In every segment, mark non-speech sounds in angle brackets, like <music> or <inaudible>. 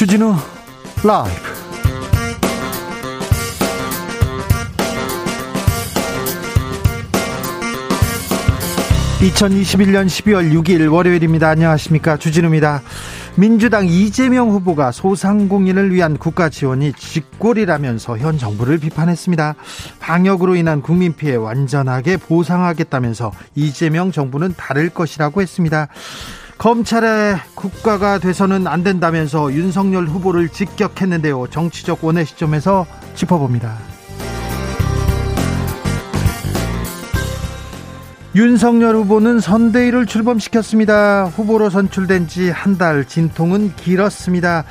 주진우 라이브 (2021년 12월 6일) 월요일입니다 안녕하십니까 주진우입니다 민주당 이재명 후보가 소상공인을 위한 국가 지원이 쥐꼬리라면서 현 정부를 비판했습니다. 방역으로 인한 국민 피해 완전하게 보상하겠다면서 이재명 정부는 다를 것이라고 했습니다. 검찰의 국가가 돼서는 안 된다면서 윤석열 후보를 직격했는데요. 정치적 원의 시점에서 짚어봅니다. 윤석열 후보는 선대위를 출범시켰습니다. 후보로 선출된 지 한 달 진통은 길었습니다.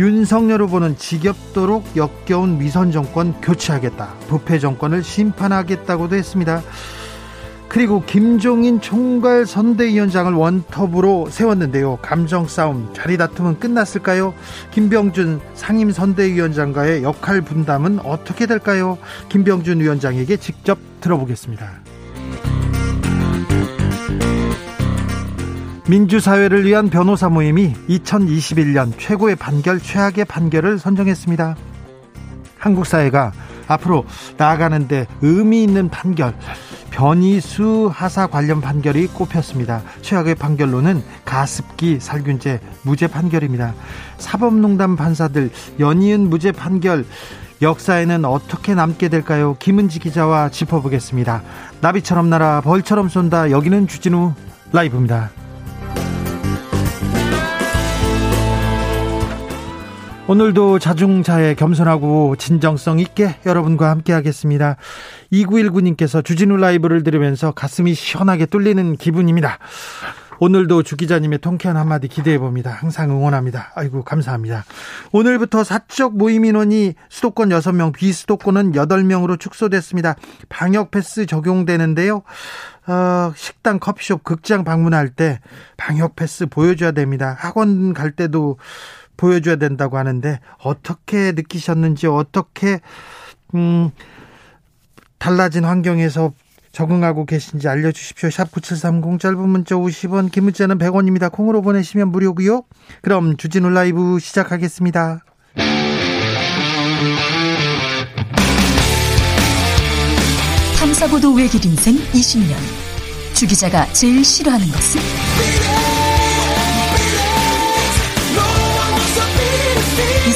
윤석열 후보는 지겹도록 역겨운 위선 정권 교체하겠다. 부패 정권을 심판하겠다고도 했습니다. 그리고 김종인 총괄 선대위원장을 원톱으로 세웠는데요. 감정 싸움, 자리 다툼은 끝났을까요? 김병준 상임 선대위원장과의 역할 분담은 어떻게 될까요? 김병준 위원장에게 직접 들어보겠습니다. 민주사회를 위한 변호사 모임이 2021년 최고의 판결, 최악의 판결을 선정했습니다. 한국 사회가 앞으로 나아가는데 의미 있는 판결, 변이수 하사 관련 판결이 꼽혔습니다. 최악의 판결로는 가습기 살균제 무죄 판결입니다. 사법농단 판사들 연이은 무죄 판결 역사에는 어떻게 남게 될까요? 김은지 기자와 짚어보겠습니다. 나비처럼 날아 벌처럼 쏜다. 여기는 주진우 라이브입니다. 오늘도 자중자애 겸손하고 진정성 있게 여러분과 함께 하겠습니다. 2919님께서 주진우 라이브를 들으면서 가슴이 시원하게 뚫리는 기분입니다. 오늘도 주 기자님의 통쾌한 한마디 기대해 봅니다. 항상 응원합니다. 아이고, 감사합니다. 오늘부터 사적 모임 인원이 수도권 6명, 비수도권은 8명으로 축소됐습니다. 방역 패스 적용되는데요. 어, 식당, 커피숍, 극장 방문할 때 방역 패스 보여줘야 됩니다. 학원 갈 때도 보여줘야 된다고 하는데 어떻게 느끼셨는지 어떻게 음 달라진 환경에서 적응하고 계신지 알려주십시오. 샵 9730 짧은 문자 50원 긴 문자는 100원입니다. 콩으로 보내시면 무료고요. 그럼 주진우 라이브 시작하겠습니다. 탐사보도 외길 인생 20년 주 기자가 제일 싫어하는 것은?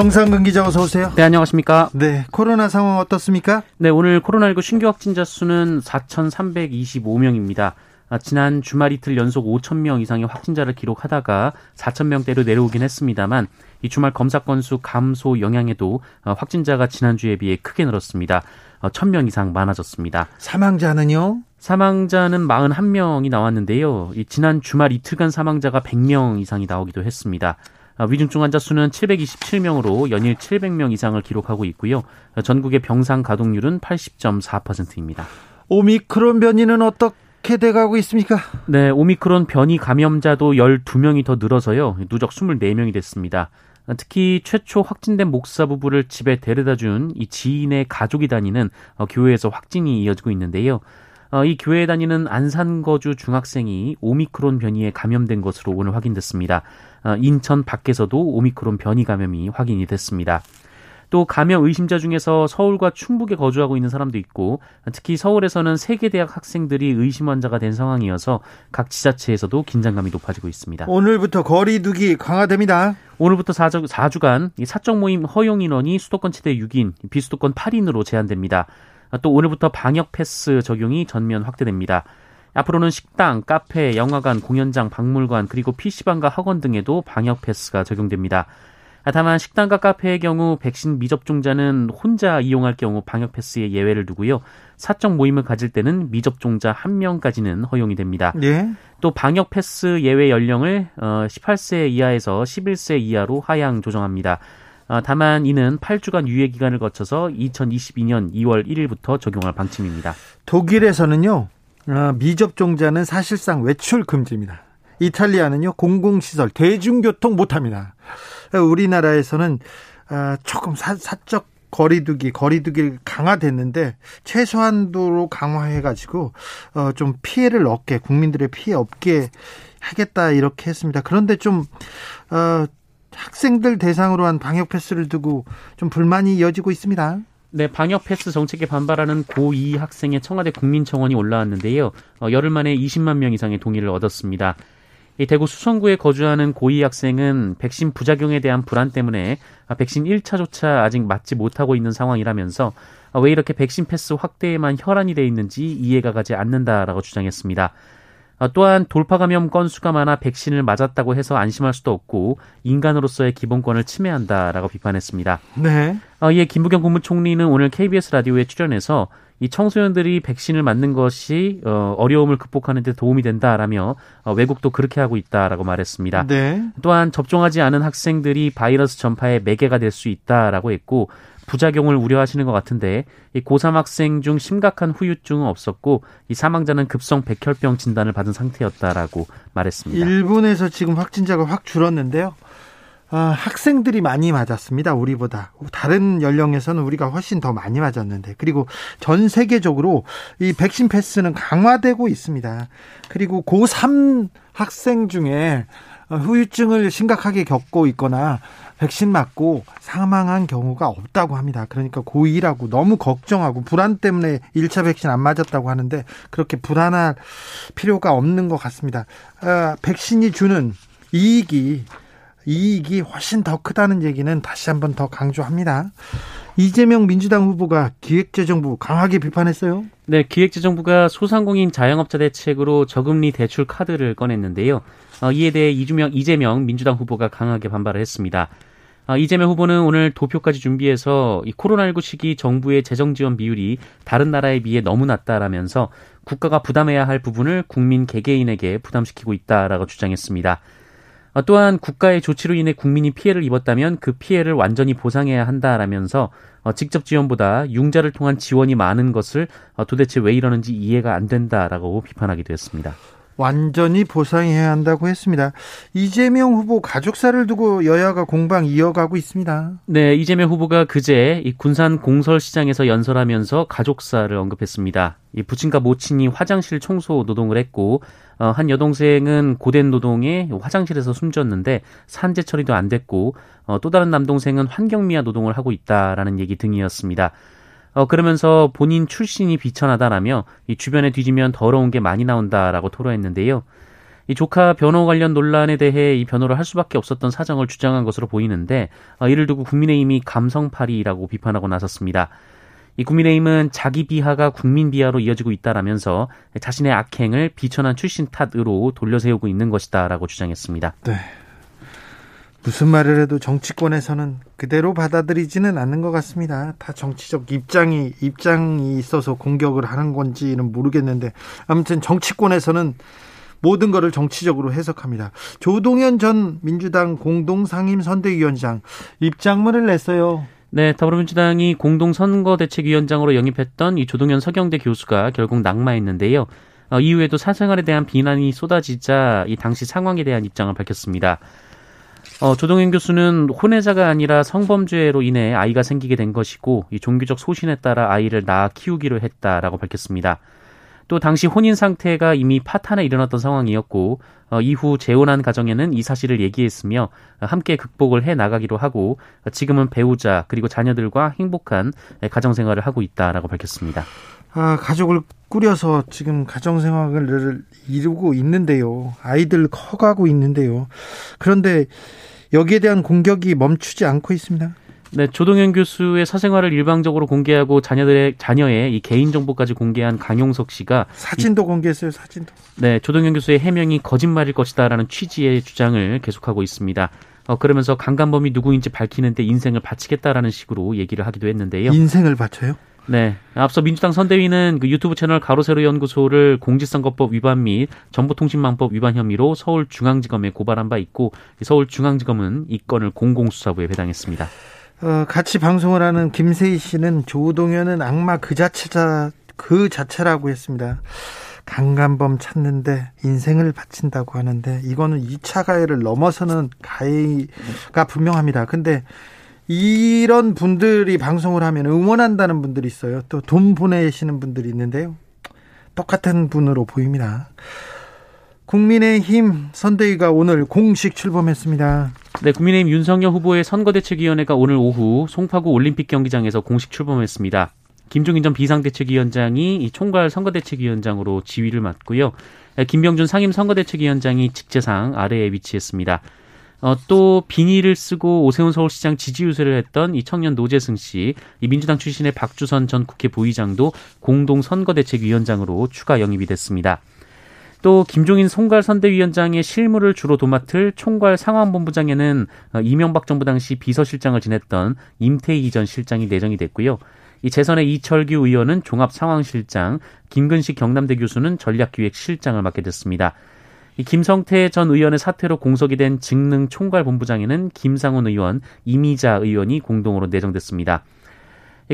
정상근 기자 어서 오세요. 네, 안녕하십니까? 네, 코로나 상황 어떻습니까? 네, 오늘 코로나19 신규 확진자 수는 4,325명입니다. 아, 지난 주말 이틀 연속 5천 명 이상의 확진자를 기록하다가 4천 명대로 내려오긴 했습니다만 이 주말 검사 건수 감소 영향에도 어, 확진자가 지난주에 비해 크게 늘었습니다. 1,000명 어, 이상 많아졌습니다. 사망자는요? 사망자는 41명이 나왔는데요. 지난 주말 이틀간 사망자가 100명 이상이 나오기도 했습니다. 아, 위중증 환자 수는 727명으로 연일 700명 이상을 기록하고 있고요. 전국의 병상 가동률은 80.4%입니다. 오미크론 변이는 어떻게 돼가고 있습니까? 네, 오미크론 변이 감염자도 12명이 더 늘어서요. 누적 24명이 됐습니다. 특히 최초 확진된 목사 부부를 집에 데려다 준 이 지인의 가족이 다니는 어, 교회에서 확진이 이어지고 있는데요. 어, 이 교회에 다니는 안산 거주 중학생이 오미크론 변이에 감염된 것으로 오늘 확인됐습니다. 어, 인천 밖에서도 오미크론 변이 감염이 확인이 됐습니다. 또 감염 의심자 중에서 서울과 충북에 거주하고 있는 사람도 있고 특히 서울에서는 세계대학 학생들이 의심 환자가 된 상황이어서 각 지자체에서도 긴장감이 높아지고 있습니다. 오늘부터 거리두기 강화됩니다. 오늘부터 4주, 4주간 사적 모임 허용 인원이 수도권 최대 6인, 비수도권 8인으로 제한됩니다. 또 오늘부터 방역 패스 적용이 전면 확대됩니다. 앞으로는 식당, 카페, 영화관, 공연장, 박물관, 그리고 PC방과 학원 등에도 방역 패스가 적용됩니다. 다만 식당과 카페의 경우 백신 미접종자는 혼자 이용할 경우 방역 패스에 예외를 두고요. 사적 모임을 가질 때는 미접종자 한 명까지는 허용이 됩니다. 예. 또 방역 패스 예외 연령을 18세 어, 이하에서 11세 이하로 하향 조정합니다. 어, 다만 이는 8주간 유예 기간을 거쳐서 2022년 2월 1일부터 적용할 방침입니다. 독일에서는요. 어, 미접종자는 사실상 외출 금지입니다. 이탈리아는요. 공공시설, 대중교통 못합니다. 우리나라에서는 어, 조금 사, 사적 거리두기, 거리두기 강화됐는데 최소한도로 강화해가지고 어, 좀 피해를 얻게 국민들의 피해 없게 하겠다 이렇게 했습니다. 그런데 좀 어, 학생들 대상으로 한 방역 패스를 두고 좀 불만이 이어지고 있습니다. 네, 방역 패스 정책에 반발하는 고2 학생의 청와대 국민청원이 올라왔는데요. 어, 열흘 만에 20만 명 이상의 동의를 얻었습니다. 이 대구 수성구에 거주하는 고2 학생은 백신 부작용에 대한 불안 때문에 백신 1차조차 아직 맞지 못하고 있는 상황이라면서 왜 이렇게 백신 패스 확대에만 혈안이 돼 있는지 이해가 가지 않는다라고 주장했습니다. 또한 돌파 감염 건수가 많아 백신을 맞았다고 해서 안심할 수도 없고 인간으로서의 기본권을 침해한다라고 비판했습니다. 네. 이에 김부겸 국무총리는 오늘 KBS 라디오에 출연해서 이 청소년들이 백신을 맞는 것이 어, 어려움을 극복하는 데 도움이 된다라며 어, 외국도 그렇게 하고 있다라고 말했습니다. 네. 또한 접종하지 않은 학생들이 바이러스 전파의 매개가 될 수 있다라고 했고 부작용을 우려하시는 것 같은데 이 고3 학생 중 심각한 후유증은 없었고 이 사망자는 급성 백혈병 진단을 받은 상태였다라고 말했습니다. 일본에서 지금 확진자가 확 줄었는데요. 아, 학생들이 많이 맞았습니다. 우리보다. 다른 연령에서는 우리가 훨씬 더 많이 맞았는데. 그리고 전 세계적으로 이 백신 패스는 강화되고 있습니다. 그리고 고3 학생 중에 후유증을 심각하게 겪고 있거나 백신 맞고 사망한 경우가 없다고 합니다. 그러니까 고2라고 너무 걱정하고 불안 때문에 1차 백신 안 맞았다고 하는데 그렇게 불안할 필요가 없는 것 같습니다. 아, 백신이 주는 이익이 이익이 훨씬 더 크다는 얘기는 다시 한번 더 강조합니다. 이재명 민주당 후보가 기획재정부 강하게 비판했어요. 네, 기획재정부가 소상공인 자영업자 대책으로 저금리 대출 카드를 꺼냈는데요. 어, 이에 대해 이주명, 이재명 민주당 후보가 강하게 반발을 했습니다. 어, 이재명 후보는 오늘 도표까지 준비해서 이 코로나19 시기 정부의 재정 지원 비율이 다른 나라에 비해 너무 낮다라면서 국가가 부담해야 할 부분을 국민 개개인에게 부담시키고 있다라고 주장했습니다. 어, 또한 국가의 조치로 인해 국민이 피해를 입었다면 그 피해를 완전히 보상해야 한다라면서 어, 직접 지원보다 융자를 통한 지원이 많은 것을 어, 도대체 왜 이러는지 이해가 안 된다라고 비판하기도 했습니다. 완전히 보상해야 한다고 했습니다. 이재명 후보 가족사를 두고 여야가 공방 이어가고 있습니다. 네, 이재명 후보가 그제 이 군산 공설시장에서 연설하면서 가족사를 언급했습니다. 이 부친과 모친이 화장실 청소 노동을 했고 어, 한 여동생은 고된 노동에 화장실에서 숨졌는데 산재 처리도 안 됐고 어, 또 다른 남동생은 환경미화 노동을 하고 있다라는 얘기 등이었습니다. 어, 그러면서 본인 출신이 비천하다라며 이 주변에 뒤지면 더러운 게 많이 나온다라고 토로했는데요. 이 조카 변호 관련 논란에 대해 이 변호를 할 수밖에 없었던 사정을 주장한 것으로 보이는데 어, 이를 두고 국민의힘이 감성팔이라고 비판하고 나섰습니다. 이 국민의힘은 자기 비하가 국민 비하로 이어지고 있다라면서 자신의 악행을 비천한 출신 탓으로 돌려세우고 있는 것이다라고 주장했습니다. 네. 무슨 말을 해도 정치권에서는 그대로 받아들이지는 않는 것 같습니다. 다 정치적 입장이 입장이 있어서 공격을 하는 건지는 모르겠는데 아무튼 정치권에서는 모든 것을 정치적으로 해석합니다. 조동현 전 민주당 공동상임 선대위원장 입장문을 냈어요. 네, 더불어민주당이 공동선거대책위원장으로 영입했던 이 조동현 서경대 교수가 결국 낙마했는데요. 어, 이후에도 사생활에 대한 비난이 쏟아지자 이 당시 상황에 대한 입장을 밝혔습니다. 어, 조동현 교수는 혼외자가 아니라 성범죄로 인해 아이가 생기게 된 것이고 이 종교적 소신에 따라 아이를 낳아 키우기로 했다라고 밝혔습니다. 또 당시 혼인 상태가 이미 파탄에 일어났던 상황이었고 어, 이후 재혼한 가정에는 이 사실을 얘기했으며 함께 극복을 해 나가기로 하고 지금은 배우자 그리고 자녀들과 행복한 가정 생활을 하고 있다라고 밝혔습니다. 아, 가족을 꾸려서 지금 가정 생활을 이루고 있는데요. 아이들 커가고 있는데요. 그런데 여기에 대한 공격이 멈추지 않고 있습니다. 네, 조동현 교수의 사생활을 일방적으로 공개하고 자녀들의 자녀의 이 개인 정보까지 공개한 강용석 씨가 사진도 이, 공개했어요. 사진도. 네, 조동현 교수의 해명이 거짓말일 것이다라는 취지의 주장을 계속하고 있습니다. 어, 그러면서 강간범이 누구인지 밝히는데 인생을 바치겠다라는 식으로 얘기를 하기도 했는데요. 인생을 바쳐요? 네. 앞서 민주당 선대위는 그 유튜브 채널 가로세로 연구소를 공직선거법 위반 및 정보통신망법 위반 혐의로 서울중앙지검에 고발한 바 있고 서울중앙지검은 이 건을 공공수사부에 배당했습니다. 어, 같이 방송을 하는 김세희 씨는 조동현은 악마 그 자체자 그 자체라고 했습니다. 강간범 찾는데 인생을 바친다고 하는데 이거는 2차 가해를 넘어서는 가해가 분명합니다. 근데 이런 분들이 방송을 하면 응원한다는 분들이 있어요. 또 돈 보내시는 분들이 있는데요. 똑같은 분으로 보입니다. 국민의힘 선대위가 오늘 공식 출범했습니다. 네, 국민의힘 윤석열 후보의 선거대책위원회가 오늘 오후 송파구 올림픽 경기장에서 공식 출범했습니다. 김종인 전 비상대책위원장이 이 총괄 선거대책위원장으로 지휘를 맡고요. 김병준 상임 선거대책위원장이 직제상 아래에 위치했습니다. 어, 또 비닐을 쓰고 오세훈 서울시장 지지 유세를 했던 이 청년 노재승 씨, 이 민주당 출신의 박주선 전 국회 부의장도 공동 선거대책위원장으로 추가 영입이 됐습니다. 또 김종인 총괄 선대위원장의 실무를 주로 도맡을 총괄 상황본부장에는 어, 이명박 정부 당시 비서실장을 지냈던 임태희 전 실장이 내정이 됐고요. 이 재선의 이철규 의원은 종합상황실장, 김근식 경남대 교수는 전략기획실장을 맡게 됐습니다. 이 김성태 전 의원의 사퇴로 공석이 된 직능 총괄 본부장에는 김상훈 의원, 이미자 의원이 공동으로 내정됐습니다.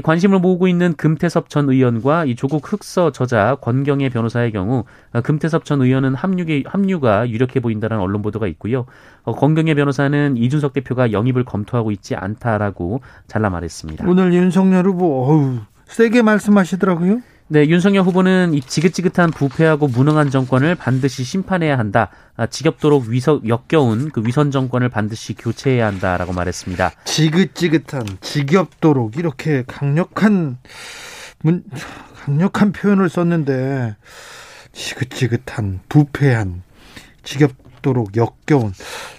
관심을 모으고 있는 금태섭 전 의원과 이 조국 흑서 저자 권경애 변호사의 경우 어, 금태섭 전 의원은 합류기, 합류가 유력해 보인다는 언론 보도가 있고요. 어, 권경애 변호사는 이준석 대표가 영입을 검토하고 있지 않다라고 잘라 말했습니다. 오늘 윤석열 후보 어우, 세게 말씀하시더라고요. 네, 윤석열 후보는 이 지긋지긋한 부패하고 무능한 정권을 반드시 심판해야 한다. 아, 지겹도록 위서, 역겨운 그 위선 정권을 반드시 교체해야 한다라고 말했습니다. 지긋지긋한, 지겹도록 이렇게 강력한 문, 강력한 표현을 썼는데 지긋지긋한, 부패한, 지겹 있도록 역겨운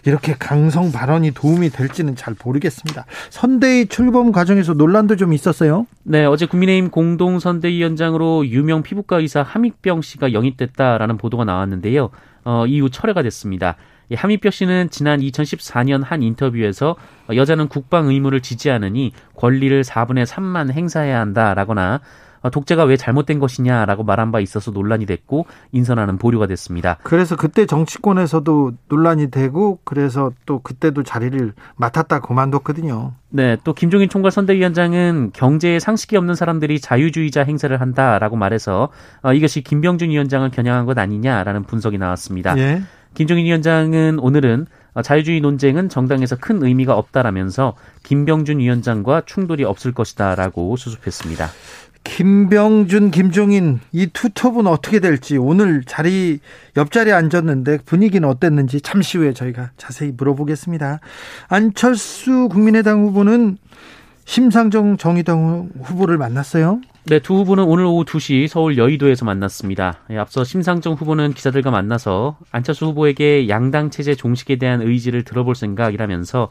이렇게 강성 발언이 도움이 될지는 잘 모르겠습니다. 선대위 출범 과정에서 논란도 좀 있었어요. 네, 어제 국민의힘 공동 선대위원장으로 유명 피부과 의사 함익병 씨가 영입됐다라는 보도가 나왔는데요. 어, 이후 철회가 됐습니다. 함익병 씨는 지난 2014년 한 인터뷰에서 여자는 국방 의무를 지지 하느니 권리를 4분의 3만 행사해야 한다라거나 어, 독재가 왜 잘못된 것이냐라고 말한 바 있어서 논란이 됐고 인선하는 보류가 됐습니다. 그래서 그때 정치권에서도 논란이 되고 그래서 또 그때도 자리를 맡았다 그만뒀거든요. 네, 또 김종인 총괄 선대위원장은 경제에 상식이 없는 사람들이 자유주의자 행세를 한다라고 말해서 어, 이것이 김병준 위원장을 겨냥한 것 아니냐라는 분석이 나왔습니다. 예. 김종인 위원장은 오늘은 어, 자유주의 논쟁은 정당에서 큰 의미가 없다라면서 김병준 위원장과 충돌이 없을 것이다라고 수습했습니다. 김병준, 김종인 이 투톱은 어떻게 될지 오늘 자리 옆자리에 앉았는데 분위기는 어땠는지 잠시 후에 저희가 자세히 물어보겠습니다. 안철수 국민의당 후보는 심상정 정의당 후보를 만났어요. 네, 두 후보는 오늘 오후 2시 서울 여의도에서 만났습니다. 예, 앞서 심상정 후보는 기자들과 만나서 안철수 후보에게 양당 체제 종식에 대한 의지를 들어볼 생각이라면서 어,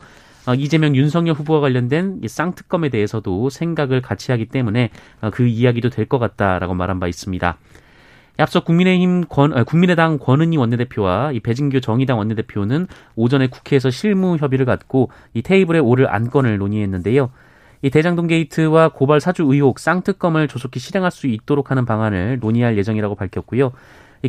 이재명 윤석열 후보와 관련된 쌍특검에 대해서도 생각을 같이 하기 때문에 어, 그 이야기도 될 것 같다라고 말한 바 있습니다. 앞서 국민의힘 권, 아, 국민의당 권은희 원내대표와 이 배진규 정의당 원내대표는 오전에 국회에서 실무 협의를 갖고 이 테이블에 오를 안건을 논의했는데요. 이 대장동 게이트와 고발 사주 의혹 쌍특검을 조속히 실행할 수 있도록 하는 방안을 논의할 예정이라고 밝혔고요.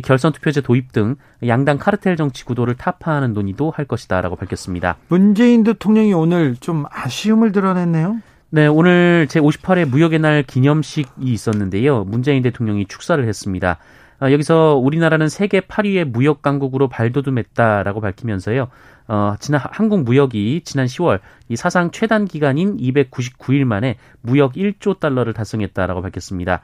결선 투표제 도입 등 양당 카르텔 정치 구도를 타파하는 논의도 할 것이다라고 밝혔습니다. 문재인 대통령이 오늘 좀 아쉬움을 드러냈네요. 네, 오늘 제58회 무역의 날 기념식이 있었는데요. 문재인 대통령이 축사를 했습니다. 아, 여기서 우리나라는 세계 8위의 무역 강국으로 발돋움했다라고 밝히면서요. 어, 지난 한국 무역이 지난 10월 이 사상 최단 기간인 299일 만에 무역 1조 달러를 달성했다라고 밝혔습니다.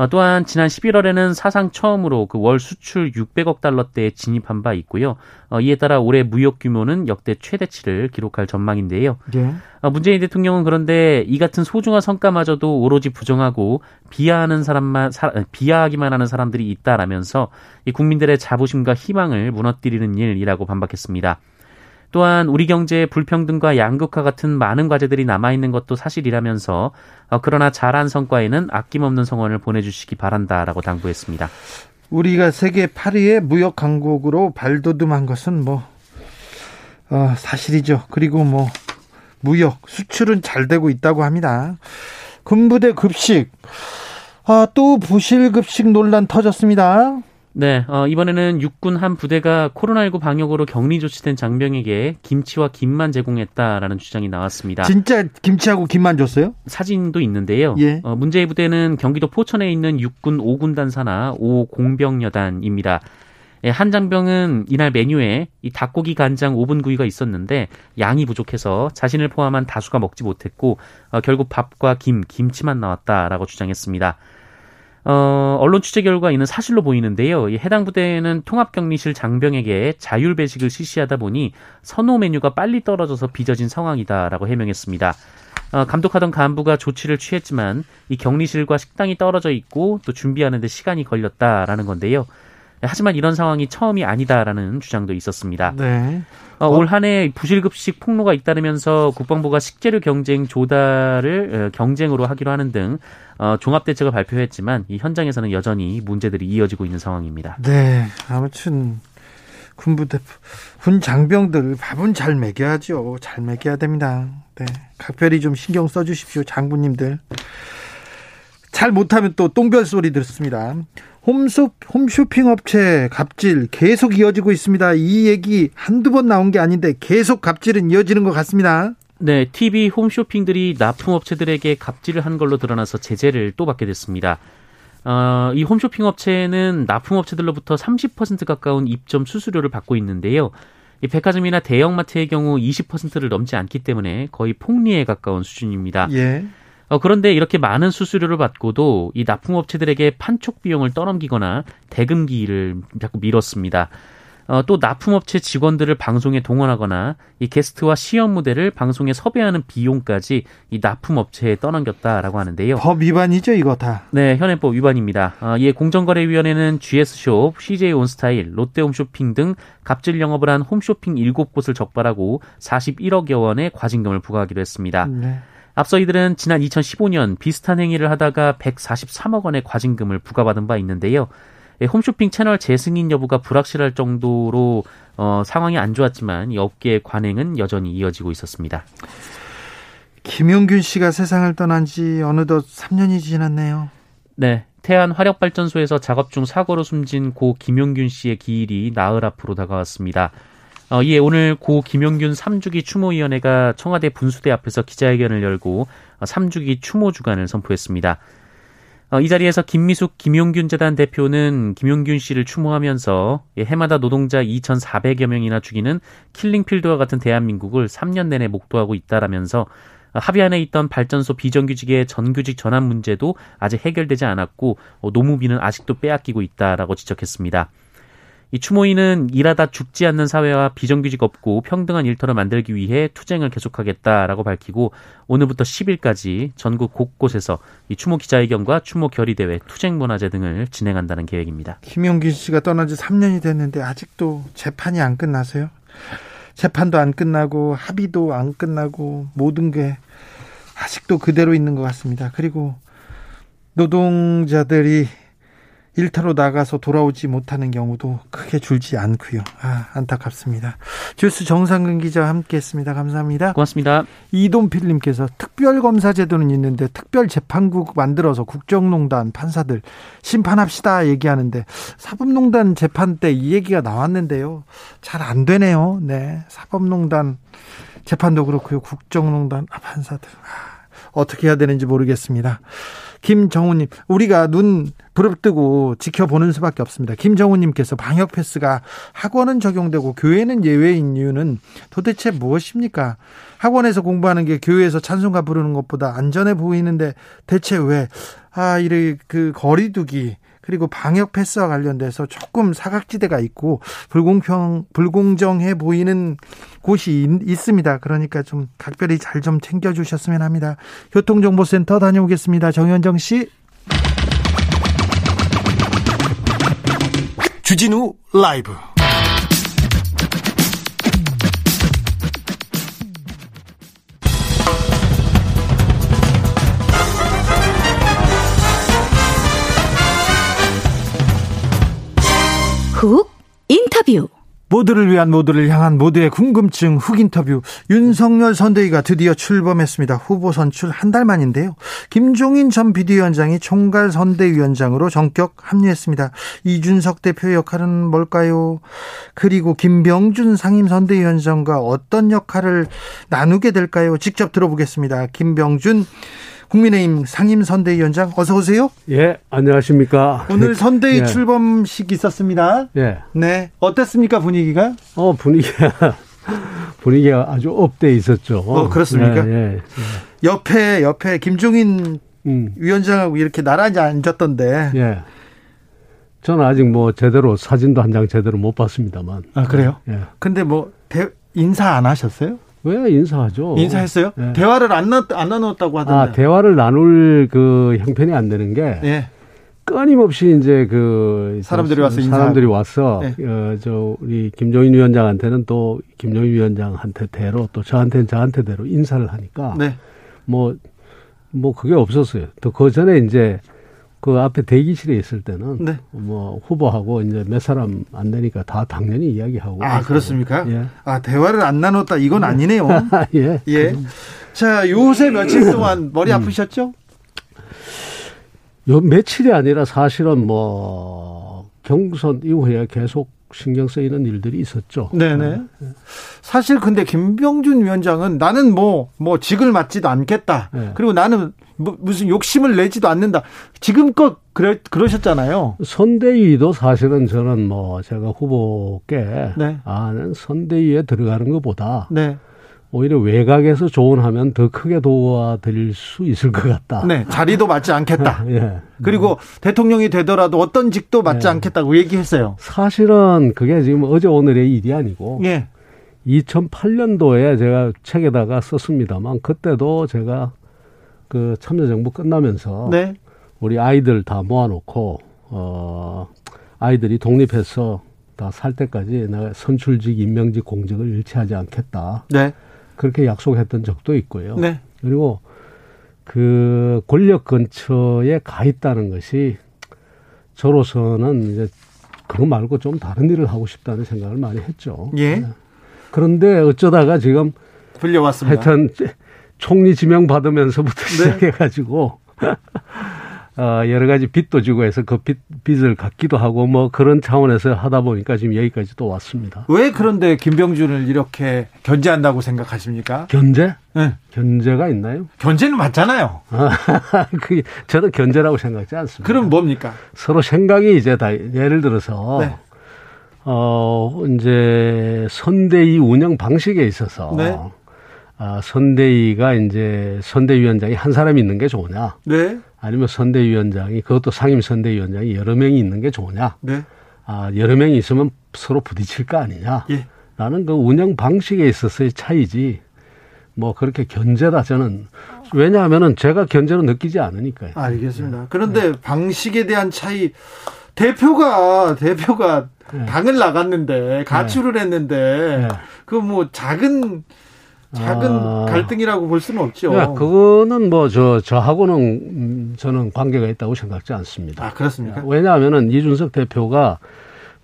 어, 또한 지난 11월에는 사상 처음으로 그 월 수출 600억 달러대에 진입한 바 있고요. 어, 이에 따라 올해 무역 규모는 역대 최대치를 기록할 전망인데요. 예. 어, 문재인 대통령은 그런데 이 같은 소중한 성과마저도 오로지 부정하고 비하하는 사람만 사, 비하하기만 하는 사람들이 있다라면서 이 국민들의 자부심과 희망을 무너뜨리는 일이라고 반박했습니다. 또한 우리 경제의 불평등과 양극화 같은 많은 과제들이 남아있는 것도 사실이라면서 어, 그러나 잘한 성과에는 아낌없는 성원을 보내주시기 바란다라고 당부했습니다. 우리가 세계 8위의 무역 강국으로 발돋움한 것은 뭐 어, 사실이죠. 그리고 뭐 무역 수출은 잘 되고 있다고 합니다. 군부대 급식 아, 또 부실 급식 논란 터졌습니다. 네, 어, 이번에는 육군 한 부대가 코로나19 방역으로 격리 조치된 장병에게 김치와 김만 제공했다라는 주장이 나왔습니다. 진짜 김치하고 김만 줬어요? 사진도 있는데요. 예. 어, 문제의 부대는 경기도 포천에 있는 육군 5군단 산하 5공병여단입니다. 예, 한 장병은 이날 메뉴에 이 닭고기 간장 오븐 구이가 있었는데 양이 부족해서 자신을 포함한 다수가 먹지 못했고 어, 결국 밥과 김, 김치만 나왔다라고 주장했습니다. 어, 언론 취재 결과 이는 사실로 보이는데요. 이 해당 부대는 통합격리실 장병에게 자율 배식을 실시하다 보니 선호 메뉴가 빨리 떨어져서 빚어진 상황이다라고 해명했습니다. 어, 감독하던 간부가 조치를 취했지만 이 격리실과 식당이 떨어져 있고 또 준비하는데 시간이 걸렸다라는 건데요. 하지만 이런 상황이 처음이 아니다라는 주장도 있었습니다. 네. 어, 올 한해 부실급식 폭로가 잇따르면서 국방부가 식재료 경쟁 조달을 어, 경쟁으로 하기로 하는 등 어, 종합 대책을 발표했지만 이 현장에서는 여전히 문제들이 이어지고 있는 상황입니다. 네, 아무튼 군부대 군 장병들 밥은 잘 먹여야죠. 잘 먹여야 됩니다. 네, 각별히 좀 신경 써주십시오, 장군님들. 잘 못하면 또 똥별 소리 듣습니다. 홈쇼, 홈쇼핑 업체 갑질 계속 이어지고 있습니다. 이 얘기 한두 번 나온 게 아닌데 계속 갑질은 이어지는 것 같습니다. 네, TV 홈쇼핑들이 납품업체들에게 갑질을 한 걸로 드러나서 제재를 또 받게 됐습니다. 어, 이 홈쇼핑 업체는 납품업체들로부터 30% 가까운 입점 수수료를 받고 있는데요. 이 백화점이나 대형마트의 경우 20%를 넘지 않기 때문에 거의 폭리에 가까운 수준입니다. 예. 어, 그런데 이렇게 많은 수수료를 받고도 이 납품업체들에게 판촉 비용을 떠넘기거나 대금기를 자꾸 미뤘습니다. 어, 또 납품업체 직원들을 방송에 동원하거나 이 게스트와 시연 무대를 방송에 섭외하는 비용까지 이 납품업체에 떠넘겼다라고 하는데요. 법 위반이죠, 이거 다. 네, 현행법 위반입니다. 어, 이에 공정거래위원회는 GS숍, CJ 온스타일, 롯데홈쇼핑 등 갑질 영업을 한 홈쇼핑 7곳을 적발하고 41억여 원의 과징금을 부과하기로 했습니다. 네. 앞서 이들은 지난 2015년 비슷한 행위를 하다가 143억 원의 과징금을 부과받은 바 있는데요. 예, 홈쇼핑 채널 재승인 여부가 불확실할 정도로 어, 상황이 안 좋았지만 이 업계의 관행은 여전히 이어지고 있었습니다. 김용균 씨가 세상을 떠난 지 어느덧 3년이 지났네요. 네. 태안 화력발전소에서 작업 중 사고로 숨진 고 김용균 씨의 기일이 나흘 앞으로 다가왔습니다. 어, 이에 오늘 고 김용균 3주기 추모위원회가 청와대 분수대 앞에서 기자회견을 열고 3주기 어, 추모 주간을 선포했습니다. 어, 이 자리에서 김미숙 김용균 재단 대표는 김용균 씨를 추모하면서 해마다 노동자 2,400여 명이나 죽이는 킬링필드와 같은 대한민국을 3년 내내 목도하고 있다라면서 합의안에 있던 발전소 비정규직의 전규직 전환 문제도 아직 해결되지 않았고 노무비는 아직도 빼앗기고 있다라고 지적했습니다. 이 추모인은 일하다 죽지 않는 사회와 비정규직 없고 평등한 일터를 만들기 위해 투쟁을 계속하겠다라고 밝히고 오늘부터 10일까지 전국 곳곳에서 이 추모 기자회견과 추모 결의 대회, 투쟁 문화제 등을 진행한다는 계획입니다. 김용기 씨가 떠난 지 3년이 됐는데 아직도 재판이 안 끝나서요? 재판도 안 끝나고 합의도 안 끝나고 모든 게 아직도 그대로 있는 것 같습니다. 그리고 노동자들이 일터로 나가서 돌아오지 못하는 경우도 크게 줄지 않고요. 아, 안타깝습니다. 주스 정상근 기자와 함께했습니다. 감사합니다. 고맙습니다. 이동필님께서 특별검사 제도는 있는데 특별재판국 만들어서 국정농단 판사들 심판합시다 얘기하는데 사법농단 재판 때 이 얘기가 나왔는데요. 잘 안 되네요. 네, 사법농단 재판도 그렇고요. 국정농단 판사들 아, 어떻게 해야 되는지 모르겠습니다. 김정우님, 우리가 눈 부릅뜨고 지켜보는 수밖에 없습니다. 김정우님께서 방역 패스가 학원은 적용되고 교회는 예외인 이유는 도대체 무엇입니까? 학원에서 공부하는 게 교회에서 찬송가 부르는 것보다 안전해 보이는데 대체 왜, 아, 이래 그 거리두기, 그리고 방역 패스와 관련돼서 조금 사각지대가 있고 불공평 불공정해 보이는 곳이 있, 습니다 그러니까 좀 각별히 잘 좀 챙겨 주셨으면 합니다. 교통정보센터 다녀오겠습니다. 정현정 씨. 주진우 라이브 훅 인터뷰 모두를 위한 모두를 향한 모두의 궁금증 훅 인터뷰 윤석열 선대위가 드디어 출범했습니다. 후보 선출 한 달 만인데요. 김종인 전 비대위원장이 총괄 선대위원장으로 전격 합류했습니다. 이준석 대표 역할은 뭘까요? 그리고 김병준 상임 선대위원장과 어떤 역할을 나누게 될까요? 직접 들어보겠습니다. 김병준 국민의힘 상임 선대위원장 어서 오세요. 예, 안녕하십니까. 오늘 선대위 예. 출범식 있었습니다. 예. 네. 어땠습니까, 분위기가? 어, 분위기가 <laughs> 분위기가 아주 up돼 있었죠. 어, 그렇습니까? 예, 예, 예. 옆에 옆에 김종인 음. 위원장하고 이렇게 나란히 앉았던데. 예. 저는 아직 뭐 제대로 사진도 한 장 제대로 못 봤습니다만. 아, 그래요? 예. 근데 뭐 대, 인사 안 하셨어요? 왜 인사하죠? 인사했어요? 네. 대화를 안, 나, 안 나눴다고 하던데. 아, 대화를 나눌 그 형편이 안 되는 게 네. 끊임없이 이제 그 사람들이 와서 사람들이 와서 네. 어, 저 우리 김종인 위원장한테는 또 김종인 위원장한테 대로 또 저한테는 저한테 대로 인사를 하니까 네. 뭐뭐 뭐 그게 없었어요. 또 그 전에 이제 그 앞에 대기실에 있을 때는 네. 뭐 후보하고 이제 몇 사람 안 되니까 다 당연히 이야기하고 아 그렇습니까? 예. 아 대화를 안 나눴다 이건 아니네요. <laughs> 예. 예. 자 요새 며칠 동안 머리 음. 아프셨죠? 요 며칠이 아니라 사실은 뭐 경선 이후에 계속 신경 쓰이는 일들이 있었죠. 네네. 네. 사실 근데 김병준 위원장은 나는 뭐, 뭐 직을 맡지도 않겠다. 네. 그리고 나는 뭐 무슨 욕심을 내지도 않는다. 지금껏 그러, 그러셨잖아요. 선대위도 사실은 저는 뭐 제가 후보께 네. 아, 는 선대위에 들어가는 것보다 네. 오히려 외곽에서 조언하면 더 크게 도와드릴 수 있을 것 같다. 네, 자리도 맞지 않겠다. <laughs> 예. 그리고 네. 대통령이 되더라도 어떤 직도 맞지 예. 않겠다고 얘기했어요. 사실은 그게 지금 어제 오늘의 일이 아니고 예. 2008년도에 제가 책에다가 썼습니다만 그때도 제가 그 참여정부 끝나면서 네. 우리 아이들 다 모아놓고 어 아이들이 독립해서 다 살 때까지 내가 선출직, 임명직 공직을 일치하지 않겠다. 네. 그렇게 약속했던 적도 있고요. 네. 그리고 그 권력 근처에 가 있다는 것이 저로서는 이제 그거 말고 좀 다른 일을 하고 싶다는 생각을 많이 했죠. 예. 네. 그런데 어쩌다가 지금 불려왔습니다. 하여튼 총리 지명 받으면서부터 네. 시작해가지고 <laughs> 어, 여러 가지 빚도 주고 해서 그 빚, 빚을 갚기도 하고 뭐 그런 차원에서 하다 보니까 지금 여기까지 또 왔습니다. 왜 그런데 김병준을 이렇게 견제한다고 생각하십니까? 견제? 네. 견제가 있나요? 견제는 맞잖아요. <laughs> 그 저도 견제라고 생각하지 않습니다. 그럼 뭡니까? 서로 생각이 이제 다 예를 들어서 네. 어 이제 선대위 운영 방식에 있어서 네. 아, 선대위가 이제 선대위원장이 한 사람이 있는 게 좋으냐? 네. 아니면 선대위원장이 그것도 상임 선대위원장이 여러 명이 있는 게 좋으냐? 네. 아, 여러 명이 있으면 서로 부딪힐 거 아니냐? 예. 라는 그 운영 방식에 있어서의 차이지. 뭐 그렇게 견제다 저는 왜냐하면은 제가 견제로 느끼지 않으니까요. 알겠습니다. 그런데 네. 방식에 대한 차이 대표가 대표가 네. 당을 나갔는데 가출을 네. 했는데 네. 그뭐 작은 작은 아. 갈등이라고 볼 수는 없죠. 야, 그거는 뭐 저 저하고는 음, 저는 관계가 있다고 생각지 않습니다. 아 그렇습니까? 왜냐하면은 이준석 대표가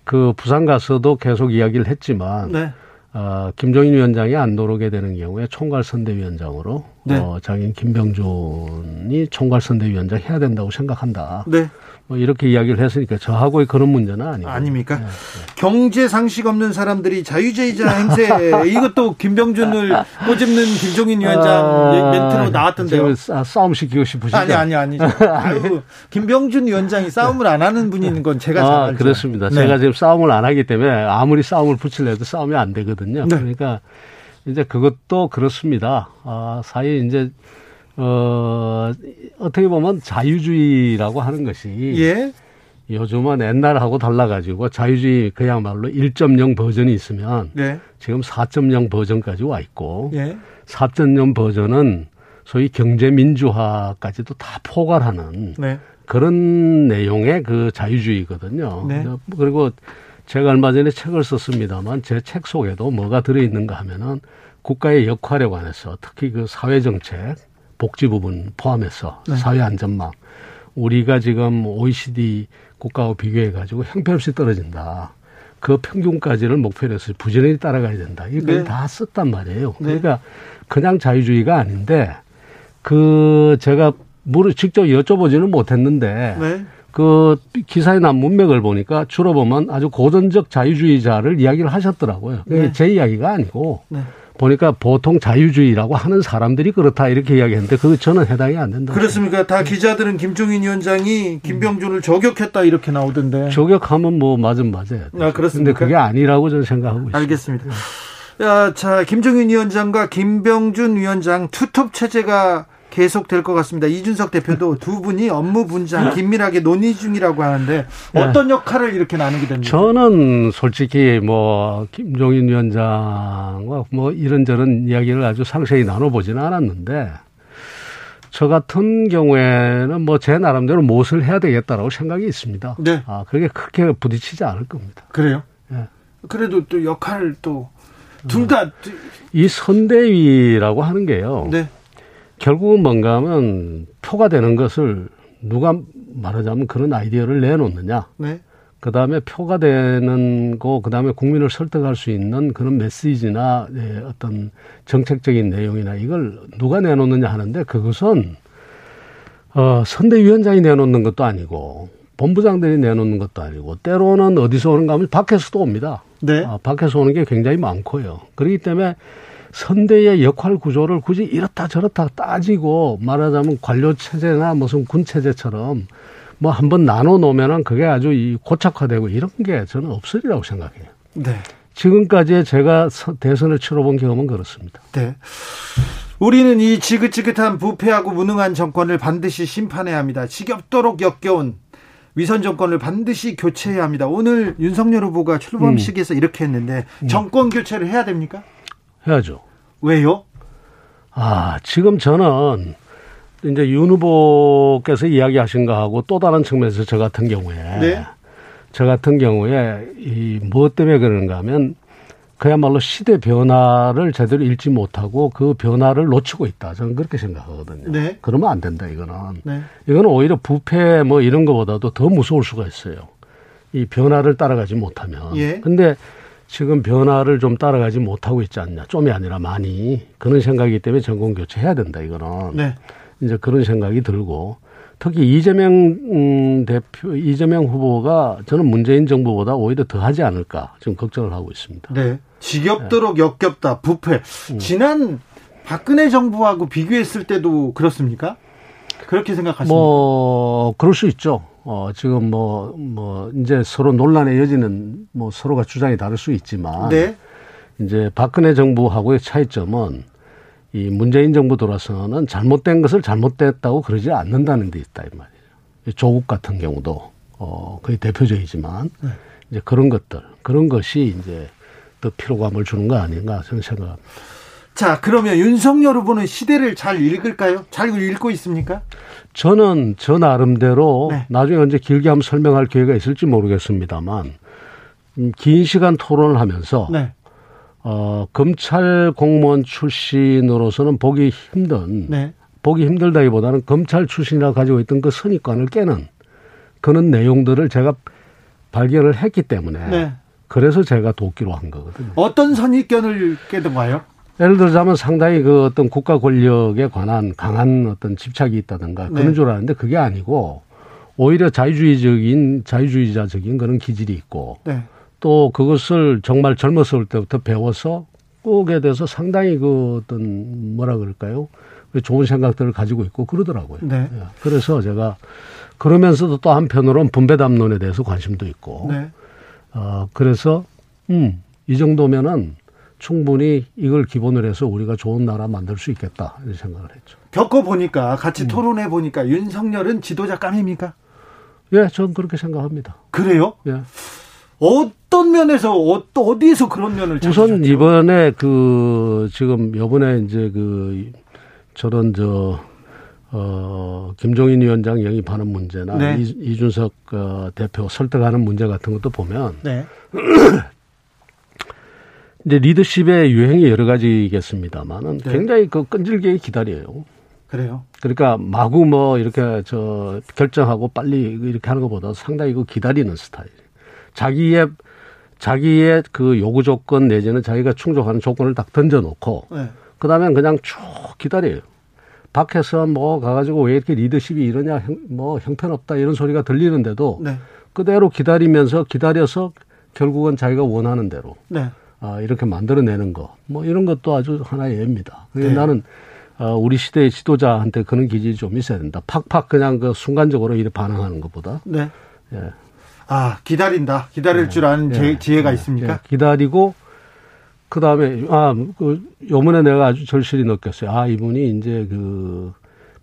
그 부산 가서도 계속 이야기를 했지만 네. 어, 김종인 위원장이 안 들어오게 되는 경우에 총괄선대위원장으로 네. 어, 장인 김병준이 총괄선대위원장 해야 된다고 생각한다. 네. 뭐 이렇게 이야기를 했으니까 저하고의 그런 문제는 아니고 아닙니까? 네, 네. 경제 상식 없는 사람들이 자유주의자 행세 <laughs> 이것도 김병준을 꼬집는 김종인 위원장 아, 멘트로 나왔던데요. 싸움 시키고 싶으시죠? 아니 아니 아니죠. <laughs> 아유, 김병준 위원장이 싸움을 안 하는 분인 건 제가 잘 아, 알죠. 그렇습니다. 네. 제가 지금 싸움을 안 하기 때문에 아무리 싸움을 붙이려도 싸움이 안 되거든요. 네. 그러니까 이제 그것도 그렇습니다. 아, 사실 이제 어, 어떻게 보면 자유주의라고 하는 것이 예? 요즘은 옛날하고 달라가지고 자유주의 그야말로 1.0 버전이 있으면 네. 지금 4.0 버전까지 와 있고 예? 4.0 버전은 소위 경제 민주화까지도 다 포괄하는 네. 그런 내용의 그 자유주의거든요. 네. 그리고 제가 얼마 전에 책을 썼습니다만 제 책 속에도 뭐가 들어있는가 하면은 국가의 역할에 관해서 특히 그 사회정책 복지 부분 포함해서 네. 사회 안전망 우리가 지금 OECD 국가와 비교해 가지고 형편없이 떨어진다. 그 평균까지를 목표로 해서 부지런히 따라가야 된다. 이걸 네. 다 썼단 말이에요. 네. 그러니까 그냥 자유주의가 아닌데 그 제가 물을 직접 여쭤보지는 못했는데 네. 그 기사에 난 문맥을 보니까 주로 보면 아주 고전적 자유주의자를 이야기를 하셨더라고요. 네. 제 이야기가 아니고 네. 보니까 보통 자유주의라고 하는 사람들이 그렇다 이렇게 이야기했는데 그 저는 해당이 안 된다. 그렇습니까? 다 기자들은 김종인 위원장이 김병준을 저격했다 이렇게 나오던데. 저격하면 뭐 맞은 맞아요. 아 그렇습니다. 근데 그게 아니라고 저는 생각하고 있습니다. 알겠습니다. 야, 자 김종인 위원장과 김병준 위원장 투톱 체제가 계속될 것 같습니다. 이준석 대표도 두 분이 업무 분장 긴밀하게 논의 중이라고 하는데 어떤 역할을 이렇게 나누게 됩니까? 저는 솔직히 뭐 김종인 위원장과 뭐 이런저런 이야기를 아주 상세히 나눠보지는 않았는데 저 같은 경우에는 뭐 제 나름대로 무엇을 해야 되겠다라고 생각이 있습니다. 네. 아, 그게 크게 부딪히지 않을 겁니다. 그래요? 네. 그래도 또 역할을 또 둘 다. 이 선대위라고 하는 게요. 네. 결국은 뭔가 하면 표가 되는 것을 누가 말하자면 그런 아이디어를 내놓느냐. 네. 그 다음에 표가 되는 거, 그 다음에 국민을 설득할 수 있는 그런 메시지나 예, 어떤 정책적인 내용이나 이걸 누가 내놓느냐 하는데 그것은 어, 선대위원장이 내놓는 것도 아니고 본부장들이 내놓는 것도 아니고 때로는 어디서 오는가 하면 밖에서도 옵니다. 네. 아, 밖에서 오는 게 굉장히 많고요. 그렇기 때문에 선대의 역할 구조를 굳이 이렇다 저렇다 따지고 말하자면 관료 체제나 무슨 군 체제처럼 뭐 한번 나눠 놓으면은 그게 아주 이 고착화되고 이런 게 저는 없으리라고 생각해요. 네. 지금까지 제가 대선을 치러본 경험은 그렇습니다. 네. 우리는 이 지긋지긋한 부패하고 무능한 정권을 반드시 심판해야 합니다. 지겹도록 역겨운 위선 정권을 반드시 교체해야 합니다. 오늘 윤석열 후보가 출범식에서 음. 이렇게 했는데 음. 정권 교체를 해야 됩니까? 해야죠. 왜요? 아, 지금 저는 이제 윤 후보께서 이야기하신 거하고 또 다른 측면에서 저 같은 경우에 네? 저 같은 경우에 이 무엇 때문에 그런가 하면 그야말로 시대 변화를 제대로 읽지 못하고 그 변화를 놓치고 있다. 저는 그렇게 생각하거든요. 네. 그러면 안 된다, 이거는. 네. 이거는 오히려 부패 뭐 이런 것보다도 더 무서울 수가 있어요. 이 변화를 따라가지 못하면. 예. 근데 지금 변화를 좀 따라가지 못하고 있지 않냐. 좀이 아니라 많이. 그런 생각이기 때문에 전공 교체해야 된다, 이거는. 네. 이제 그런 생각이 들고 특히 이재명 음, 대표, 이재명 후보가 저는 문재인 정부보다 오히려 더 하지 않을까 지금 걱정을 하고 있습니다. 네. 지겹도록 네. 역겹다, 부패. 음. 지난 박근혜 정부하고 비교했을 때도 그렇습니까? 그렇게 생각하십니까? 뭐, 그럴 수 있죠. 어, 지금 뭐, 뭐, 이제 서로 논란의 여지는 뭐 서로가 주장이 다를 수 있지만. 네. 이제 박근혜 정부하고의 차이점은 이 문재인 정부 들어서는 잘못된 것을 잘못됐다고 그러지 않는다는 데 있다, 이 말이에요. 조국 같은 경우도, 어, 거의 대표적이지만. 네. 이제 그런 것들, 그런 것이 이제 더 피로감을 주는 거 아닌가 저는 생각합니다. 자, 그러면 윤석열 후보는 시대를 잘 읽을까요? 잘 읽고 있습니까? 저는 저 나름대로 네. 나중에 언제 길게 한번 설명할 기회가 있을지 모르겠습니다만 음, 긴 시간 토론을 하면서 네. 어, 검찰 공무원 출신으로서는 보기 힘든 네. 보기 힘들다기보다는 검찰 출신이라 가지고 있던 그 선입관을 깨는 그런 내용들을 제가 발견을 했기 때문에 네. 그래서 제가 돕기로 한 거거든요. 어떤 선입견을 깨던가요? 예를 들자면 상당히 그 어떤 국가 권력에 관한 강한 어떤 집착이 있다든가 그런 네. 줄 알았는데 그게 아니고 오히려 자유주의적인 자유주의자적인 그런 기질이 있고 네. 또 그것을 정말 젊었을 때부터 배워서 꾸게 돼서 상당히 그 어떤 뭐라 그럴까요? 그 좋은 생각들을 가지고 있고 그러더라고요. 네. 예. 그래서 제가 그러면서도 또 한편으로는 분배담론에 대해서 관심도 있고 네. 어 그래서 음 이 정도면은 충분히 이걸 기본으로 해서 우리가 좋은 나라 만들 수 있겠다 이런 생각을 했죠. 겪어보니까 같이 음. 토론해 보니까 윤석열은 지도자 감입니까? 예, 저는 그렇게 생각합니다. 그래요? 예. 어떤 면에서 어, 어디에서 그런 면을 우선 찾으셨죠? 이번에 그 지금 요번에 이제 그 저런 저 어, 김종인 위원장 영입하는 문제나 네. 이, 준석 어, 대표 설득하는 문제 같은 것도 보면 네. <clears throat> <clears throat> 이제 리더십의 유행이 여러 가지겠습니다만은 네. 굉장히 그 끈질기게 기다려요. 그래요. 그러니까 마구 뭐 이렇게 저 결정하고 빨리 이렇게 하는 것보다 상당히 그 기다리는 스타일. 자기의 자기의 그 요구 조건 내지는 자기가 충족하는 조건을 딱 던져놓고 네. 그다음에 그냥 쭉 기다려요. 밖에서 뭐 가가지고 왜 이렇게 리더십이 이러냐, 뭐 형편없다 이런 소리가 들리는데도 네. 그대로 기다리면서 기다려서 결국은 자기가 원하는 대로 네. 아, 이렇게 만들어내는 거, 뭐 이런 것도 아주 하나의 예입니다. 그래서 네. 나는 어, 우리 시대의 지도자한테 그런 기질이 좀 있어야 된다. 팍팍 그냥 그 순간적으로 이렇게 반응하는 것보다. 네. 예. 아 기다린다. 기다릴 네. 줄 아는 예. 지혜가 예. 있습니까? 예. 기다리고 그 다음에 아 그 요번에 내가 아주 절실히 느꼈어요. 아 이분이 이제 그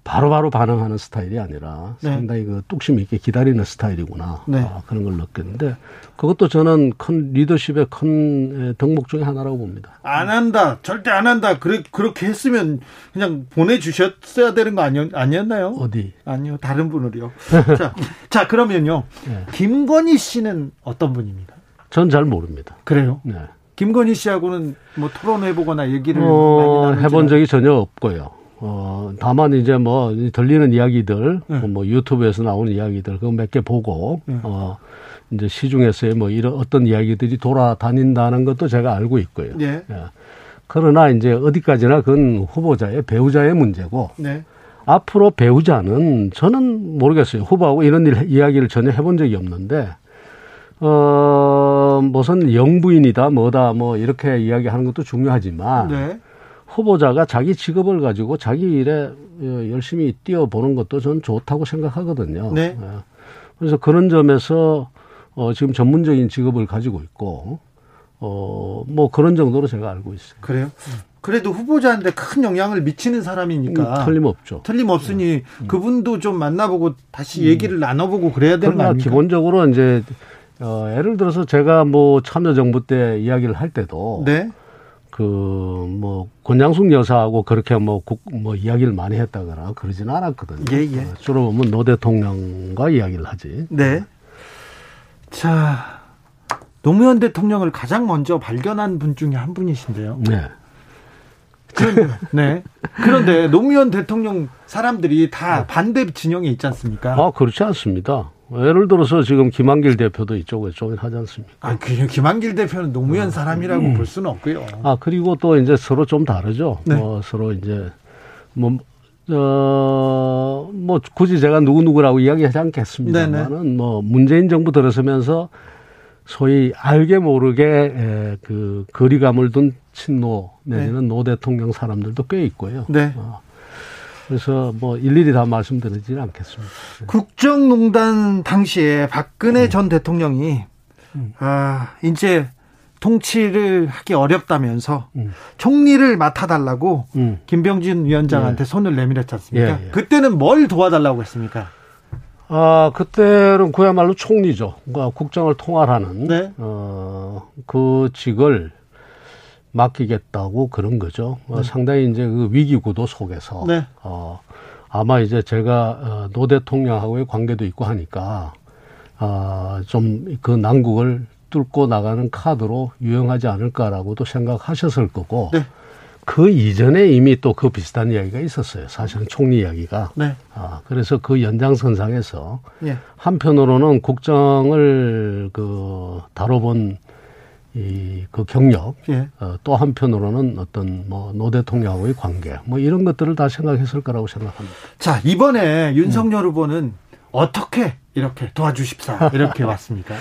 바로 바로 반응하는 스타일이 아니라 네. 상당히 그 뚝심 있게 기다리는 스타일이구나. 네. 아, 그런 걸 느꼈는데 그것도 저는 큰 리더십의 큰 덕목 중의 하나라고 봅니다. 안 한다. 절대 안 한다. 그래, 그렇게 했으면 그냥 보내주셨어야 되는 거 아니, 아니었나요? 어디? 아니요. 다른 분을요. <laughs> 자, 자, 그러면요. 네. 김건희 씨는 어떤 분입니다? 전잘 모릅니다. 그래요? 네. 김건희 씨하고는 뭐 토론해보거나 얘기를 어, 해본 적이 전혀 없고요. 어, 다만 이제 뭐 들리는 이야기들, 네. 뭐 유튜브에서 나오는 이야기들 그거 몇 개 보고 네. 어 이제 시중에서의 뭐 이런 어떤 이야기들이 돌아다닌다는 것도 제가 알고 있고요. 네. 예. 그러나 이제 어디까지나 그건 후보자의 배우자의 문제고 네. 앞으로 배우자는 저는 모르겠어요. 후보하고 이런 일, 이야기를 전혀 해본 적이 없는데 어 무슨 영부인이다 뭐다 뭐 이렇게 이야기하는 것도 중요하지만. 네. 후보자가 자기 직업을 가지고 자기 일에 어, 열심히 뛰어보는 것도 저는 좋다고 생각하거든요. 네. 예. 그래서 그런 점에서 어, 지금 전문적인 직업을 가지고 있고, 어, 뭐 그런 정도로 제가 알고 있어요. 그래요? 그래도 후보자한테 큰 영향을 미치는 사람이니까. 음, 틀림없죠. 틀림없으니 네. 음. 그분도 좀 만나보고 다시 음. 얘기를 음. 나눠보고 그래야 되는 거 아닙니까? 기본적으로 이제, 어, 예를 들어서 제가 뭐 참여정부 때 이야기를 할 때도. 네. 그뭐 권양숙 여사하고 그렇게 뭐, 국, 뭐 이야기를 많이 했다거나 그러지는 않았거든요. 예, 예. 어, 주로 보면 노 대통령과 이야기를 하지. 네. 자, 노무현 대통령을 가장 먼저 발견한 분 중에 한 분이신데요. 네. 그런데, 네. 그런데 노무현 대통령 사람들이 다 네. 반대 진영에 있지 않습니까? 아, 그렇지 않습니다. 예를 들어서 지금 김한길 대표도 이쪽에 쪽에 하지 않습니까? 아, 그 김한길 대표는 노무현 어. 사람이라고 음. 볼 수는 없고요. 아, 그리고 또 이제 서로 좀 다르죠. 네. 뭐 서로 이제 뭐, 어, 뭐 굳이 제가 누구누구라고 이야기하지 않겠습니다만은 뭐 문재인 정부 들어서면서 소위 알게 모르게 에, 그 거리감을 둔 친노 내지는 네. 노 대통령 사람들도 꽤 있고요. 네. 어. 그래서 뭐 일일이 다 말씀드리지는 않겠습니다. 네. 국정농단 당시에 박근혜 음. 전 대통령이 음. 아 이제 통치를 하기 어렵다면서 음. 총리를 맡아달라고 음. 김병준 위원장한테 예. 손을 내밀었지 않습니까? 예, 예. 그때는 뭘 도와달라고 했습니까? 아 그때는 그야말로 총리죠. 그러니까 국정을 통할하는 네. 어그 직을 맡기겠다고 그런 거죠. 어, 네. 어, 상당히 이제 그 위기 구도 속에서 네. 어, 아마 이제 제가 어, 노 대통령하고의 관계도 있고 하니까 아, 좀 그 난국을 뚫고 나가는 카드로 유용하지 않을까라고도 생각하셨을 거고 네. 그 이전에 이미 또 그 비슷한 이야기가 있었어요. 사실은 총리 이야기가. 네. 아, 그래서 그 연장선상에서 예. 한편으로는 국정을 그 다뤄본 이 그 경력 예. 어, 또 한편으로는 어떤 뭐 노 대통령하고의 관계 뭐 이런 것들을 다 생각했을 거라고 생각합니다. 자 이번에 윤석열 음. 후보는 어떻게 이렇게 도와주십사 이렇게 <laughs> 왔습니까?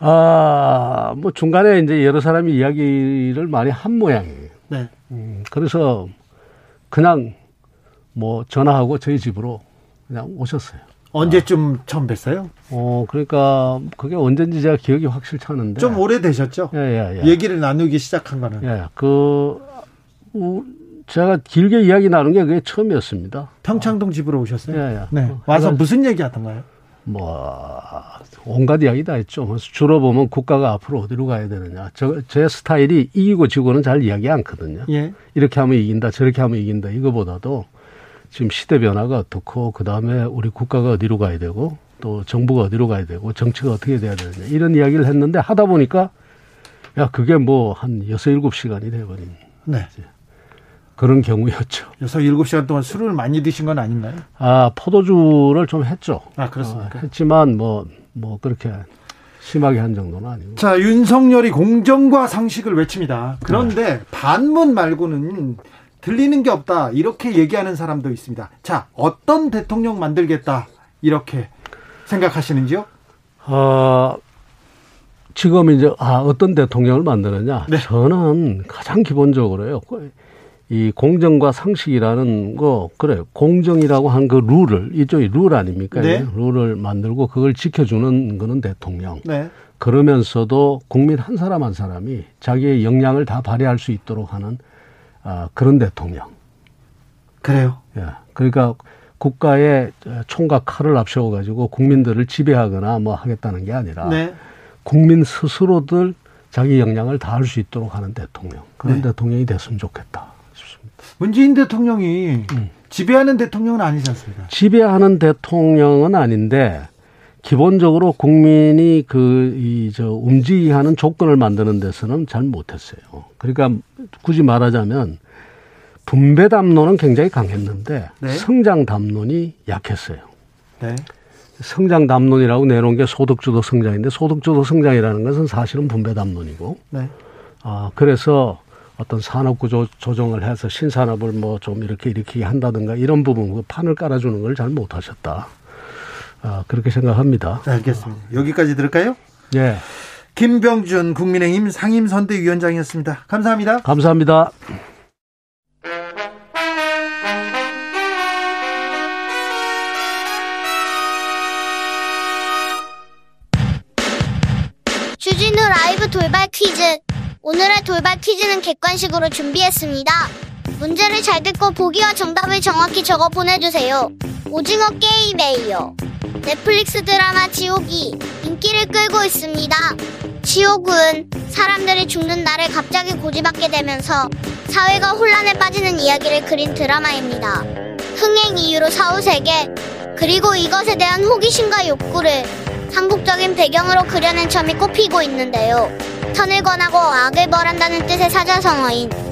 아 뭐 중간에 이제 여러 사람이 이야기를 많이 한 모양이에요. 네. 음, 그래서 그냥 뭐 전화하고 저희 집으로 그냥 오셨어요. 언제쯤 아. 처음 뵀어요? 어, 그러니까 그게 언젠지 제가 기억이 확실치 않은데. 좀 오래되셨죠? 예, 예, 예. 얘기를 나누기 시작한 거는. 예, 그, 제가 길게 이야기 나눈 게 그게 처음이었습니다. 평창동 집으로 오셨어요? 예, 예. 네. 어, 와서 무슨 얘기 하던가요? 뭐, 온갖 이야기 다 했죠. 주로 보면 국가가 앞으로 어디로 가야 되느냐. 저, 제 스타일이 이기고 지고는 잘 이야기 않거든요. 예. 이렇게 하면 이긴다, 저렇게 하면 이긴다. 이거보다도 지금 시대 변화가 어떻고 그 다음에 우리 국가가 어디로 가야 되고 또 정부가 어디로 가야 되고 정치가 어떻게 돼야 되느냐 이런 이야기를 했는데 하다 보니까 야 그게 뭐 한 여섯 일곱 시간이 돼버린 네. 그런 경우였죠. 여섯 일곱 시간 동안 술을 많이 드신 건 아닌가요? 아 포도주를 좀 했죠. 아 그렇습니까? 어, 했지만 뭐뭐 뭐 그렇게 심하게 한 정도는 아니고. 자, 윤석열이 공정과 상식을 외칩니다. 그런데 네. 반문 말고는 들리는 게 없다. 이렇게 얘기하는 사람도 있습니다. 자, 어떤 대통령 만들겠다. 이렇게 생각하시는지요? 어, 지금 이제 아 어떤 대통령을 만드느냐? 네. 저는 가장 기본적으로요. 이 공정과 상식이라는 거 그래요. 공정이라고 한 그 룰을 이쪽이 룰 아닙니까? 네. 룰을 만들고 그걸 지켜주는 거는 대통령. 네. 그러면서도 국민 한 사람 한 사람이 자기의 역량을 다 발휘할 수 있도록 하는 아, 그런 대통령. 그래요. 예. 그러니까 국가의 총각 칼을 앞세워 가지고 국민들을 지배하거나 뭐 하겠다는 게 아니라 네. 국민 스스로들 자기 역량을 다할 수 있도록 하는 대통령 그런 네. 대통령이 됐으면 좋겠다 싶습니다. 문재인 대통령이 음. 지배하는 대통령은 아니지 않습니까? 지배하는 대통령은 아닌데 기본적으로 국민이 그 이 저 움직이하는 조건을 만드는 데서는 잘 못했어요. 그러니까 굳이 말하자면 분배 담론은 굉장히 강했는데 네. 성장 담론이 약했어요. 네. 성장 담론이라고 내놓은 게 소득주도 성장인데 소득주도 성장이라는 것은 사실은 분배 담론이고. 네. 아 그래서 어떤 산업 구조 조정을 해서 신산업을 뭐 좀 이렇게 이렇게 한다든가 이런 부분 그 판을 깔아주는 걸 잘 못하셨다. 아 그렇게 생각합니다. 네, 알겠습니다. 여기까지 들을까요? 예. 김병준 국민의힘 상임선대위원장이었습니다. 감사합니다. 감사합니다. 돌발 퀴즈. 오늘의 돌발 퀴즈는 객관식으로 준비했습니다. 문제를 잘 듣고 보기와 정답을 정확히 적어 보내주세요. 오징어 게임에이요. 넷플릭스 드라마 지옥이 인기를 끌고 있습니다. 지옥은 사람들이 죽는 날에 갑자기 고지받게 되면서 사회가 혼란에 빠지는 이야기를 그린 드라마입니다. 흥행 이유로 사후세계, 그리고 이것에 대한 호기심과 욕구를 한국적인 배경으로 그려낸 점이 꼽히고 있는데요. 선을 권하고 악을 벌한다는 뜻의 사자성어인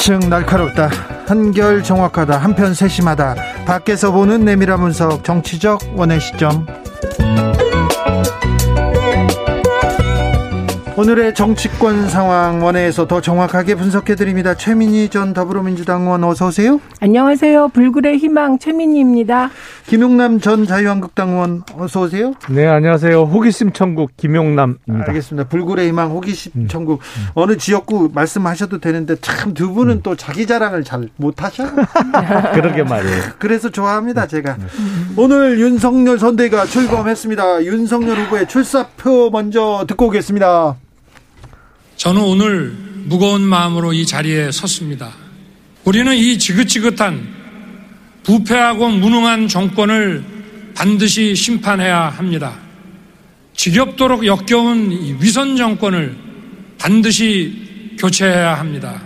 한층 날카롭다. 한결 정확하다. 한편 세심하다. 밖에서 보는 내밀한 분석 정치적 원의 시점. 오늘의 정치권 상황 원회에서 더 정확하게 분석해 드립니다. 최민희 전 더불어민주당 의원 어서 오세요. 안녕하세요. 불굴의 희망 최민희입니다. 김용남 전 자유한국당 의원 어서 오세요. 네, 안녕하세요. 호기심 천국 김용남입니다. 알겠습니다. 불굴의 희망 호기심 음. 천국 음. 어느 지역구 말씀하셔도 되는데 참 두 분은 음. 또 자기 자랑을 잘 못하셔. <laughs> 그러게 말이에요. 그래서 좋아합니다, 제가. 오늘 윤석열 선대가 출범했습니다. 윤석열 후보의 출사표 먼저 듣고 오겠습니다. 저는 오늘 무거운 마음으로 이 자리에 섰습니다. 우리는 이 지긋지긋한 부패하고 무능한 정권을 반드시 심판해야 합니다. 지겹도록 역겨운 위선 정권을 반드시 교체해야 합니다.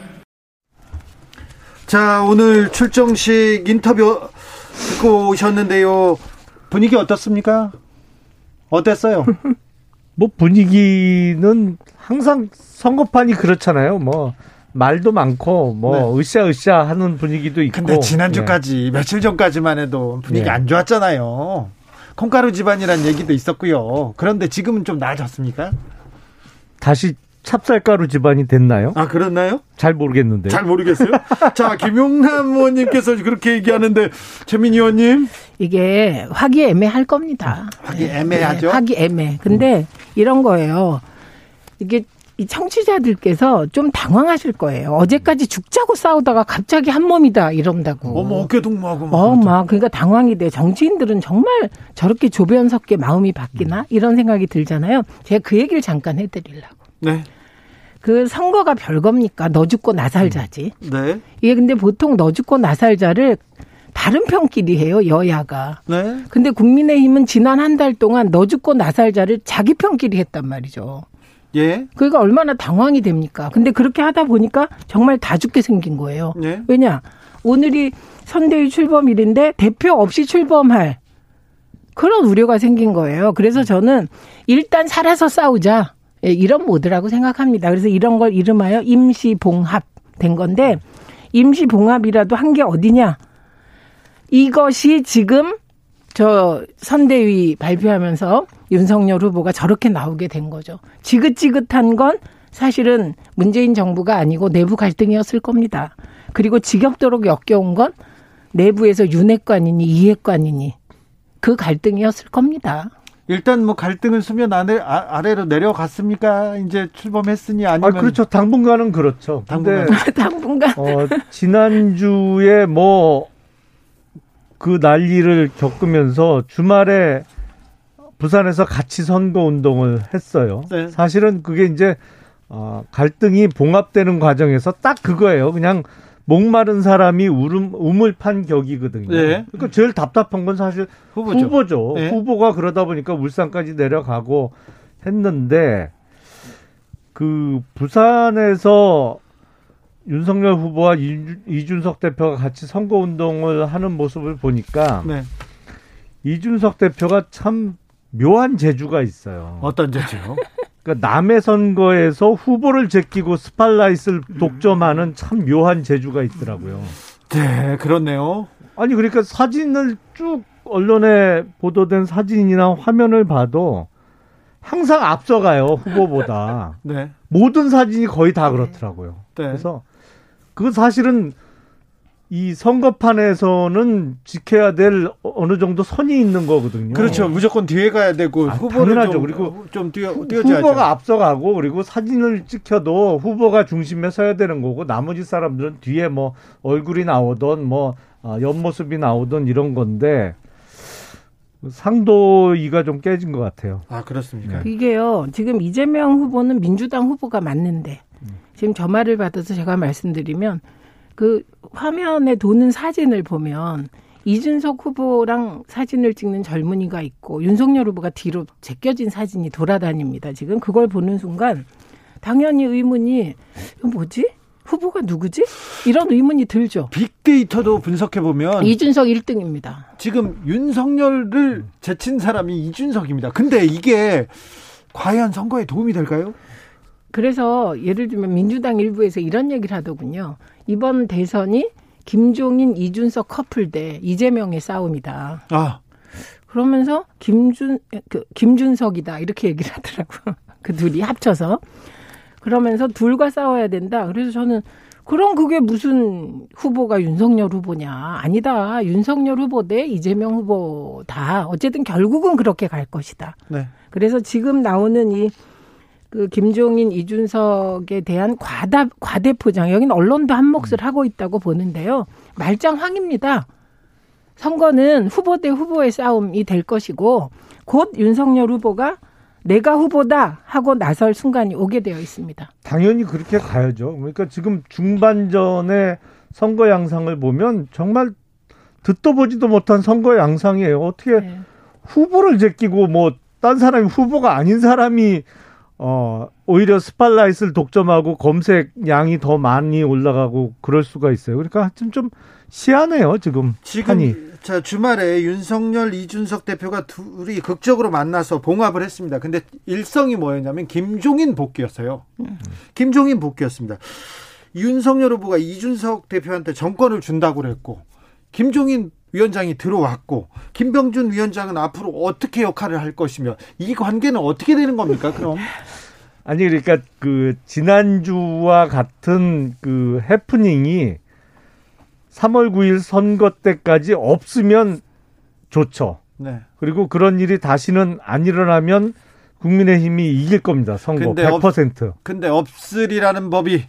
자, 오늘 출정식 인터뷰 듣고 오셨는데요. 분위기 어떻습니까? 어땠어요? <laughs> 뭐 분위기는 항상 선거판이 그렇잖아요. 뭐 말도 많고 뭐 네. 으쌰으쌰 하는 분위기도 있고. 근데 지난주까지 네. 며칠 전까지만 해도 분위기 네. 안 좋았잖아요. 콩가루 집안이란 얘기도 있었고요. 그런데 지금은 좀 나아졌습니까? 다시 찹쌀가루 집안이 됐나요? 아, 그렇나요? 잘 모르겠는데. 잘 모르겠어요? 자, 김용남 의원님께서 그렇게 얘기하는데, 최민희 의원님. 이게 화기애매할 겁니다. 화기애매하죠? 네, 화기애매. 근데 음. 이런 거예요. 이게 이 청취자들께서 좀 당황하실 거예요. 어제까지 죽자고 싸우다가 갑자기 한 몸이다 이런다고. 어머 어깨 동무하고. 어, 막 그러니까 당황이 돼. 정치인들은 정말 저렇게 조변석계 마음이 바뀌나 이런 생각이 들잖아요. 제가 그 얘기를 잠깐 해드리려고. 네. 그 선거가 별겁니까? 너 죽고 나 살자지. 네. 이게 근데 보통 너 죽고 나 살자를 다른 편끼리 해요, 여야가. 네. 근데 국민의힘은 지난 한 달 동안 너 죽고 나 살자를 자기 편끼리 했단 말이죠. 예. 그러니까 얼마나 당황이 됩니까? 근데 그렇게 하다 보니까 정말 다 죽게 생긴 거예요. 네. 왜냐? 오늘이 선대위 출범일인데 대표 없이 출범할 그런 우려가 생긴 거예요. 그래서 저는 일단 살아서 싸우자. 예, 이런 모드라고 생각합니다. 그래서 이런 걸 이름하여 임시봉합 된 건데 임시봉합이라도 한 게 어디냐? 이것이 지금 저 선대위 발표하면서 윤석열 후보가 저렇게 나오게 된 거죠. 지긋지긋한 건 사실은 문재인 정부가 아니고 내부 갈등이었을 겁니다. 그리고 지겹도록 역겨운 건 내부에서 윤핵관이니 이핵관이니 그 갈등이었을 겁니다. 일단 뭐 갈등은 수면 아래, 아, 래로 내려갔습니까? 이제 출범했으니 아니면 아, 그렇죠. 당분간은 그렇죠. 당분간. 근데 <laughs> 당분간 어, 지난주에 뭐 그 난리를 겪으면서 주말에 부산에서 같이 선거 운동을 했어요. 네. 사실은 그게 이제 어, 갈등이 봉합되는 과정에서 딱 그거예요. 그냥 목마른 사람이 울음, 우물 판 격이거든요. 네. 그러니까 제일 답답한 건 사실 후보죠. 후보죠. 네. 후보가 그러다 보니까 울산까지 내려가고 했는데 그 부산에서 윤석열 후보와 이- 이준석 대표가 같이 선거 운동을 하는 모습을 보니까 네. 이준석 대표가 참 묘한 재주가 있어요. 어떤 제지요? <laughs> 그러니까 남의 선거에서 후보를 제끼고 스팔라이트를 독점하는 참 묘한 재주가 있더라고요. 네, 그렇네요. 아니 그러니까 사진을 쭉 언론에 보도된 사진이나 화면을 봐도 항상 앞서가요 후보보다 <laughs> 네. 모든 사진이 거의 다 그렇더라고요. 네. 그래서 그 사실은 이 선거판에서는 지켜야 될 어느 정도 선이 있는 거거든요. 그렇죠. 무조건 뒤에 가야 되고 아, 후보를 당연하죠. 좀, 그리고 좀 뛰어 뛰어줘야죠. 후보가 앞서가고 그리고 사진을 찍혀도 후보가 중심에 서야 되는 거고 나머지 사람들은 뒤에 뭐 얼굴이 나오던 뭐 어, 옆모습이 나오던 이런 건데 상도이가 좀 깨진 것 같아요. 아 그렇습니까? 네. 이게요. 지금 이재명 후보는 민주당 후보가 맞는데 지금 저 말을 받아서 제가 말씀드리면 그 화면에 도는 사진을 보면 이준석 후보랑 사진을 찍는 젊은이가 있고 윤석열 후보가 뒤로 제껴진 사진이 돌아다닙니다. 지금 그걸 보는 순간 당연히 의문이 뭐지? 후보가 누구지? 이런 의문이 들죠. 빅데이터도 분석해 보면 이준석 1등입니다. 지금 윤석열을 제친 사람이 이준석입니다. 근데 이게 과연 선거에 도움이 될까요? 그래서 예를 들면 민주당 일부에서 이런 얘기를 하더군요. 이번 대선이 김종인, 이준석 커플 대 이재명의 싸움이다. 아, 그러면서 김준 그 김준석이다 이렇게 얘기를 하더라고. <laughs> 그 둘이 합쳐서 그러면서 둘과 싸워야 된다. 그래서 저는 그럼 그게 무슨 후보가 윤석열 후보냐? 아니다. 윤석열 후보 대 이재명 후보다. 어쨌든 결국은 그렇게 갈 것이다. 네. 그래서 지금 나오는 이 그 김종인, 이준석에 대한 과다 과대 포장 여기는 언론도 한 몫을 하고 있다고 보는데요. 말짱황입니다. 선거는 후보 대 후보의 싸움이 될 것이고 곧 윤석열 후보가 내가 후보다 하고 나설 순간이 오게 되어 있습니다. 당연히 그렇게 가야죠. 그러니까 지금 중반전의 선거 양상을 보면 정말 듣도 보지도 못한 선거 양상이에요. 어떻게 네. 후보를 제끼고 뭐 딴 사람이 후보가 아닌 사람이 어 오히려 스팔라이트를 독점하고 검색량이 더 많이 올라가고 그럴 수가 있어요. 그러니까 좀좀 시하네요 지금 지금 판이. 자 주말에 윤석열, 이준석 대표가 둘이 극적으로 만나서 봉합을 했습니다. 근데 일성이 뭐였냐면 김종인 복귀였어요. 김종인 복귀였습니다. 윤석열 후보가 이준석 대표한테 정권을 준다고 그랬고 김종인 위원장이 들어왔고 김병준 위원장은 앞으로 어떻게 역할을 할 것이며 이 관계는 어떻게 되는 겁니까? 그럼 아니 그러니까 그 지난주와 같은 그 해프닝이 3월 9일 선거 때까지 없으면 좋죠. 네. 그리고 그런 일이 다시는 안 일어나면 국민의힘이 이길 겁니다. 선거 근데 없- 100%. 근데 없으리라는 법이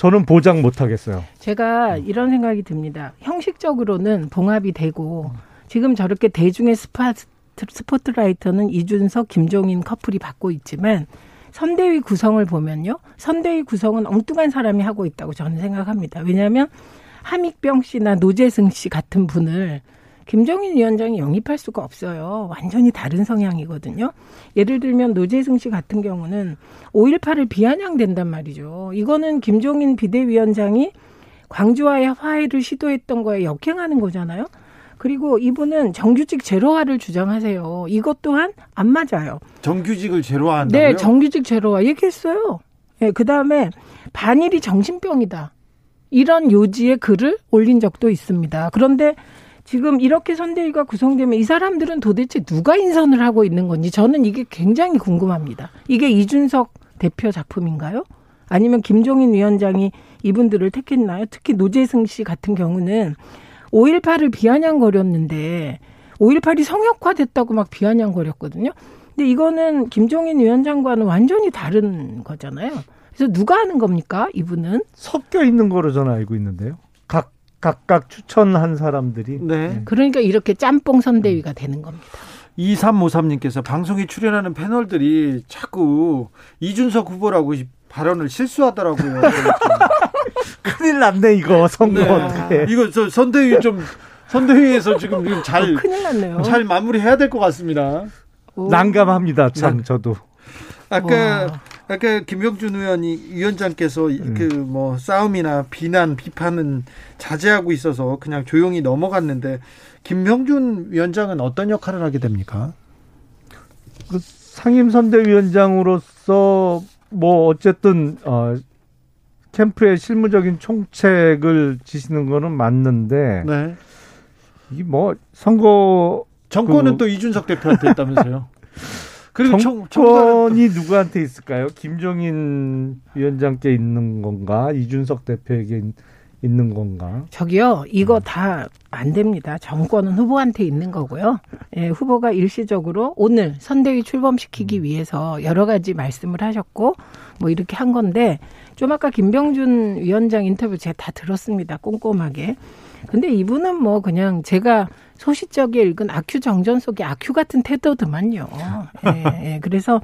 저는 보장 못 하겠어요. 제가 이런 생각이 듭니다. 형식적으로는 봉합이 되고 지금 저렇게 대중의 스파 스포트라이트는 이준석, 김종인 커플이 받고 있지만 선대위 구성을 보면요. 선대위 구성은 엉뚱한 사람이 하고 있다고 저는 생각합니다. 왜냐하면 함익병 씨나 노재승 씨 같은 분을 김종인 위원장이 영입할 수가 없어요. 완전히 다른 성향이거든요. 예를 들면 노재승 씨 같은 경우는 5.18을 비아냥된단 말이죠. 이거는 김종인 비대위원장이 광주와의 화해를 시도했던 거에 역행하는 거잖아요. 그리고 이분은 정규직 제로화를 주장하세요. 이것 또한 안 맞아요. 정규직을 제로화한다고요? 네, 정규직 제로화 얘기했어요. 네, 그다음에 반일이 정신병이다. 이런 요지의 글을 올린 적도 있습니다. 그런데 지금 이렇게 선대위가 구성되면 이 사람들은 도대체 누가 인선을 하고 있는 건지 저는 이게 굉장히 궁금합니다. 이게 이준석 대표 작품인가요? 아니면 김종인 위원장이 이분들을 택했나요? 특히 노재승 씨 같은 경우는 5.18을 비아냥거렸는데 5.18이 성역화됐다고 막 비아냥거렸거든요. 근데 이거는 김종인 위원장과는 완전히 다른 거잖아요. 그래서 누가 하는 겁니까? 이분은 섞여 있는 거로 저는 알고 있는데요. 각 각각 추천한 사람들이. 네. 그러니까 이렇게 짬뽕 선대위가 되는 겁니다. 2353님께서 방송에 출연하는 패널들이 자꾸 이준석 후보라고 발언을 실수하더라고요. <laughs> 큰일 났네 이거 선거 네. 이거 저 선대위 좀 선대위에서 지금 잘, 어, 큰일 났네요. 잘 마무리해야 될 것 같습니다. 오. 난감합니다. 참 네. 저도. 아까 와. 아까 김병준 의원이 위원장께서 음. 그뭐 싸움이나 비난 비판은 자제하고 있어서 그냥 조용히 넘어갔는데 김병준 위원장은 어떤 역할을 하게 됩니까? 그 상임 선대위원장으로서 뭐 어쨌든 어 캠프의 실무적인 총책을 지시는 거는 맞는데 네. 이뭐 선거 정권은 그- 또 이준석 대표한테 있다면서요. <laughs> 그리고 정권이 누구한테 있을까요? 김종인 위원장께 있는 건가? 이준석 대표에게 있- 있는 건가? 저기요, 이거 다안 됩니다. 정권은 후보한테 있는 거고요. 예, 후보가 일시적으로 오늘 선대위 출범시키기 위해서 여러 가지 말씀을 하셨고, 뭐 이렇게 한 건데, 좀 아까 김병준 위원장 인터뷰 제가 다 들었습니다. 꼼꼼하게. 근데 이분은 뭐 그냥 제가 소시적에 읽은 아큐 정전 속의 아큐 같은 태도더만요. 예, 예. 그래서,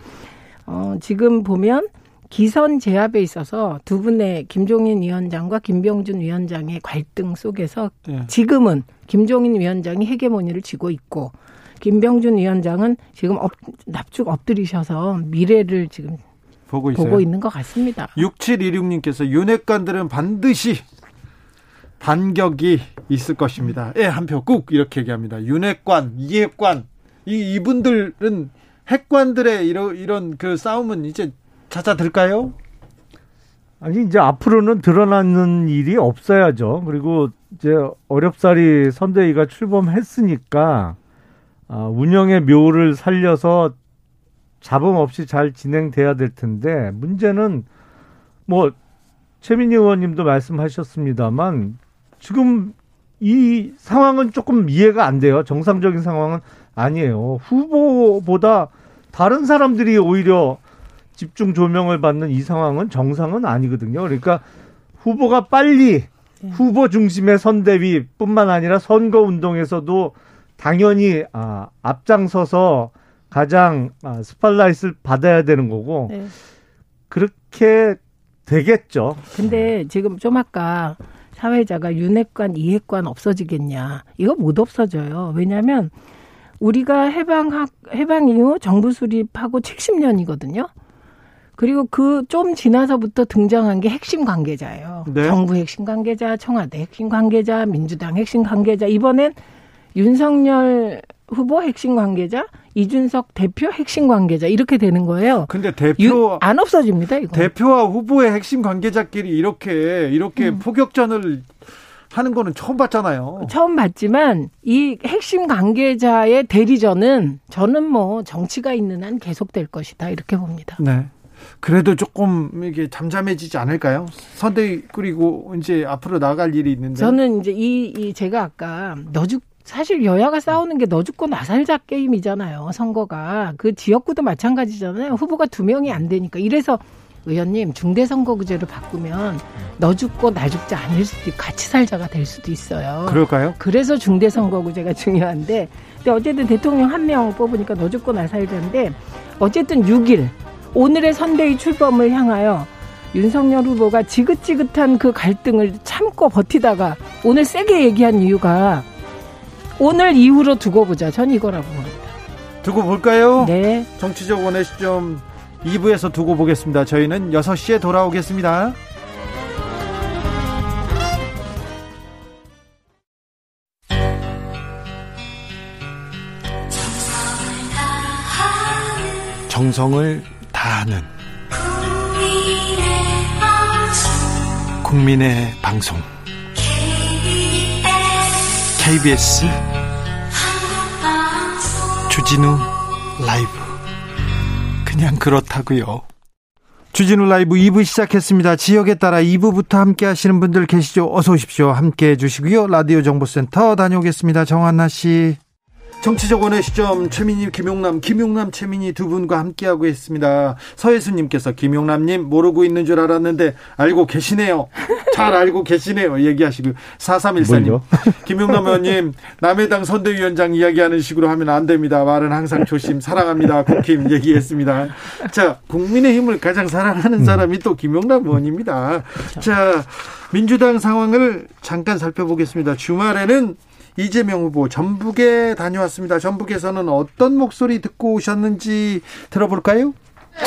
어, 지금 보면 기선 제압에 있어서 두 분의 김종인 위원장과 김병준 위원장의 갈등 속에서 네. 지금은 김종인 위원장이 헤게모니를 쥐고 있고 김병준 위원장은 지금 엎, 납죽 엎드리셔서 미래를 지금 보고 있어요. 보고 있는 것 같습니다. 6726님께서 윤핵관들은 반드시 반격이 있을 것입니다. 예, 한 표 꾹 이렇게 얘기합니다. 윤핵관, 이핵관 이 이분들은 핵관들의 이런 이런 그 싸움은 이제 잦아들까요? 아니 이제 앞으로는 드러나는 일이 없어야죠. 그리고 이제 어렵사리 선대위가 출범했으니까 아, 운영의 묘를 살려서 잡음 없이 잘 진행돼야 될 텐데 문제는 뭐 최민희 의원님도 말씀하셨습니다만 지금 이 상황은 조금 이해가 안 돼요. 정상적인 상황은 아니에요. 후보보다 다른 사람들이 오히려 집중 조명을 받는 이 상황은 정상은 아니거든요. 그러니까 후보가 빨리 후보 중심의 선대위뿐만 아니라 선거 운동에서도 당연히 아, 앞장서서 가장 아, 스팟라이트를 받아야 되는 거고 네. 그렇게 되겠죠. 근데 지금 좀 아까 사회자가 윤핵관, 이핵관 없어지겠냐. 이거 못 없어져요. 왜냐하면 우리가 해방, 해방 이후 정부 수립하고 70년이거든요. 그리고 그 좀 지나서부터 등장한 게 핵심 관계자예요. 네. 정부 핵심 관계자, 청와대 핵심 관계자, 민주당 핵심 관계자. 이번엔 윤석열 후보 핵심 관계자, 이준석 대표 핵심 관계자 이렇게 되는 거예요. 근데 유- 대표 안 없어집니다, 이거. 대표와 후보의 핵심 관계자끼리 이렇게 이렇게 음. 포격전을 하는 거는 처음 봤잖아요. 처음 봤지만 이 핵심 관계자의 대리전은 저는 뭐 정치가 있는 한 계속될 것이다 이렇게 봅니다. 네. 그래도 조금 이게 잠잠해지지 않을까요? 선대위 그리고 이제 앞으로 나갈 일이 있는데. 저는 이제 이, 이 제가 아까 너죽 사실 여야가 싸우는 게 너 죽고 나 살자 게임이잖아요. 선거가 그 지역구도 마찬가지잖아요. 후보가 두 명이 안 되니까 이래서 의원님 중대선거구제로 바꾸면 너 죽고 나 죽자 아닐 수도 있고 같이 살자가 될 수도 있어요. 그럴까요? 그래서 중대선거구제가 중요한데, 근데 어쨌든 대통령 한 명 뽑으니까 너 죽고 나 살자인데, 어쨌든 6일, 오늘의 선대위 출범을 향하여 윤석열 후보가 지긋지긋한 그 갈등을 참고 버티다가 오늘 세게 얘기한 이유가 오늘 이후로 두고 보자. 전 이거라고 봅니다. 두고 볼까요? 네. 정치적 원의 시점 2부에서 두고 보겠습니다. 저희는 6시에 돌아오겠습니다. 정성을 다하는 국민의 방송 KBS 주진우 라이브 그냥 그렇다고요. 주진우 라이브 2부 시작했습니다. 지역에 따라 2부부터 함께 하시는 분들 계시죠? 어서 오십시오. 함께 해 주시고요. 라디오 정보센터 다녀오겠습니다. 정한나 씨. 정치적 원의 시점 최민희 김용남 김용남 최민희 두 분과 함께하고 있습니다. 서혜수님께서 김용남님 모르고 있는 줄 알았는데 알고 계시네요. 잘 알고 계시네요. 얘기하시고 4314님 <laughs> 김용남 의원님 남의 당 선대위원장 이야기하는 식으로 하면 안 됩니다. 말은 항상 조심 사랑합니다. 국힘 얘기했습니다. 자 국민의힘을 가장 사랑하는 사람이 또 김용남 의원입니다. 자 민주당 상황을 잠깐 살펴보겠습니다. 주말에는 이재명 후보 전북에 다녀왔습니다. 전북에서는 어떤 목소리 듣고 오셨는지 들어볼까요?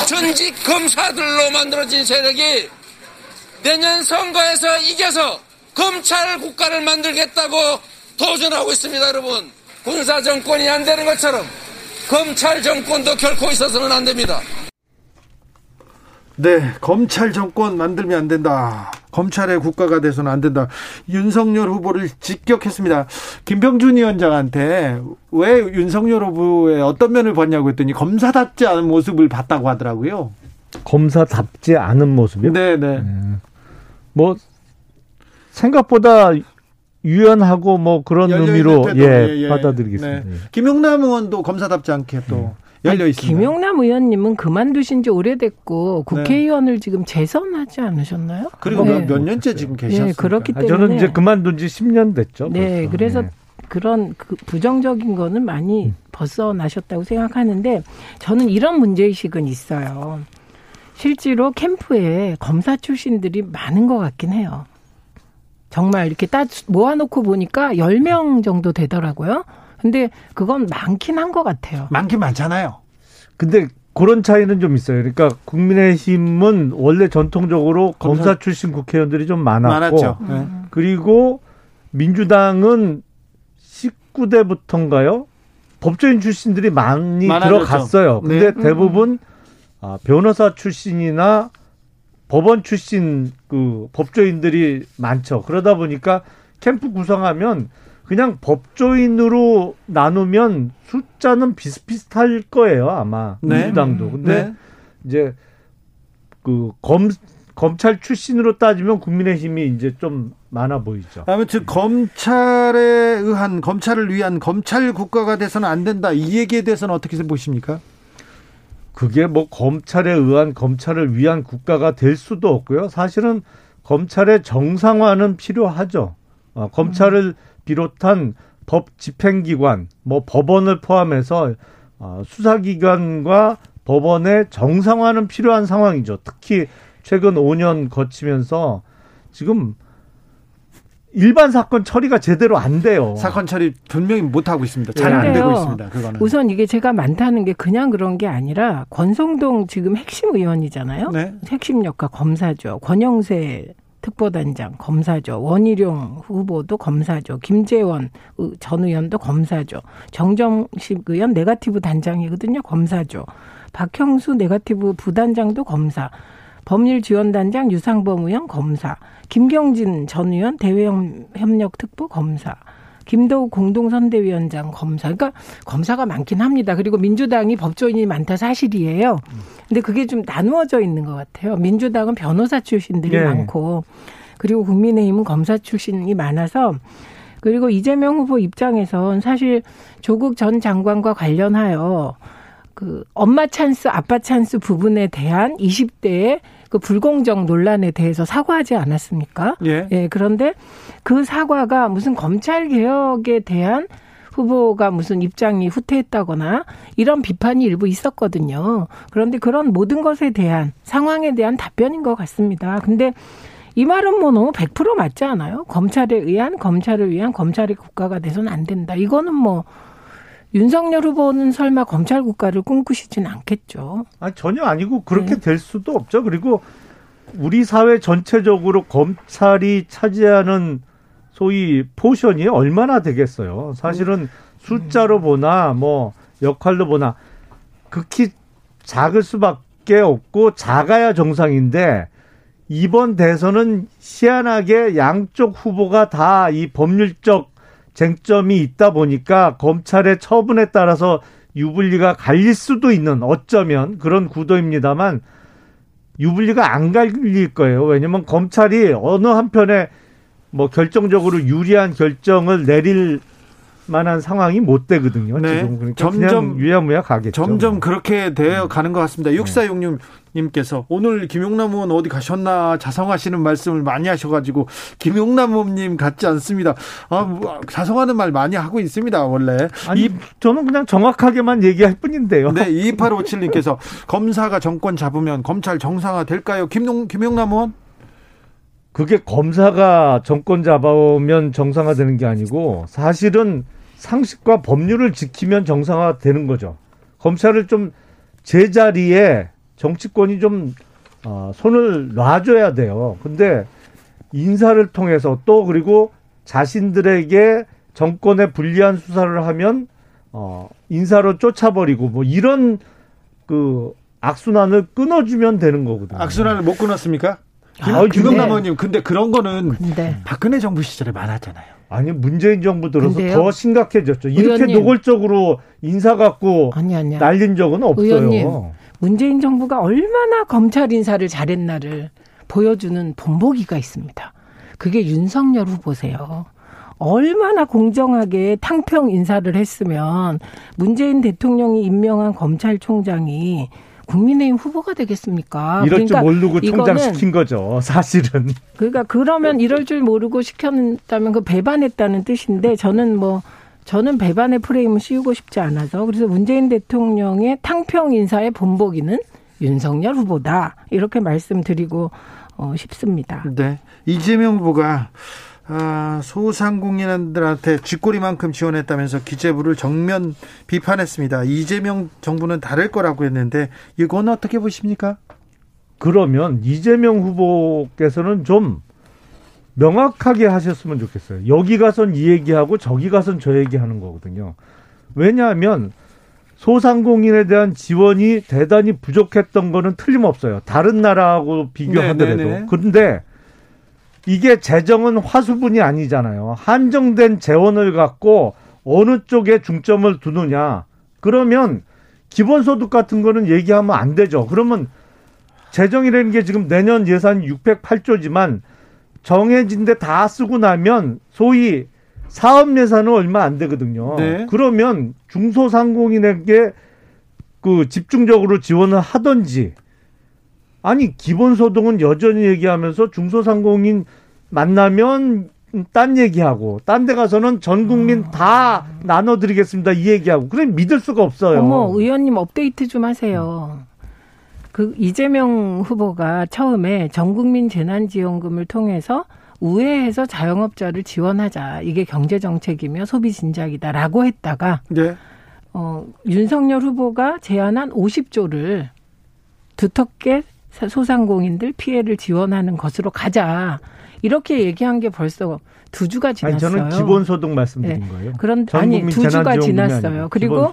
전직 검사들로 만들어진 세력이 내년 선거에서 이겨서 검찰 국가를 만들겠다고 도전하고 있습니다, 여러분. 군사 정권이 안 되는 것처럼 검찰 정권도 결코 있어서는 안 됩니다. 네, 검찰 정권 만들면 안 된다. 검찰의 국가가 돼서는 안 된다. 윤석열 후보를 직격했습니다. 김병준 위원장한테 왜 윤석열 후보의 어떤 면을 봤냐고 했더니 검사답지 않은 모습을 봤다고 하더라고요. 검사답지 않은 모습이요? 네, 네. 뭐 생각보다 유연하고 뭐 그런 의미로 태도, 예, 받아들이겠습니다. 네. 김용남 의원도 검사답지 않게 또 열려 아니, 있습니다. 김용남 의원님은 그만두신 지 오래됐고 국회의원을 지금 재선하지 않으셨나요? 그리고 네. 몇, 몇 년째 지금 계셨어요. 네, 그렇기 아, 때문에 저는 이제 그만둔 지 10년 됐죠. 네, 벌써. 그래서 네. 그런 그 부정적인 거는 많이 벗어나셨다고 생각하는데 저는 이런 문제 의식은 있어요. 실제로 캠프에 검사 출신들이 많은 것 같긴 해요. 정말 이렇게 따 모아놓고 보니까 10명 정도 되더라고요. 근데 그건 많긴 한 것 같아요. 많긴 많잖아요. 근데 그런 차이는 좀 있어요. 그러니까 국민의힘은 원래 전통적으로 검사, 검사 출신 국회의원들이 좀 많았고 많았죠. 네. 음. 그리고 민주당은 19대부터인가요? 법조인 출신들이 많이 많아졌죠. 들어갔어요. 근데 네. 대부분 아, 변호사 출신이나 법원 출신 그 법조인들이 많죠. 그러다 보니까 캠프 구성하면 그냥 법조인으로 나누면 숫자는 비슷비슷할 거예요, 아마. 네. 민주당도. 근데 네. 이제 그 검, 검찰 출신으로 따지면 국민의힘이 이제 좀 많아 보이죠. 아무튼 검찰에 의한 검찰을 위한 검찰 국가가 돼서는 안 된다. 이 얘기에 대해서는 어떻게 보십니까? 그게 뭐 검찰에 의한 검찰을 위한 국가가 될 수도 없고요. 사실은 검찰의 정상화는 필요하죠. 어, 검찰을 비롯한 법 집행기관, 뭐 법원을 포함해서 어, 수사기관과 법원의 정상화는 필요한 상황이죠. 특히 최근 5년 거치면서 지금 일반 사건 처리가 제대로 안 돼요. 사건 처리 분명히 못 하고 있습니다. 잘안 근데요, 되고 있습니다. 그거는. 우선 이게 제가 많다는 게 그냥 그런 게 아니라 권성동 지금 핵심 의원이잖아요. 네. 핵심 역할 검사죠. 권영세 특보단장 검사죠. 원희룡 후보도 검사죠. 김재원 의- 전 의원도 검사죠. 정정식 의원 네가티브 단장이거든요. 검사죠. 박형수 네가티브 부단장도 검사. 법률지원단장 유상범 의원 검사. 김경진 전 의원 대외협력특보 검사. 김도우 공동선대위원장 검사. 그러니까 검사가 많긴 합니다. 그리고 민주당이 법조인이 많다 사실이에요. 근데 그게 좀 나누어져 있는 것 같아요. 민주당은 변호사 출신들이 예. 많고 그리고 국민의힘은 검사 출신이 많아서 그리고 이재명 후보 입장에선 사실 조국 전 장관과 관련하여 그 엄마 찬스, 아빠 찬스 부분에 대한 20대의 그 불공정 논란에 대해서 사과하지 않았습니까? 예. 예, 그런데 그 사과가 무슨 검찰 개혁에 대한 후보가 무슨 입장이 후퇴했다거나 이런 비판이 일부 있었거든요. 그런데 그런 모든 것에 대한 상황에 대한 답변인 것 같습니다. 근데 이 말은 뭐 너무 100% 맞지 않아요? 검찰에 의한 검찰을 위한 검찰의 국가가 돼서는 안 된다. 이거는 뭐 윤석열 후보는 설마 검찰 국가를 꿈꾸시진 않겠죠. 아 전혀 아니고 그렇게 네. 될 수도 없죠. 그리고 우리 사회 전체적으로 검찰이 차지하는 소위 포션이 얼마나 되겠어요. 사실은 숫자로 보나 뭐 역할로 보나 극히 작을 수밖에 없고 작아야 정상인데 이번 대선은 희한하게 양쪽 후보가 다 이 법률적 쟁점이 있다 보니까 검찰의 처분에 따라서 유불리가 갈릴 수도 있는 어쩌면 그런 구도입니다만 유불리가 안 갈릴 거예요. 왜냐면 검찰이 어느 한편에 뭐 결정적으로 유리한 결정을 내릴 만한 상황이 못 되거든요. 네. 지금 그러니까 점점 유야무야 가겠죠. 점점 그렇게 되어 가는 것 같습니다. 6466님께서 오늘 김용남 의원 어디 가셨나 자성하시는 말씀을 많이 하셔가지고 김용남 의원님 같지 않습니다. 아, 뭐, 자성하는 말 많이 하고 있습니다. 원래. 아니, 이, 저는 그냥 정확하게만 얘기할 뿐인데요. 네, 2857님께서 <laughs> 검사가 정권 잡으면 검찰 정상화 될까요? 김용, 김용남 의원? 그게 검사가 정권 잡아오면 정상화되는 게 아니고 사실은 상식과 법률을 지키면 정상화되는 거죠. 검찰을 좀 제자리에 정치권이 좀 어, 손을 놔줘야 돼요. 근데 인사를 통해서 또 그리고 자신들에게 정권에 불리한 수사를 하면 어, 인사로 쫓아버리고 뭐 이런 그 악순환을 끊어주면 되는 거거든요. 악순환을 못 끊었습니까? 아, 김영남 의원님, 근데 그런 거는 근데. 박근혜 정부 시절에 많았잖아요. 아니 문재인 정부 들어서 근데요? 더 심각해졌죠. 이렇게 의원님. 노골적으로 인사 갖고 아니, 아니 날린 적은 없어요. 의원님, 문재인 정부가 얼마나 검찰 인사를 잘했나를 보여주는 본보기가 있습니다. 그게 윤석열 후보세요. 얼마나 공정하게 탕평 인사를 했으면 문재인 대통령이 임명한 검찰총장이 국민의힘 후보가 되겠습니까? 이럴 그러니까 줄 모르고 총장 시킨 거죠, 사실은. 그러니까 그러면 이럴 줄 모르고 시켰다면 그 배반했다는 뜻인데 저는 뭐 저는 배반의 프레임을 씌우고 싶지 않아서 그래서 문재인 대통령의 탕평 인사의 본보기는 윤석열 후보다 이렇게 말씀드리고 어, 싶습니다. 네, 이재명 후보가 아, 소상공인들한테 쥐꼬리만큼 지원했다면서 기재부를 정면 비판했습니다. 이재명 정부는 다를 거라고 했는데 이건 어떻게 보십니까? 그러면 이재명 후보께서는 좀 명확하게 하셨으면 좋겠어요. 여기 가선 이 얘기하고 저기 가선 저 얘기하는 거거든요. 왜냐하면 소상공인에 대한 지원이 대단히 부족했던 거는 틀림없어요. 다른 나라하고 비교하더라도. 네, 네, 네. 그런데 이게 재정은 화수분이 아니잖아요. 한정된 재원을 갖고 어느 쪽에 중점을 두느냐. 그러면 기본소득 같은 거는 얘기하면 안 되죠. 그러면 재정이라는 게 지금 내년 예산 608조지만 정해진 데 다 쓰고 나면 소위 사업 예산은 얼마 안 되거든요. 네. 그러면 중소상공인에게 그 집중적으로 지원을 하든지 아니 기본소득은 여전히 얘기하면서 중소상공인 만나면 딴 얘기하고 딴 데 가서는 전 국민 아. 다 나눠드리겠습니다 이 얘기하고 그래 믿을 수가 없어요. 어머 의원님 업데이트 좀 하세요. 그 이재명 후보가 처음에 전 국민 재난지원금을 통해서 우회해서 자영업자를 지원하자 이게 경제 정책이며 소비 진작이다라고 했다가 네. 어, 윤석열 후보가 제안한 50조를 두텁게 소상공인들 피해를 지원하는 것으로 가자. 이렇게 얘기한 게 벌써 두 주가 지났어요. 아니, 저는 기본소득 말씀드린 네. 거예요. 그런 아니 두 주가 지났어요. 그리고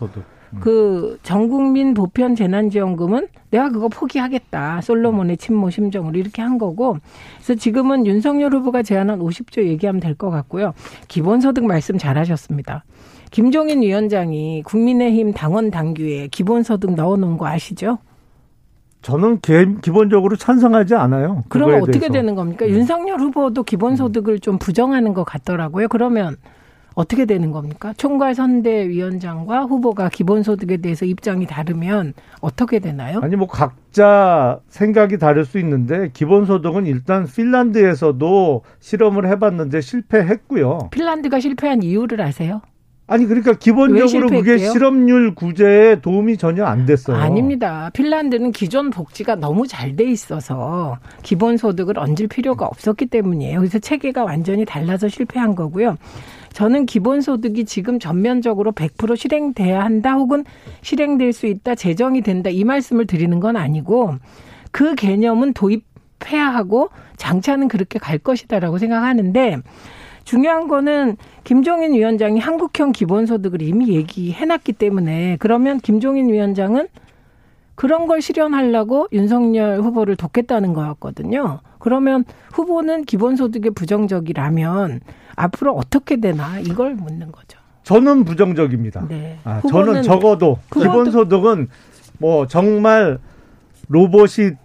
음. 그 전 국민 보편 재난지원금은 내가 그거 포기하겠다. 솔로몬의 친모 심정으로 이렇게 한 거고. 그래서 지금은 윤석열 후보가 제안한 50조 얘기하면 될 것 같고요. 기본소득 말씀 잘하셨습니다. 김종인 위원장이 국민의힘 당원 당규에 기본소득 넣어놓은 거 아시죠? 저는 기본적으로 찬성하지 않아요. 그러면 어떻게 대해서. 되는 겁니까? 네. 윤석열 후보도 기본소득을 좀 부정하는 것 같더라고요. 그러면 어떻게 되는 겁니까? 총괄 선대위원장과 후보가 기본소득에 대해서 입장이 다르면 어떻게 되나요? 아니 뭐 각자 생각이 다를 수 있는데 기본소득은 일단 핀란드에서도 실험을 해봤는데 실패했고요. 핀란드가 실패한 이유를 아세요? 아니 그러니까 기본적으로 그게 실업률 구제에 도움이 전혀 안 됐어요. 아닙니다. 핀란드는 기존 복지가 너무 잘 돼 있어서 기본 소득을 얹을 필요가 없었기 때문이에요. 그래서 체계가 완전히 달라서 실패한 거고요. 저는 기본 소득이 지금 전면적으로 100% 실행돼야 한다 혹은 실행될 수 있다, 제정이 된다 이 말씀을 드리는 건 아니고 그 개념은 도입해야 하고 장차는 그렇게 갈 것이다라고 생각하는데 중요한 거는 김종인 위원장이 한국형 기본소득을 이미 얘기해놨기 때문에 그러면 김종인 위원장은 그런 걸 실현하려고 윤석열 후보를 돕겠다는 거였거든요. 그러면 후보는 기본소득에 부정적이라면 앞으로 어떻게 되나 이걸 묻는 거죠. 저는 부정적입니다. 네. 아, 저는 적어도 기본소득은 뭐 정말 로봇이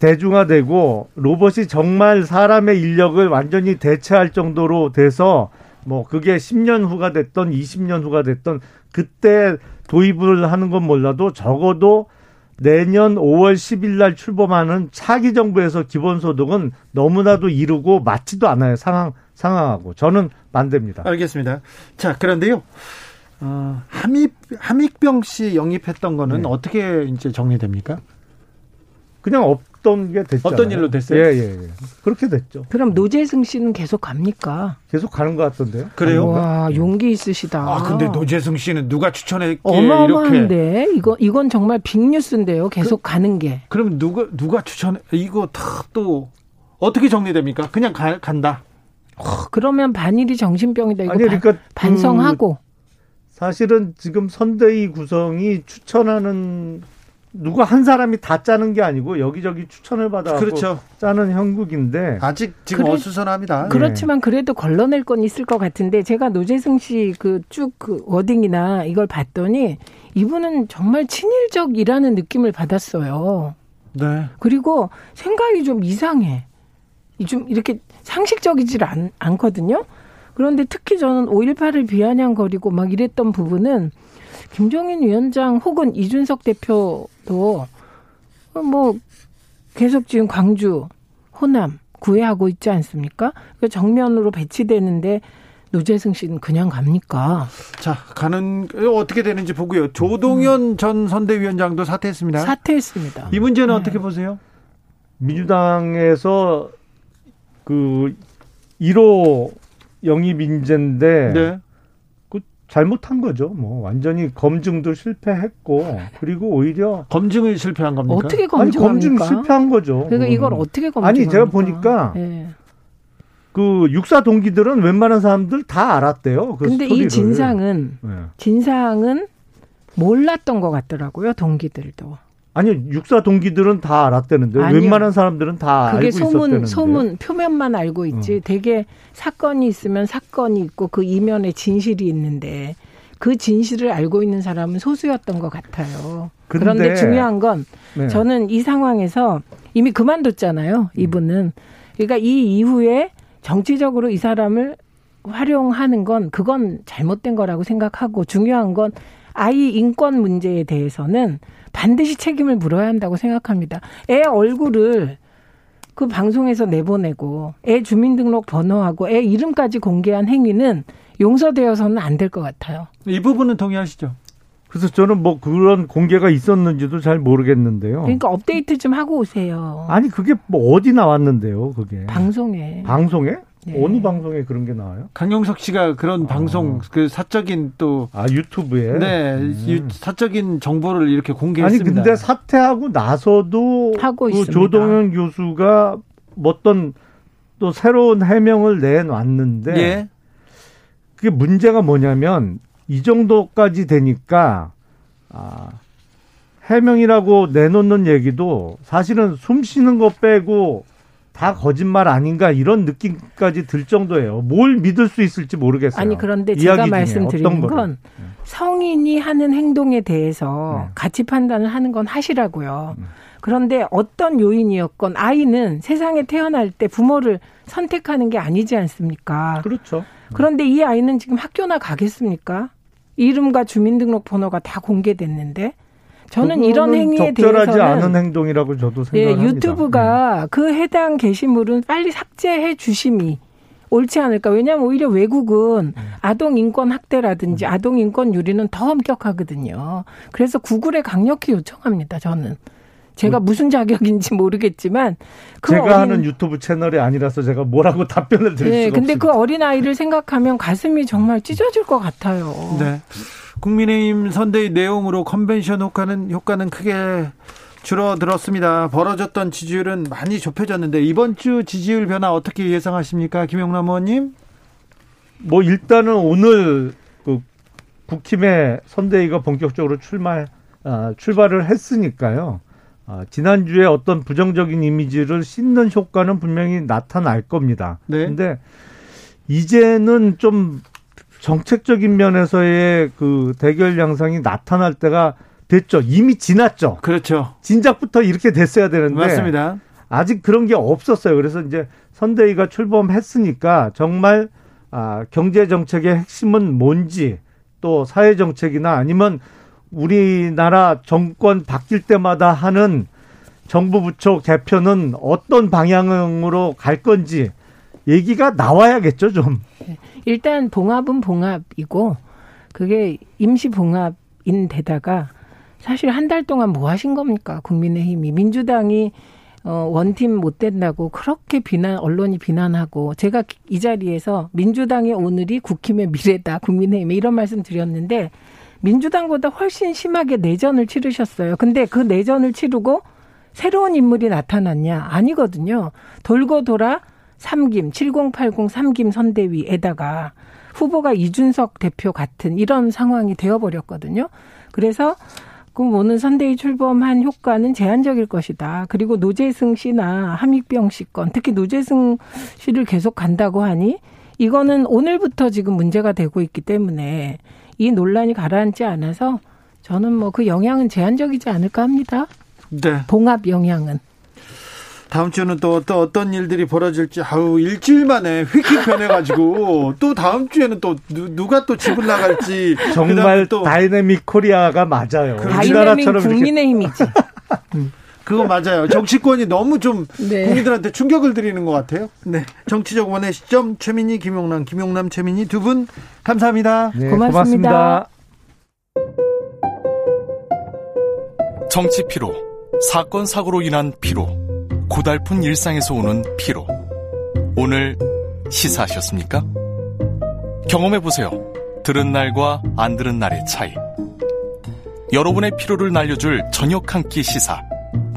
대중화되고 로봇이 정말 사람의 인력을 완전히 대체할 정도로 돼서 뭐 그게 10년 후가 됐던 20년 후가 됐던 그때 도입을 하는 건 몰라도 적어도 내년 5월 10일 날 출범하는 차기 정부에서 기본소득은 너무나도 이르고 맞지도 않아요. 상황, 상황하고. 저는 반대입니다. 알겠습니다. 자, 그런데요. 어, 함익, 함익병 씨 영입했던 거는 네. 어떻게 이제 정리됩니까? 그냥 없, 없던 게 됐죠. 어떤 일로 됐어요? 예, 예, 예. 그렇게 됐죠. 그럼 노재승 씨는 계속 갑니까? 계속 가는 것 같던데요. 그래요? 와, 용기 있으시다. 아, 근데 노재승 씨는 누가 추천했기에 어마어마한데 이렇게. 이거 이건 정말 빅뉴스인데요. 계속 그, 가는 게. 그럼 누가 누가 추천해? 이거 다 또 어떻게 정리됩니까? 그냥 가, 간다. 어, 그러면 반일이 정신병이다. 이거 아니, 그러니까 반성하고. 그 사실은 지금 선대위 구성이 추천하는 누가 한 사람이 다 짜는 게 아니고 여기저기 추천을 받아 그렇죠. 짜는 형국인데 아직 지금 그래, 어수선합니다. 그렇지만 그래도 걸러낼 건 있을 것 같은데 제가 노재승 씨 그 쭉그 그 워딩이나 이걸 봤더니 이분은 정말 친일적이라는 느낌을 받았어요. 네. 그리고 생각이 좀 이상해. 좀 이렇게 상식적이질 않, 않거든요. 그런데 특히 저는 5.18을 비아냥거리고 막 이랬던 부분은 김종인 위원장 혹은 이준석 대표 도 뭐 계속 지금 광주, 호남 구애하고 있지 않습니까? 그 정면으로 배치되는데 노재승 씨는 그냥 갑니까? 자, 가는 어떻게 되는지 보고요. 조동현 음. 전 선대위원장도 사퇴했습니다. 사퇴했습니다. 이 문제는 네. 어떻게 보세요? 민주당에서 그 1호 영입 인재인데 네. 잘못한 거죠. 뭐 완전히 검증도 실패했고 그리고 오히려 검증을 실패한 겁니까? 어떻게 검증 검증 실패한 거죠. 그러니까 이걸 어떻게 검증? 아니 제가 보니까 네. 그 육사 동기들은 웬만한 사람들 다 알았대요. 그 근데 스토리를. 이 진상은 네. 진상은 몰랐던 것 같더라고요. 동기들도. 아니요, 육사 동기들은 다 알았다는데 아니요. 웬만한 사람들은 다 알고 소문, 있었다는데. 소문 표면만 알고 있지. 어. 되게 사건이 있으면 사건이 있고 그 이면에 진실이 있는데 그 진실을 알고 있는 사람은 소수였던 것 같아요. 그런데 중요한 건 네. 저는 이 상황에서 이미 그만뒀잖아요. 이분은. 그러니까 이 이후에 정치적으로 이 사람을 활용하는 건 그건 잘못된 거라고 생각하고 중요한 건 아이 인권 문제에 대해서는 반드시 책임을 물어야 한다고 생각합니다. 애 얼굴을 그 방송에서 내보내고 애 주민등록 번호하고 애 이름까지 공개한 행위는 용서되어서는 안 될 것 같아요. 이 부분은 동의하시죠? 그래서 저는 뭐 그런 공개가 있었는지도 잘 모르겠는데요. 그러니까 업데이트 좀 하고 오세요. 아니 그게 뭐 어디 나왔는데요, 그게? 방송에. 방송에? 네. 어느 방송에 그런 게 나와요? 강용석 씨가 그런 아. 방송 그 사적인 또 아 유튜브에 네 음. 사적인 정보를 이렇게 공개했습니다. 아니 근데 사퇴하고 나서도 하고 그 있습니다. 조동현 교수가 어떤 또 새로운 해명을 내놨는데 예. 그게 문제가 뭐냐면 이 정도까지 되니까 아 해명이라고 내놓는 얘기도 사실은 숨 쉬는 거 빼고 다 거짓말 아닌가 이런 느낌까지 들 정도예요. 뭘 믿을 수 있을지 모르겠어요. 아니 그런데 제가 말씀드리는 건 네. 성인이 하는 행동에 대해서 네. 가치 판단을 하는 건 하시라고요. 네. 그런데 어떤 요인이었건 아이는 세상에 태어날 때 부모를 선택하는 게 아니지 않습니까? 그렇죠. 그런데 이 아이는 지금 학교나 가겠습니까? 이름과 주민등록번호가 다 공개됐는데 저는 이런 행위에 적절하지 대해서는 않은 행동이라고 저도 생각합니다. 예, 유튜브가 네. 그 해당 게시물은 빨리 삭제해 주심이 옳지 않을까. 왜냐하면 오히려 외국은 음. 아동 인권 학대라든지 음. 아동 인권 유리는 더 엄격하거든요. 그래서 구글에 강력히 요청합니다. 저는. 제가 음. 무슨 자격인지 모르겠지만 그 제가 어린... 하는 유튜브 채널이 아니라서 제가 뭐라고 <laughs> 답변을 드릴 네, 수가 근데 없습니다. 그 어린 아이를 생각하면 가슴이 정말 찢어질 것 같아요. 네. 국민의힘 선대의 내용으로 컨벤션 효과는 효과는 크게 줄어들었습니다. 벌어졌던 지지율은 많이 좁혀졌는데 이번 주 지지율 변화 어떻게 예상하십니까, 김영남 의원님? 뭐 일단은 오늘 그 국힘의 선대위가 본격적으로 출마 아, 출발을 했으니까요. 아, 지난주에 어떤 부정적인 이미지를 씻는 효과는 분명히 나타날 겁니다. 네. 근데 이제는 좀 정책적인 면에서의 그 대결 양상이 나타날 때가 됐죠. 이미 지났죠. 그렇죠. 진작부터 이렇게 됐어야 되는데 맞습니다. 아직 그런 게 없었어요. 그래서 이제 선대위가 출범했으니까 정말 아, 경제 정책의 핵심은 뭔지 또 사회 정책이나 아니면 우리나라 정권 바뀔 때마다 하는 정부 부처 개편은 어떤 방향으로 갈 건지 얘기가 나와야겠죠, 좀. 일단 봉합은 봉합이고 그게 임시 봉합인 데다가 사실 한 달 동안 뭐 하신 겁니까? 국민의힘이 민주당이 어, 원팀 못 된다고 그렇게 비난 언론이 비난하고 제가 이 자리에서 민주당의 오늘이 국힘의 미래다 국민의힘에 이런 말씀 드렸는데 민주당보다 훨씬 심하게 내전을 치르셨어요. 근데 그 내전을 치르고 새로운 인물이 나타났냐? 아니거든요. 돌고 돌아 삼김 7080 삼김 선대위에다가 후보가 이준석 대표 같은 이런 상황이 되어버렸거든요. 그래서 그 오는 선대위 출범한 효과는 제한적일 것이다. 그리고 노재승 씨나 함익병 씨 건, 특히 노재승 씨를 계속 간다고 하니 이거는 오늘부터 지금 문제가 되고 있기 때문에 이 논란이 가라앉지 않아서 저는 뭐 그 영향은 제한적이지 않을까 합니다. 네. 봉합 영향은. 다음 주는 또, 또 어떤 일들이 벌어질지 아우 일주일 만에 휙휙 변해가지고 <laughs> 또 다음 주에는 또 누, 가또 집을 나갈지 정말 또 다이내믹 코리아가 맞아요. 다이내믹 국민의힘이지. <laughs> 음. 그거 맞아요. 정치권이 너무 좀 <laughs> 네. 국민들한테 충격을 드리는 것 같아요. 네. 정치적 원의 시점 최민희, 김용남, 김용남, 최민희 두 분 감사합니다. 네, 고맙습니다. 고맙습니다. 정치 피로, 사건 사고로 인한 피로. 고달픈 일상에서 오는 피로. 오늘 시사하셨습니까? 경험해 보세요. 들은 날과 안 들은 날의 차이. 여러분의 피로를 날려줄 저녁 한 끼 시사.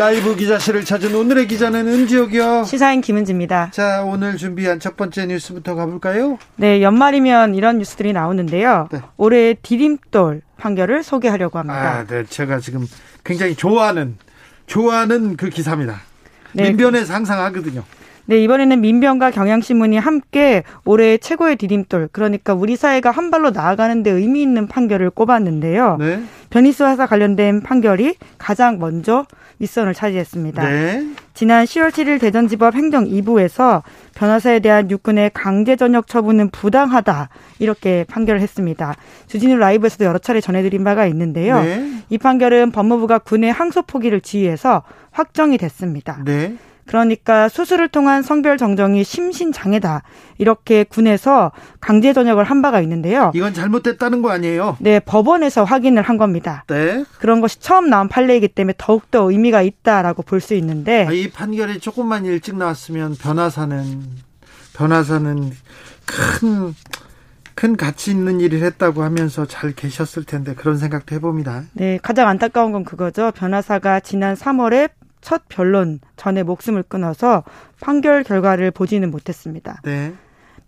라이브 기자실을 찾은 오늘의 기자는 은지옥이요. 시사인 김은지입니다. 자, 오늘 준비한 첫 번째 뉴스부터 가볼까요? 네, 연말이면 이런 뉴스들이 나오는데요. 네. 올해 디딤돌 판결을 소개하려고 합니다. 아, 네. 제가 지금 굉장히 좋아하는, 좋아하는 그 기사입니다. 네. 민변에서 항상 하거든요. 네, 이번에는 민변과 경향신문이 함께 올해 최고의 디딤돌, 그러니까 우리 사회가 한 발로 나아가는 데 의미 있는 판결을 꼽았는데요. 네. 변희수 화사 관련된 판결이 가장 먼저 윗선을 차지했습니다. 네. 지난 10월 7일 대전지법 행정 2부에서 변호사에 대한 육군의 강제 전역 처분은 부당하다 이렇게 판결을 했습니다. 주진우 라이브에서도 여러 차례 전해드린 바가 있는데요. 네. 이 판결은 법무부가 군의 항소 포기를 지휘해서 확정이 됐습니다. 네. 그러니까 수술을 통한 성별 정정이 심신장애다. 이렇게 군에서 강제 전역을 한 바가 있는데요. 이건 잘못됐다는 거 아니에요? 네, 법원에서 확인을 한 겁니다. 네. 그런 것이 처음 나온 판례이기 때문에 더욱더 의미가 있다라고 볼 수 있는데 아, 이 판결이 조금만 일찍 나왔으면 변화사는 변화사는 큰큰 가치 있는 일을 했다고 하면서 잘 계셨을 텐데 그런 생각도 해봅니다. 네, 가장 안타까운 건 그거죠. 변호사가 지난 3월에 첫 변론 전에 목숨을 끊어서 판결 결과를 보지는 못했습니다. 네.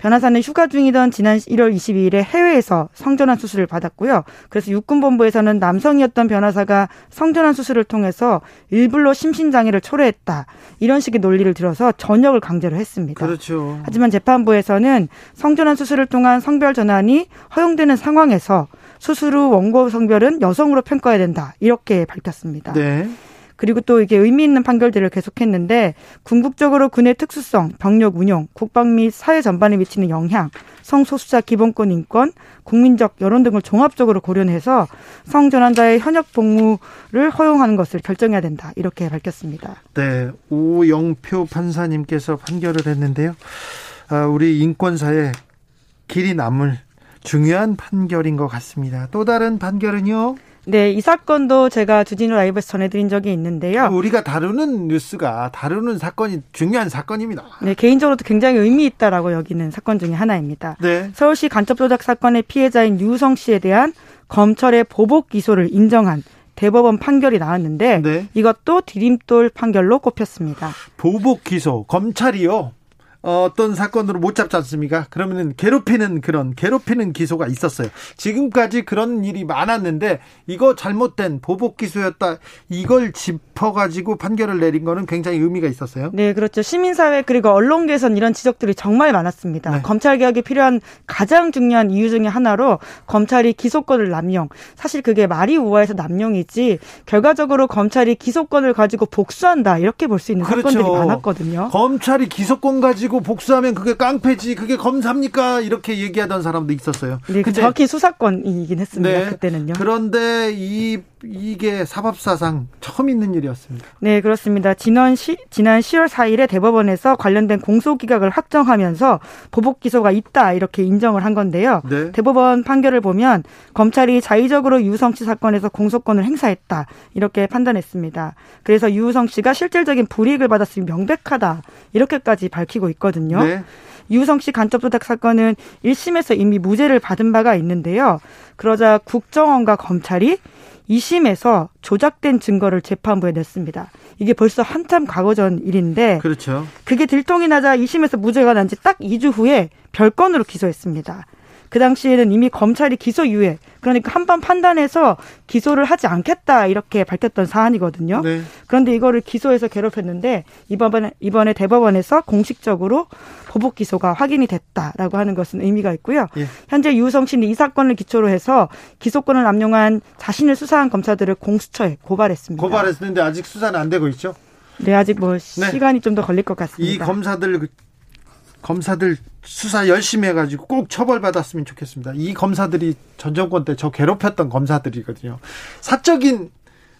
변호사는 휴가 중이던 지난 1월 22일에 해외에서 성전환 수술을 받았고요. 그래서 육군본부에서는 남성이었던 변호사가 성전환 수술을 통해서 일부러 심신장애를 초래했다. 이런 식의 논리를 들어서 전역을 강제로 했습니다. 그렇죠. 하지만 재판부에서는 성전환 수술을 통한 성별 전환이 허용되는 상황에서 수술 후 원고 성별은 여성으로 평가해야 된다. 이렇게 밝혔습니다. 네. 그리고 또 이게 의미 있는 판결들을 계속했는데 궁극적으로 군의 특수성, 병력 운용, 국방 및 사회 전반에 미치는 영향, 성소수자 기본권 인권, 국민적 여론 등을 종합적으로 고려해서 성전환자의 현역 복무를 허용하는 것을 결정해야 된다. 이렇게 밝혔습니다. 네. 오영표 판사님께서 판결을 했는데요. 아, 우리 인권사에 길이 남을 중요한 판결인 것 같습니다. 또 다른 판결은요? 네, 이 사건도 제가 주진우 라이브에서 전해드린 적이 있는데요. 우리가 다루는 뉴스가 다루는 사건이 중요한 사건입니다. 네, 개인적으로도 굉장히 의미 있다라고 여기는 사건 중에 하나입니다. 네. 서울시 간첩 조작 사건의 피해자인 유성 씨에 대한 검찰의 보복 기소를 인정한 대법원 판결이 나왔는데 네. 이것도 디딤돌 판결로 꼽혔습니다. 보복 기소 검찰이요. 어떤 사건으로 못 잡지 않습니까? 그러면은 괴롭히는 그런 괴롭히는 기소가 있었어요. 지금까지 그런 일이 많았는데 이거 잘못된 보복 기소였다. 이걸 짚어가지고 판결을 내린 거는 굉장히 의미가 있었어요. 네, 그렇죠. 시민사회 그리고 언론계에선 이런 지적들이 정말 많았습니다. 네. 검찰 개혁이 필요한 가장 중요한 이유 중의 하나로 검찰이 기소권을 남용. 사실 그게 말이 우아해서 남용이지 결과적으로 검찰이 기소권을 가지고 복수한다 이렇게 볼 수 있는 그렇죠. 사건들이 많았거든요. 검찰이 기소권 가지고 가지고 복수하면 그게 깡패지 그게 검사입니까 이렇게 얘기하던 사람도 있었어요. 네, 그 정확히 수사권이긴 했습니다. 네, 그때는요. 그런데 이 이게 사법사상 처음 있는 일이었습니다. 네, 그렇습니다. 지난 시, 지난 10월 4일에 대법원에서 관련된 공소기각을 확정하면서 보복 기소가 있다 이렇게 인정을 한 건데요. 네. 대법원 판결을 보면 검찰이 자의적으로 유성 씨 사건에서 공소권을 행사했다 이렇게 판단했습니다. 그래서 유성 씨가 실질적인 불이익을 받았음이 명백하다 이렇게까지 밝히고 있거든요. 네. 유성 씨 간접 조작 사건은 1심에서 이미 무죄를 받은 바가 있는데요. 그러자 국정원과 검찰이 2심에서 조작된 증거를 재판부에 냈습니다. 이게 벌써 한참 과거 전 일인데 그렇죠. 그게 들통이 나자 2심에서 무죄가 난 지 딱 2주 후에 별건으로 기소했습니다. 그 당시에는 이미 검찰이 기소 유예 그러니까 한 번 판단해서 기소를 하지 않겠다 이렇게 밝혔던 사안이거든요. 네. 그런데 이거를 기소해서 괴롭혔는데 이번에 이번에 대법원에서 공식적으로 보복 기소가 확인이 됐다라고 하는 것은 의미가 있고요. 예. 현재 유성 씨는 이 사건을 기초로 해서 기소권을 남용한 자신을 수사한 검사들을 공수처에 고발했습니다. 고발했는데 아직 수사는 안 되고 있죠? 네, 아직 뭐 네. 시간이 좀 더 걸릴 것 같습니다. 이 검사들 검사들 수사 열심히 해가지고 꼭 처벌받았으면 좋겠습니다. 이 검사들이 전 정권 때 저 괴롭혔던 검사들이거든요. 사적인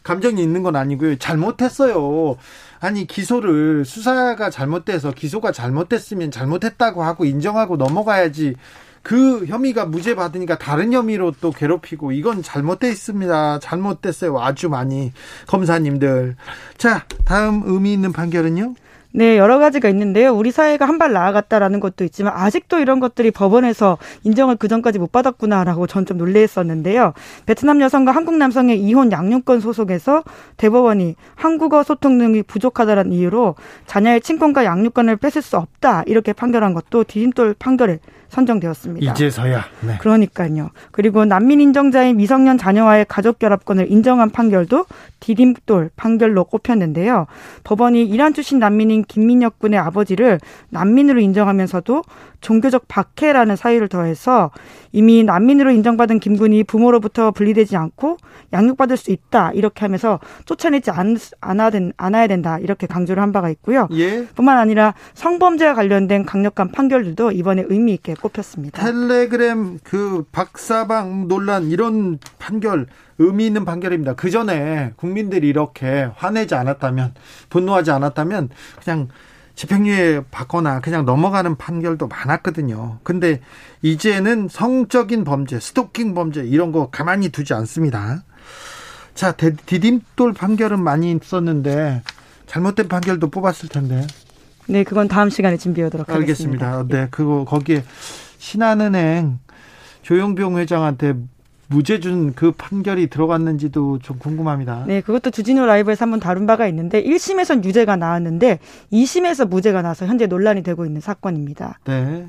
감정이 있는 건 아니고요. 잘못했어요. 아니 기소를 수사가 잘못돼서 기소가 잘못됐으면 잘못했다고 하고 인정하고 넘어가야지. 그 혐의가 무죄 받으니까 다른 혐의로 또 괴롭히고 이건 잘못돼 있습니다. 잘못됐어요. 아주 많이 검사님들. 자, 다음 의미 있는 판결은요? 네, 여러 가지가 있는데요. 우리 사회가 한 발 나아갔다라는 것도 있지만 아직도 이런 것들이 법원에서 인정을 그 전까지 못 받았구나라고 전 좀 놀래했었는데요. 베트남 여성과 한국 남성의 이혼 양육권 소속에서 대법원이 한국어 소통 능이 부족하다는 이유로 자녀의 친권과 양육권을 뺏을 수 없다 이렇게 판결한 것도 디딤돌 판결에 선정되었습니다. 이제서야. 네. 그러니까요. 그리고 난민 인정자의 미성년 자녀와의 가족 결합권을 인정한 판결도 디딤돌 판결로 꼽혔는데요. 법원이 이란 출신 난민인 김민혁 군의 아버지를 난민으로 인정하면서도 종교적 박해라는 사유를 더해서 이미 난민으로 인정받은 김군이 부모로부터 분리되지 않고 양육받을 수 있다 이렇게 하면서 쫓아내지 않, 않아야, 된, 않아야 된다 이렇게 강조를 한 바가 있고요. 예. 뿐만 아니라 성범죄와 관련된 강력한 판결들도 이번에 의미 있게 꼽혔습니다. 텔레그램 그 박사방 논란 이런 판결 의미 있는 판결입니다. 그 전에 국민들이 이렇게 화내지 않았다면 분노하지 않았다면 그냥 집행유예 받거나 그냥 넘어가는 판결도 많았거든요. 근데 이제는 성적인 범죄, 스토킹 범죄 이런 거 가만히 두지 않습니다. 자, 디딤돌 판결은 많이 있었는데 잘못된 판결도 뽑았을 텐데. 네, 그건 다음 시간에 준비하도록 하겠습니다. 알겠습니다. 네, 그거 거기에 신한은행 조용병 회장한테 무죄 준 그 판결이 들어갔는지도 좀 궁금합니다. 네, 그것도 주진우 라이브에서 한번 다룬 바가 있는데 1심에선 유죄가 나왔는데 2심에서 무죄가 나서 현재 논란이 되고 있는 사건입니다. 네.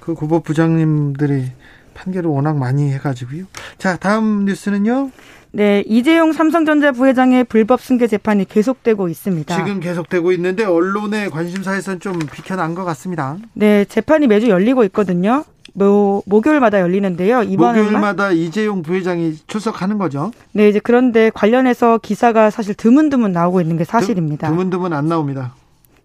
그 고법 부장님들이 판결을 워낙 많이 해가지고요. 자, 다음 뉴스는요. 네, 이재용 삼성전자 부회장의 불법 승계 재판이 계속되고 있습니다. 지금 계속되고 있는데 언론의 관심사에서는 좀 비켜난 것 같습니다. 네, 재판이 매주 열리고 있거든요. 모, 목요일마다 열리는데요. 이번에 목요일마다 이재용 부회장이 출석하는 거죠. 네, 이제 그런데 관련해서 기사가 사실 드문드문 나오고 있는 게 사실입니다. 드문드문 안 나옵니다.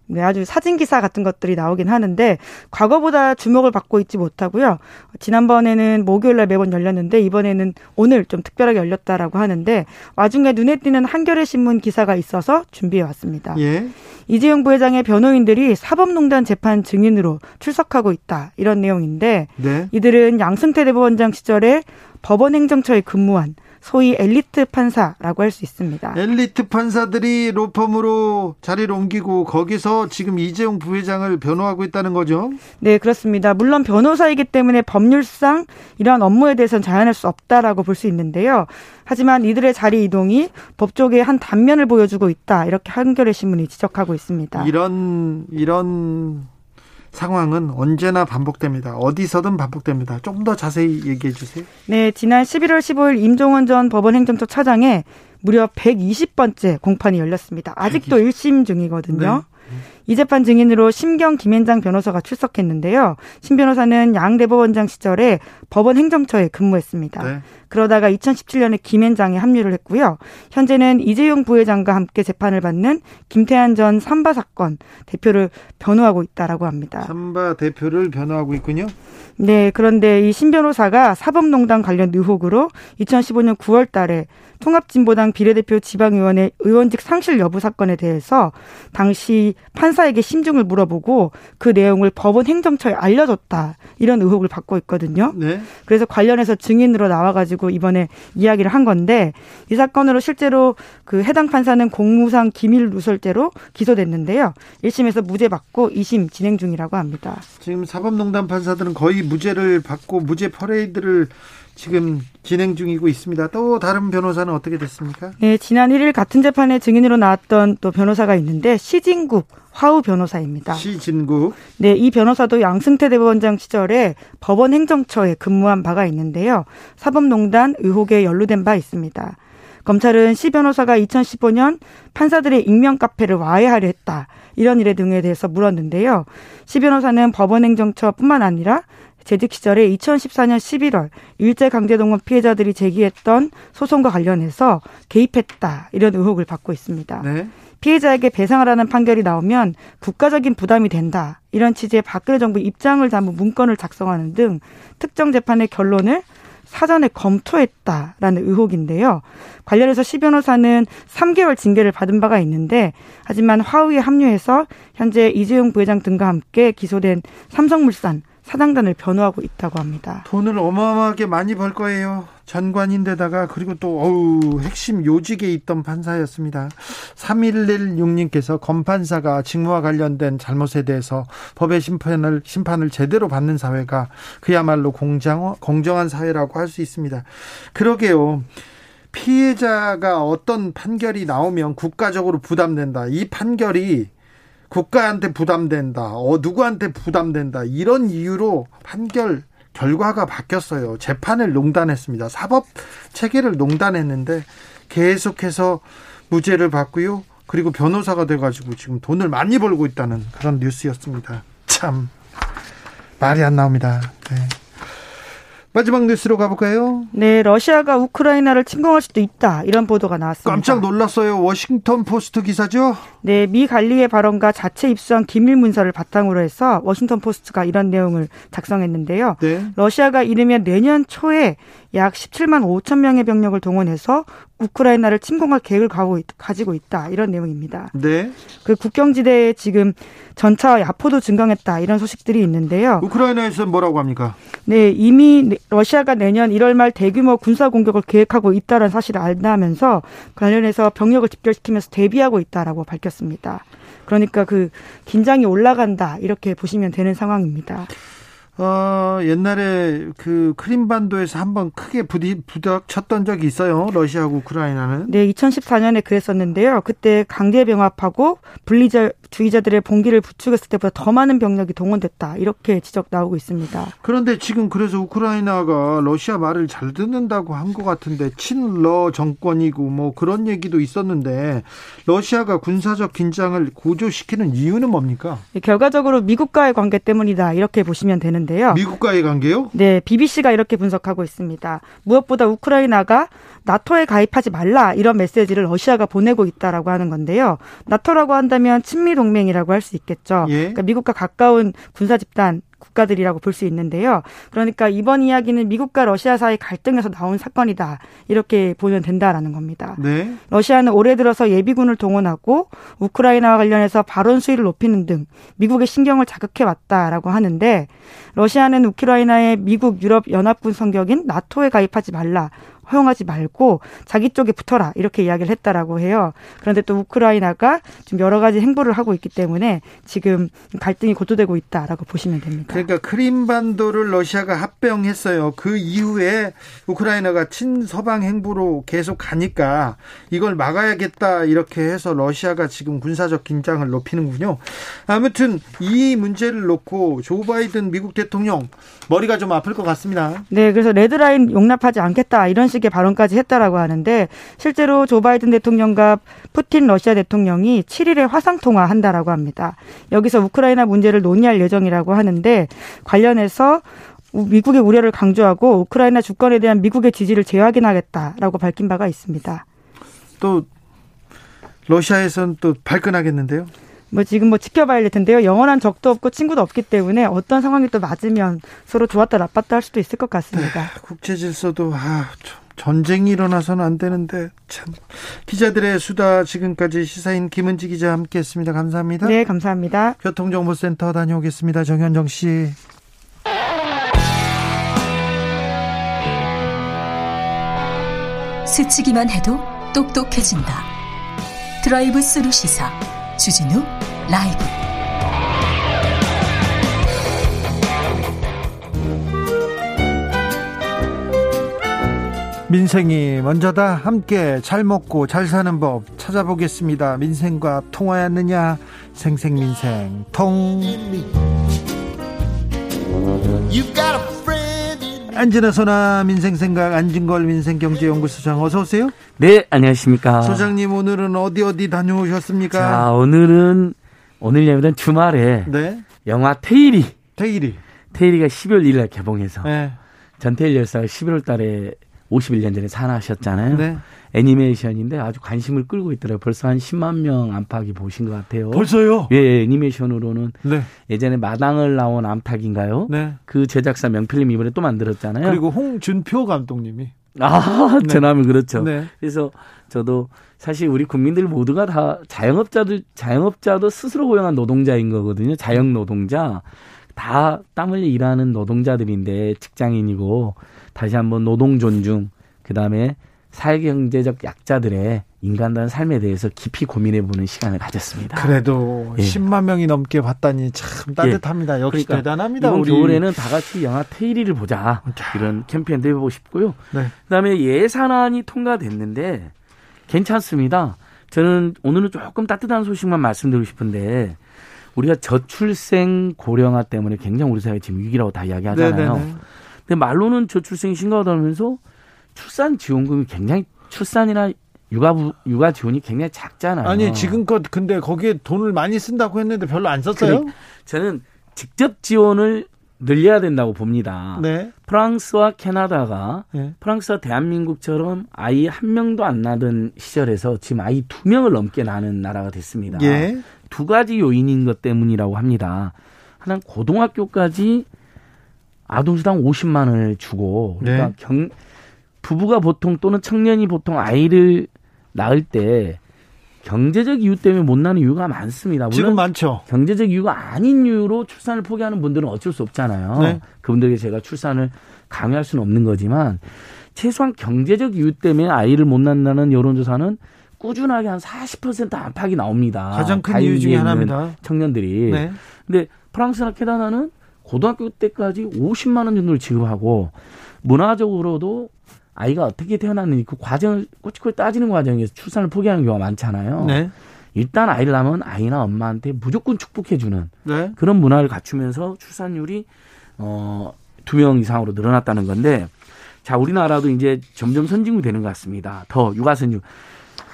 네, 아주 사진 기사 같은 것들이 나오긴 하는데 과거보다 주목을 받고 있지 못하고요. 지난번에는 목요일 날 매번 열렸는데 이번에는 오늘 좀 특별하게 열렸다라고 하는데 와중에 눈에 띄는 한겨레 신문 기사가 있어서 준비해 왔습니다. 예. 이재용 부회장의 변호인들이 사법농단 재판 증인으로 출석하고 있다. 이런 내용인데 네. 이들은 양승태 대법원장 시절에 법원 행정처에 근무한 소위 엘리트 판사라고 할 수 있습니다. 엘리트 판사들이 로펌으로 자리를 옮기고 거기서 지금 이재용 부회장을 변호하고 있다는 거죠? 네, 그렇습니다. 물론 변호사이기 때문에 법률상 이러한 업무에 대해서는 자연할 수 없다라고 볼 수 있는데요. 하지만 이들의 자리 이동이 법조계의 한 단면을 보여주고 있다. 이렇게 한겨레 신문이 지적하고 있습니다. 이런 이런 상황은 언제나 반복됩니다. 어디서든 반복됩니다. 조금 더 자세히 얘기해 주세요. 네, 지난 11월 15일 임종원 전 법원 행정처 차장에 무려 120번째 공판이 열렸습니다. 아직도 1심 중이거든요. 네. 이 재판 증인으로 심경 김현장 변호사가 출석했는데요. 심 변호사는 양 대법원장 시절에 법원 행정처에 근무했습니다. 네. 그러다가 2017년에 김현장에 합류를 했고요. 현재는 이재용 부회장과 함께 재판을 받는 김태한 전 삼바 사건 대표를 변호하고 있다라고 합니다. 삼바 대표를 변호하고 있군요. 네, 그런데 이 신 변호사가 사법농단 관련 의혹으로 2015년 9월 달에 통합진보당 비례대표 지방의원의 의원직 상실 여부 사건에 대해서 당시 판 사에게 심중을 물어보고 그 내용을 법원 행정처에 알려줬다 이런 의혹을 받고 있거든요. 네. 그래서 관련해서 증인으로 나와가지고 이번에 이야기를 한 건데 이 사건으로 실제로 그 해당 판사는 공무상 기밀 누설죄로 기소됐는데요. 1심에서 무죄 받고 2심 진행 중이라고 합니다. 지금 사법농단 판사들은 거의 무죄를 받고 무죄 퍼레이드를 지금 진행 중이고 있습니다. 또 다른 변호사는 어떻게 됐습니까? 네, 지난 1일 같은 재판에 증인으로 나왔던 또 변호사가 있는데 시진국 화우 변호사입니다. 시진국. 네, 이 변호사도 양승태 대법원장 시절에 법원 행정처에 근무한 바가 있는데요. 사법농단 의혹에 연루된 바 있습니다. 검찰은 시 변호사가 2015년 판사들의 익명 카페를 와해하려 했다. 이런 일에 등에 대해서 물었는데요. 시 변호사는 법원 행정처뿐만 아니라 재직 시절에 2014년 11월 일제강제동원 피해자들이 제기했던 소송과 관련해서 개입했다 이런 의혹을 받고 있습니다. 네. 피해자에게 배상하라는 판결이 나오면 국가적인 부담이 된다 이런 취지의 박근혜 정부 입장을 담은 문건을 작성하는 등 특정 재판의 결론을 사전에 검토했다라는 의혹인데요. 관련해서 시 변호사는 3개월 징계를 받은 바가 있는데 하지만 화우에 합류해서 현재 이재용 부회장 등과 함께 기소된 삼성물산 사장단을 변호하고 있다고 합니다. 돈을 어마어마하게 많이 벌 거예요. 전관인데다가 그리고 또 어우 핵심 요직에 있던 판사였습니다. 3116님께서 검판사가 직무와 관련된 잘못에 대해서 법의 심판을 심판을 제대로 받는 사회가 그야말로 공정 공정한 사회라고 할 수 있습니다. 그러게요. 피해자가 어떤 판결이 나오면 국가적으로 부담된다. 이 판결이 국가한테 부담된다. 어, 누구한테 부담된다. 이런 이유로 판결 결과가 바뀌었어요. 재판을 농단했습니다. 사법 체계를 농단했는데 계속해서 무죄를 받고요. 그리고 변호사가 돼가지고 지금 돈을 많이 벌고 있다는 그런 뉴스였습니다. 참 말이 안 나옵니다. 네. 마지막 뉴스로 가볼까요? 네, 러시아가 우크라이나를 침공할 수도 있다. 이런 보도가 나왔습니다. 깜짝 놀랐어요. 워싱턴 포스트 기사죠? 네, 미 관리의 발언과 자체 입수한 기밀 문서를 바탕으로 해서 워싱턴 포스트가 이런 내용을 작성했는데요. 네. 러시아가 이르면 내년 초에 약 17만 5천 명의 병력을 동원해서 우크라이나를 침공할 계획을 가지고 있다 이런 내용입니다. 네. 그 국경지대에 지금 전차와 야포도 증강했다 이런 소식들이 있는데요. 우크라이나에서 뭐라고 합니까? 네, 이미 러시아가 내년 1월 말 대규모 군사 공격을 계획하고 있다는 사실을 안다면서 관련해서 병력을 집결시키면서 대비하고 있다라고 밝혔습니다. 그러니까 그 긴장이 올라간다 이렇게 보시면 되는 상황입니다. 어, 옛날에 그 크림반도에서 한번 크게 부디, 부닥쳤던 적이 있어요. 러시아하고 우크라이나는. 네, 2014년에 그랬었는데요. 그때 강제 병합하고 분리절 투기자들의 봉기를 부추겼을 때보다 더 많은 병력이 동원됐다. 이렇게 지적 나오고 있습니다. 그런데 지금 그래서 우크라이나가 러시아 말을 잘 듣는다고 한 것 같은데 친러 정권이고 뭐 그런 얘기도 있었는데 러시아가 군사적 긴장을 고조시키는 이유는 뭡니까? 결과적으로 미국과의 관계 때문이다. 이렇게 보시면 되는데요. 미국과의 관계요? 네, BBC가 이렇게 분석하고 있습니다. 무엇보다 우크라이나가 나토에 가입하지 말라 이런 메시지를 러시아가 보내고 있다라고 하는 건데요. 나토라고 한다면 친미 동맹이라고 할 수 있겠죠. 예? 그러니까 미국과 가까운 군사 집단 국가들이라고 볼 수 있는데요. 그러니까 이번 이야기는 미국과 러시아 사이 갈등에서 나온 사건이다. 이렇게 보면 된다라는 겁니다. 네. 러시아는 올해 들어서 예비군을 동원하고 우크라이나와 관련해서 발언 수위를 높이는 등 미국의 신경을 자극해 왔다라고 하는데 러시아는 우크라이나의 미국 유럽 연합군 성격인 나토에 가입하지 말라. 허용하지 말고 자기 쪽에 붙어라 이렇게 이야기를 했다라고 해요. 그런데 또 우크라이나가 좀 여러 가지 행보를 하고 있기 때문에 지금 갈등이 고조되고 있다라고 보시면 됩니다. 그러니까 크림반도를 러시아가 합병했어요. 그 이후에 우크라이나가 친서방 행보로 계속 가니까 이걸 막아야겠다 이렇게 해서 러시아가 지금 군사적 긴장을 높이는군요. 아무튼 이 문제를 놓고 조 바이든 미국 대통령 머리가 좀 아플 것 같습니다. 네, 그래서 레드라인 용납하지 않겠다 이런 식의 발언까지 했다라고 하는데 실제로 조 바이든 대통령과 푸틴 러시아 대통령이 7일에 화상 통화한다라고 합니다. 여기서 우크라이나 문제를 논의할 예정이라고 하는데 관련해서 미국의 우려를 강조하고 우크라이나 주권에 대한 미국의 지지를 재확인하겠다라고 밝힌 바가 있습니다. 또 러시아에선 또 발끈하겠는데요? 뭐 지금 뭐 지켜봐야 될 텐데요. 영원한 적도 없고 친구도 없기 때문에 어떤 상황이 또 맞으면 서로 좋았다 나빴다 할 수도 있을 것 같습니다. 네, 국제 질서도 아, 전쟁이 일어나서는 안 되는데 참 기자들의 수다 지금까지 시사인 김은지 기자 함께했습니다. 감사합니다. 네, 감사합니다. 교통정보센터 다녀오겠습니다. 정현정 씨. 스치기만 해도 똑똑해진다. drive through 시사 주진우 라이브 민생이 먼저다 함께 잘 먹고 잘 사는 법 찾아보겠습니다. 민생과 통하였느냐 생생민생 통 안진아 소나 민생생각 안진걸 민생경제연구소장 어서 오세요. 네, 안녕하십니까. 소장님 오늘은 어디 어디 다녀오셨습니까? 자, 오늘은 오늘 예면 주말에 네. 영화 테일이 테일이 테일이가 12월 1일 날 개봉해서 네. 전태일 열사가 11월 달에 51년 전에 산하하셨잖아요. 네. 애니메이션인데 아주 관심을 끌고 있더라고요. 벌써 한 10만 명 안팎이 보신 것 같아요. 벌써요? 예, 예 애니메이션으로는 네. 예전에 마당을 나온 암탉인가요? 네. 그 제작사 명필님 이번에 또 만들었잖아요. 그리고 홍준표 감독님이 아, 네. 전하면 그렇죠. 네. 그래서 저도 사실 우리 국민들 모두가 다 자영업자들 자영업자도 스스로 고용한 노동자인 거거든요. 자영 노동자. 다 땀 흘려 일하는 노동자들인데 직장인이고 다시 한번 노동 존중 그 다음에 사회경제적 약자들의 인간다운 삶에 대해서 깊이 고민해보는 시간을 가졌습니다. 그래도 예. 10만 명이 넘게 봤다니 참 따뜻합니다. 예. 역시 그러니까 대단합니다. 이번 우리. 겨울에는 다 같이 영화 테이리를 보자 이런 캠페인도 해보고 싶고요. 네. 그다음에 예산안이 통과됐는데 괜찮습니다. 저는 오늘은 조금 따뜻한 소식만 말씀드리고 싶은데 우리가 저출생 고령화 때문에 굉장히 우리 사회 지금 위기라고 다 이야기하잖아요. 네네네. 근데 말로는 저출생이 심각하다면서 출산 지원금이 굉장히 출산이나 육아 육아 지원이 굉장히 작잖아요. 아니 지금껏 근데 거기에 돈을 많이 쓴다고 했는데 별로 안 썼어요? 그래, 저는 직접 지원을 늘려야 된다고 봅니다. 네. 프랑스와 캐나다가 네. 프랑스와 대한민국처럼 아이 한 명도 안 낳던 시절에서 지금 아이 두 명을 넘게 낳는 나라가 됐습니다. 예. 두 가지 요인인 것 때문이라고 합니다. 하나는 고등학교까지 아동수당 50만 원을 주고 그러니까 네. 경 부부가 보통 또는 청년이 보통 아이를 낳을 때 경제적 이유 때문에 못 낳는 이유가 많습니다. 지금 많죠. 경제적 이유가 아닌 이유로 출산을 포기하는 분들은 어쩔 수 없잖아요. 네. 그분들에게 제가 출산을 강요할 수는 없는 거지만 최소한 경제적 이유 때문에 아이를 못 낳는다는 여론조사는 꾸준하게 한 40% 안팎이 나옵니다. 가장 큰 이유 중에 하나입니다. 청년들이. 네. 근데 프랑스나 캐나다는 고등학교 때까지 50만 원 정도를 지급하고 문화적으로도 아이가 어떻게 태어났는지 그 과정을 꼬치꼬치 따지는 과정에서 출산을 포기하는 경우가 많잖아요. 네. 일단 아이를 낳으면 아이나 엄마한테 무조건 축복해주는 네. 그런 문화를 갖추면서 출산율이 어, 두 명 이상으로 늘어났다는 건데 자 우리나라도 이제 점점 선진국이 되는 것 같습니다. 더 육아 선진.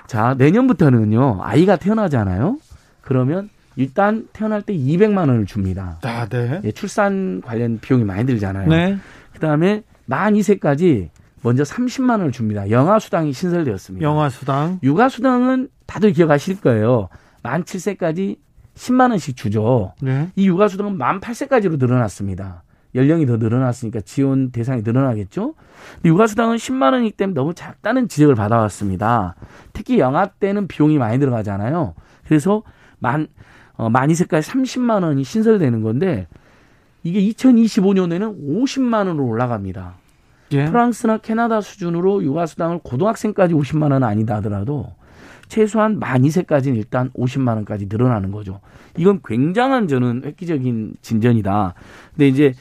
자 내년부터는요 아이가 태어나잖아요. 그러면 일단 태어날 때 200만 원을 줍니다. 아, 네. 예, 출산 관련 비용이 많이 들잖아요. 네. 그다음에 만 2세까지 먼저 30만 원을 줍니다. 영아 수당이 신설되었습니다. 영아 수당. 육아 수당은 다들 기억하실 거예요. 만 7세까지 10만 원씩 주죠. 네. 이 육아 수당은 만 8세까지로 늘어났습니다. 연령이 더 늘어났으니까 지원 대상이 늘어나겠죠. 육아 수당은 10만 원이기 때문에 너무 작다는 지적을 받아왔습니다. 특히 영아 때는 비용이 많이 들어가잖아요. 그래서 만 어, 만 2세까지 30만 원이 신설되는 건데 이게 2025년에는 50만 원으로 올라갑니다. 예. 프랑스나 캐나다 수준으로 육아수당을 고등학생까지 50만 원은 아니다 하더라도 최소한 만 2세까지는 일단 50만 원까지 늘어나는 거죠. 이건 굉장한 저는 획기적인 진전이다. 근데 이제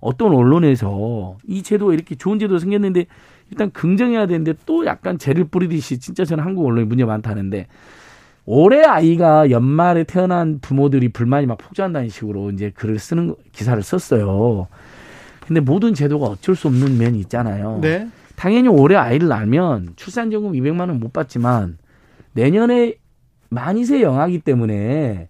어떤 언론에서 이 제도가 이렇게 좋은 제도가 생겼는데 일단 긍정해야 되는데 또 약간 죄를 뿌리듯이 진짜 저는 한국 언론이 문제 많다는데 올해 아이가 연말에 태어난 부모들이 불만이 막 폭주한다는 식으로 이제 글을 쓰는 기사를 썼어요. 근데 모든 제도가 어쩔 수 없는 면이 있잖아요. 네. 당연히 올해 아이를 낳으면 출산전금 200만 원 못 받지만 내년에 만이세 영하기 때문에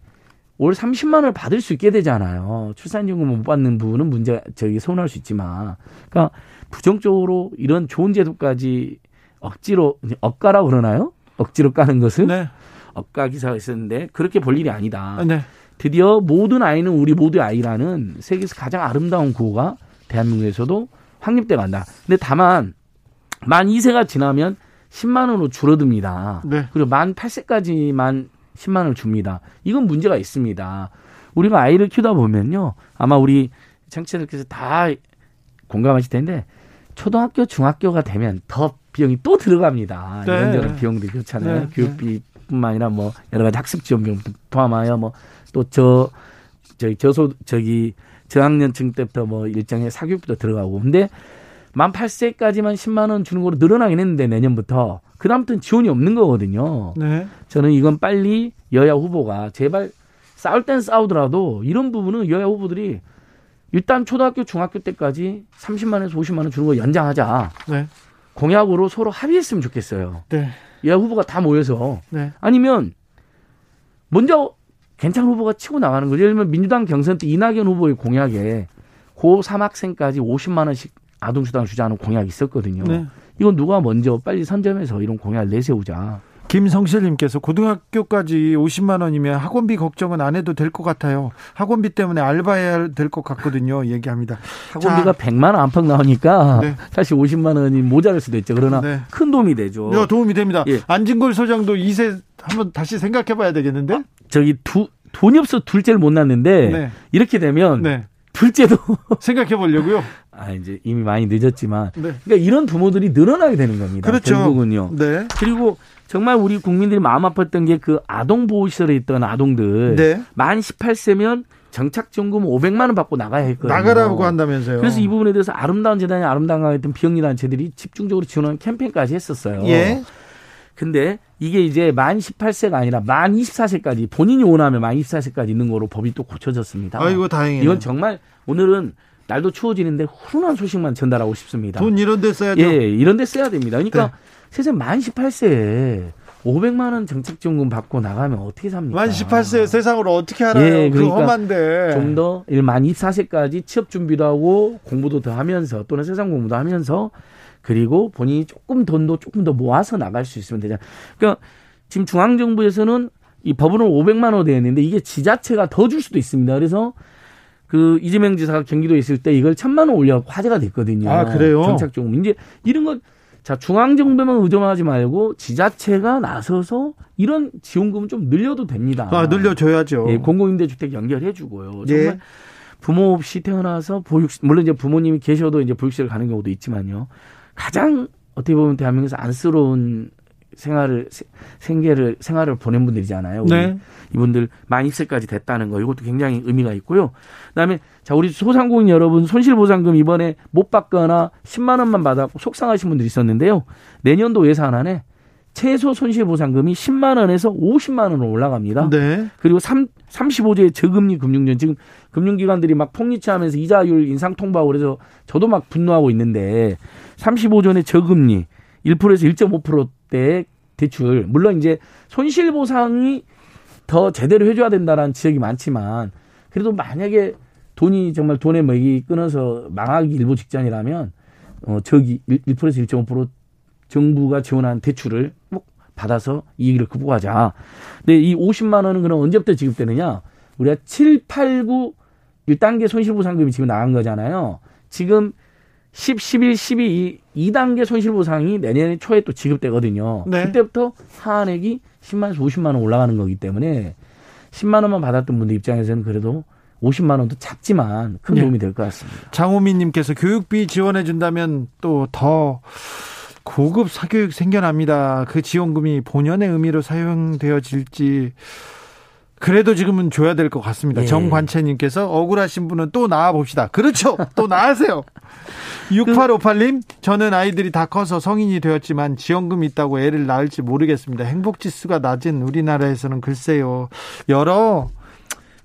올 30만 원을 받을 수 있게 되잖아요. 출산전금 못 받는 부분은 문제 저기 서운할 수 있지만, 그러니까 부정적으로 이런 좋은 제도까지 억지로 억가라고 그러나요? 억지로 까는 것은 네. 억가 기사가 있었는데 그렇게 볼 일이 아니다. 네. 드디어 모든 아이는 우리 모두의 아이라는 세계에서 가장 아름다운 구호가 대한민국에서도 확립돼 간다. 근데 다만 만 2세가 지나면 10만 원으로 줄어듭니다. 네. 그리고 만 8세까지만 10만 원을 줍니다. 이건 문제가 있습니다. 우리가 아이를 키우다 보면요. 아마 우리 청취자들께서 다 공감하실 텐데 초등학교, 중학교가 되면 더 비용이 또 들어갑니다. 네. 이런저런 비용들이 그렇잖아요. 네. 교육비 뿐만 아니라 뭐 여러 가지 학습 지원비 포함하여 뭐 또 저 저기 저소 저기 저학년층 때부터 뭐 일정의 사교육부터 들어가고 근데 만 8세까지만 10만 원 주는 거로 늘어나긴 했는데 내년부터 그다음부터는 지원이 없는 거거든요. 네. 저는 이건 빨리 여야 후보가 제발 싸울 땐 싸우더라도 이런 부분은 여야 후보들이 일단 초등학교 중학교 때까지 30만 원에서 50만 원 주는 거 연장하자. 네. 공약으로 서로 합의했으면 좋겠어요. 네. 여야 후보가 다 모여서 네. 아니면 먼저 괜찮은 후보가 치고 나가는 거죠. 예를 들면 민주당 경선 때 이낙연 후보의 공약에 고3 학생까지 50만 원씩 아동수당을 주자는 공약이 있었거든요. 네. 이건 누가 먼저 빨리 선점해서 이런 공약을 내세우자. 김성실님께서 고등학교까지 50만 원이면 학원비 걱정은 안 해도 될 것 같아요. 학원비 때문에 알바해야 될 것 같거든요. 얘기합니다. 학원비가 자. 100만 원 안팎 나오니까 네. 사실 50만 원이 모자랄 수도 있죠. 그러나 네. 큰 도움이 되죠. 네, 도움이 됩니다. 예. 안진걸 소장도 2세 한번 다시 생각해 봐야 되겠는데? 아, 저기 두 돈이 없어 둘째를 못 낳는데 네. 이렇게 되면 네. 둘째도 <laughs> 생각해 보려고요. 아 이제 이미 많이 늦었지만 네. 그러니까 이런 부모들이 늘어나게 되는 겁니다. 그렇죠. 결국은요. 네. 그리고 정말 우리 국민들이 마음 아팠던 게 그 아동 보호 시설에 있던 아동들 네. 만 18세면 정착지원금 500만 원 받고 나가야 했거든요. 나가라고 한다면서요. 그래서 이 부분에 대해서 아름다운 재단이 아름다운 했던 비영리 단체들이 집중적으로 지원하는 캠페인까지 했었어요. 예. 근데 이게 이제 만 18세가 아니라 만 24세까지 본인이 원하면 만 24세까지 있는 거로 법이 또 고쳐졌습니다. 아이고 다행이에요. 이건 정말 오늘은 날도 추워지는데 훈훈한 소식만 전달하고 싶습니다. 돈 이런 데 써야죠. 예, 이런 데 써야 됩니다. 그러니까 네. 세상 만 18세에 500만 원 정책지원금 받고 나가면 어떻게 삽니까? 만 18세 세상으로 어떻게 알아요? 예, 그러니까 험한데. 좀 더 만 24세까지 취업 준비도 하고 공부도 더 하면서 또는 세상 공부도 하면서 그리고 본인이 조금 돈도 조금 더 모아서 나갈 수 있으면 되잖아요. 그러니까 지금 중앙정부에서는 이 법으로 500만 원 되었는데 이게 지자체가 더 줄 수도 있습니다. 그래서 그 이재명 지사가 경기도에 있을 때 이걸 천만 원 올려 화제가 됐거든요. 아, 그래요? 정착 조금. 이제 이런 거 자, 중앙정부만 의존하지 말고 지자체가 나서서 이런 지원금은 좀 늘려도 됩니다. 아, 늘려줘야죠. 예, 공공임대주택 연결해 주고요. 정말 예. 부모 없이 태어나서 보육 물론 이제 부모님이 계셔도 이제 보육실을 가는 경우도 있지만요. 가장 어떻게 보면 대한민국에서 안쓰러운 생활을 생계를 생활을 보낸 분들이잖아요. 네. 이분들 만 입세까지 됐다는 거 이것도 굉장히 의미가 있고요. 그다음에 자 우리 소상공인 여러분 손실보상금 이번에 못 받거나 10만 원만 받았고 속상하신 분들이 있었는데요. 내년도 예산 안에 최소 손실보상금이 10만 원에서 50만 원으로 올라갑니다. 네. 그리고 3, 35조의 저금리 금융전 지금 금융기관들이 막 폭리치하면서 이자율 인상 통보하고 그래서 저도 막 분노하고 있는데 35조의 저금리 1%에서 1.5% 대 대출 물론 이제 손실 보상이 더 제대로 해줘야 된다라는 지적이 많지만 그래도 만약에 돈이 정말 돈의 먹이 끊어서 망하기 일보 직전이라면 어 저기 1%에서 1.5% 정부가 지원한 대출을 꼭 받아서 이익을 극복하자. 근데 이 50만 원은 그럼 언제부터 지급되느냐? 우리가 7, 8, 9 1단계 손실보상금이 지금 나간 거잖아요. 지금 10, 11, 12 2단계 손실보상이 내년 초에 또 지급되거든요. 네. 그때부터 하한액이 10만에서 50만 원 올라가는 거기 때문에 10만 원만 받았던 분들 입장에서는 그래도 50만 원도 작지만 큰 네. 도움이 될 것 같습니다. 장호민 님께서 교육비 지원해 준다면 또 더 고급 사교육 생겨납니다. 그 지원금이 본연의 의미로 사용되어질지 그래도 지금은 줘야 될 것 같습니다. 네. 정관채님께서 억울하신 분은 또 나와 봅시다. 그렇죠. 또 나으세요. <laughs> 6858님, 저는 아이들이 다 커서 성인이 되었지만 지원금 있다고 애를 낳을지 모르겠습니다. 행복 지수가 낮은 우리나라에서는 글쎄요. 여러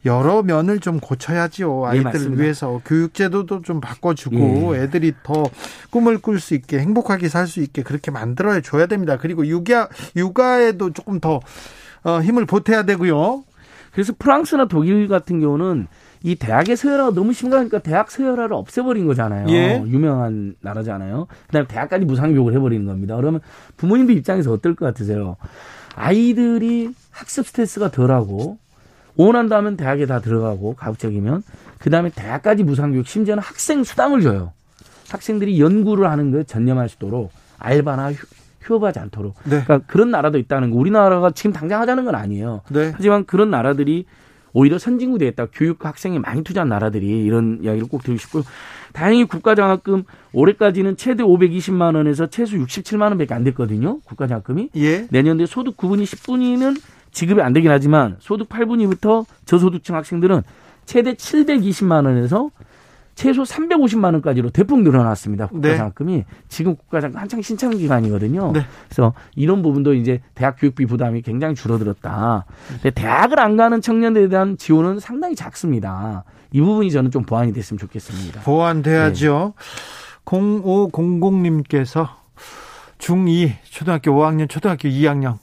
여러 면을 좀 고쳐야지요. 네, 아이들을 네, 위해서 교육제도도 좀 바꿔주고 네. 애들이 더 꿈을 꿀 수 있게 행복하게 살 수 있게 그렇게 만들어 줘야 됩니다. 그리고 육아 육아에도 조금 더 어, 힘을 보태야 되고요. 그래서 프랑스나 독일 같은 경우는 이 대학의 서열화가 너무 심각하니까 대학 서열화를 없애버린 거잖아요. 예. 유명한 나라잖아요. 그다음에 대학까지 무상교육을 해버리는 겁니다. 그러면 부모님들 입장에서 어떨 것 같으세요? 아이들이 학습 스트레스가 덜하고 원한다면 대학에 다 들어가고 가급적이면 그다음에 대학까지 무상교육 심지어는 학생 수당을 줘요. 학생들이 연구를 하는 걸 전념할 수 있도록 알바나 휴업하지 않도록. 네. 그러니까 그런 나라도 있다는 거. 우리나라가 지금 당장 하자는 건 아니에요. 네. 하지만 그런 나라들이 오히려 선진국이 됐다. 교육 학생에 많이 투자한 나라들이 이런 이야기를 꼭 드리고 싶고요. 다행히 국가장학금 올해까지는 최대 520만 원에서 최소 67만 원밖에 안 됐거든요. 국가장학금이. 예. 내년도에 소득 9분위 10분위는 지급이 안 되긴 하지만 소득 8분위부터 저소득층 학생들은 최대 720만 원에서 최소 350만 원까지로 대폭 늘어났습니다. 국가장학금이 네. 지금 국가장학금 한창 신청 기간이거든요. 네. 그래서 이런 부분도 이제 대학 교육비 부담이 굉장히 줄어들었다. 근데 대학을 안 가는 청년들에 대한 지원은 상당히 작습니다. 이 부분이 저는 좀 보완이 됐으면 좋겠습니다. 보완돼야죠. 네. 0500님께서 중2 초등학교 5학년 초등학교 2학년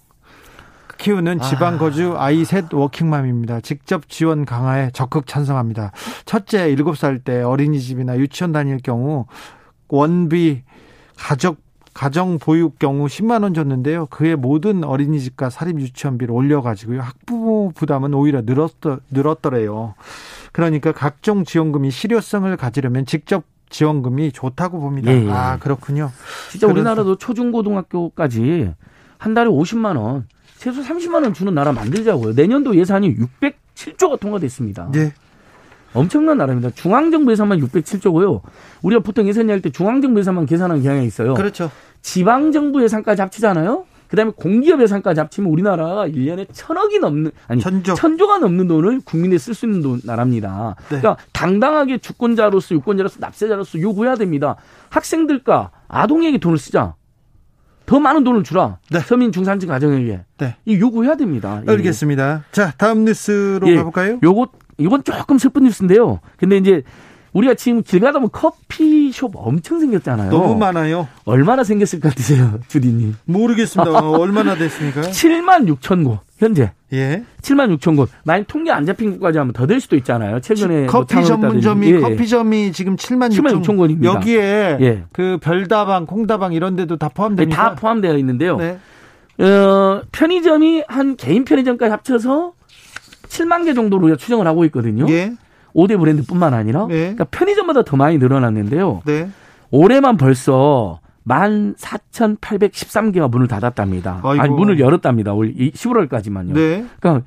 키우는 지방 거주 아이 셋 워킹맘입니다. 직접 지원 강화에 적극 찬성합니다. 첫째 7살 때 어린이집이나 유치원 다닐 경우 원비 가족 가정 보육 경우 10만 원 줬는데요. 그의 모든 어린이집과 사립 유치원비를 올려 가지고요. 학부모 부담은 오히려 늘었더, 늘었더래요. 그러니까 각종 지원금이 실효성을 가지려면 직접 지원금이 좋다고 봅니다. 예, 예. 아, 그렇군요. 진짜 우리나라도 초중고등학교까지 한 달에 50만 원 최소 30만 원 주는 나라 만들자고요. 내년도 예산이 607조가 통과됐습니다. 네. 엄청난 나라입니다. 중앙정부 예산만 607조고요. 우리가 보통 예산 이야기할 때 중앙정부 예산만 계산하는 경향이 있어요. 그렇죠. 지방정부 예산까지 합치잖아요. 그다음에 공기업 예산까지 합치면 우리나라가 1년에 천억이 넘는 아니 천조. 천조가 넘는 돈을 국민에 쓸 수 있는 돈, 나라입니다. 네. 그러니까 당당하게 주권자로서 유권자로서 납세자로서 요구해야 됩니다. 학생들과 아동에게 돈을 쓰자. 더 많은 돈을 주라. 네. 서민 중산층 가정에게. 네. 이 요구해야 됩니다. 알겠습니다. 자, 다음 뉴스로 예. 가볼까요? 요거 이건 조금 슬픈 뉴스인데요. 근데 이제 우리가 지금 길 가다 보면 커피숍 엄청 생겼잖아요. 너무 많아요. 얼마나 생겼을 것 같으세요, 주디님? 모르겠습니다. 얼마나 됐습니까? <laughs> 7만 6천 곳 현재. 예. 7만 6천 곳. 만약 통계 안 잡힌 곳까지 하면 더 될 수도 있잖아요. 최근에 뭐 커피 뭐 전문점이 예. 커피점이 지금 7만 6천, 6천 곳입니다. 여기에 예. 그 별다방, 콩다방 이런 데도 다 포함됩니다. 네, 다 포함되어 있는데요. 네. 어, 편의점이 한 개인 편의점까지 합쳐서 7만 개 정도로 추정을 하고 있거든요. 예. 5대 브랜드뿐만 아니라 네. 그러니까 편의점마다 더 많이 늘어났는데요. 네. 올해만 벌써 14,813개가 문을 닫았답니다. 아이고. 아니 문을 열었답니다. 올 11월까지만요. 네. 그러니까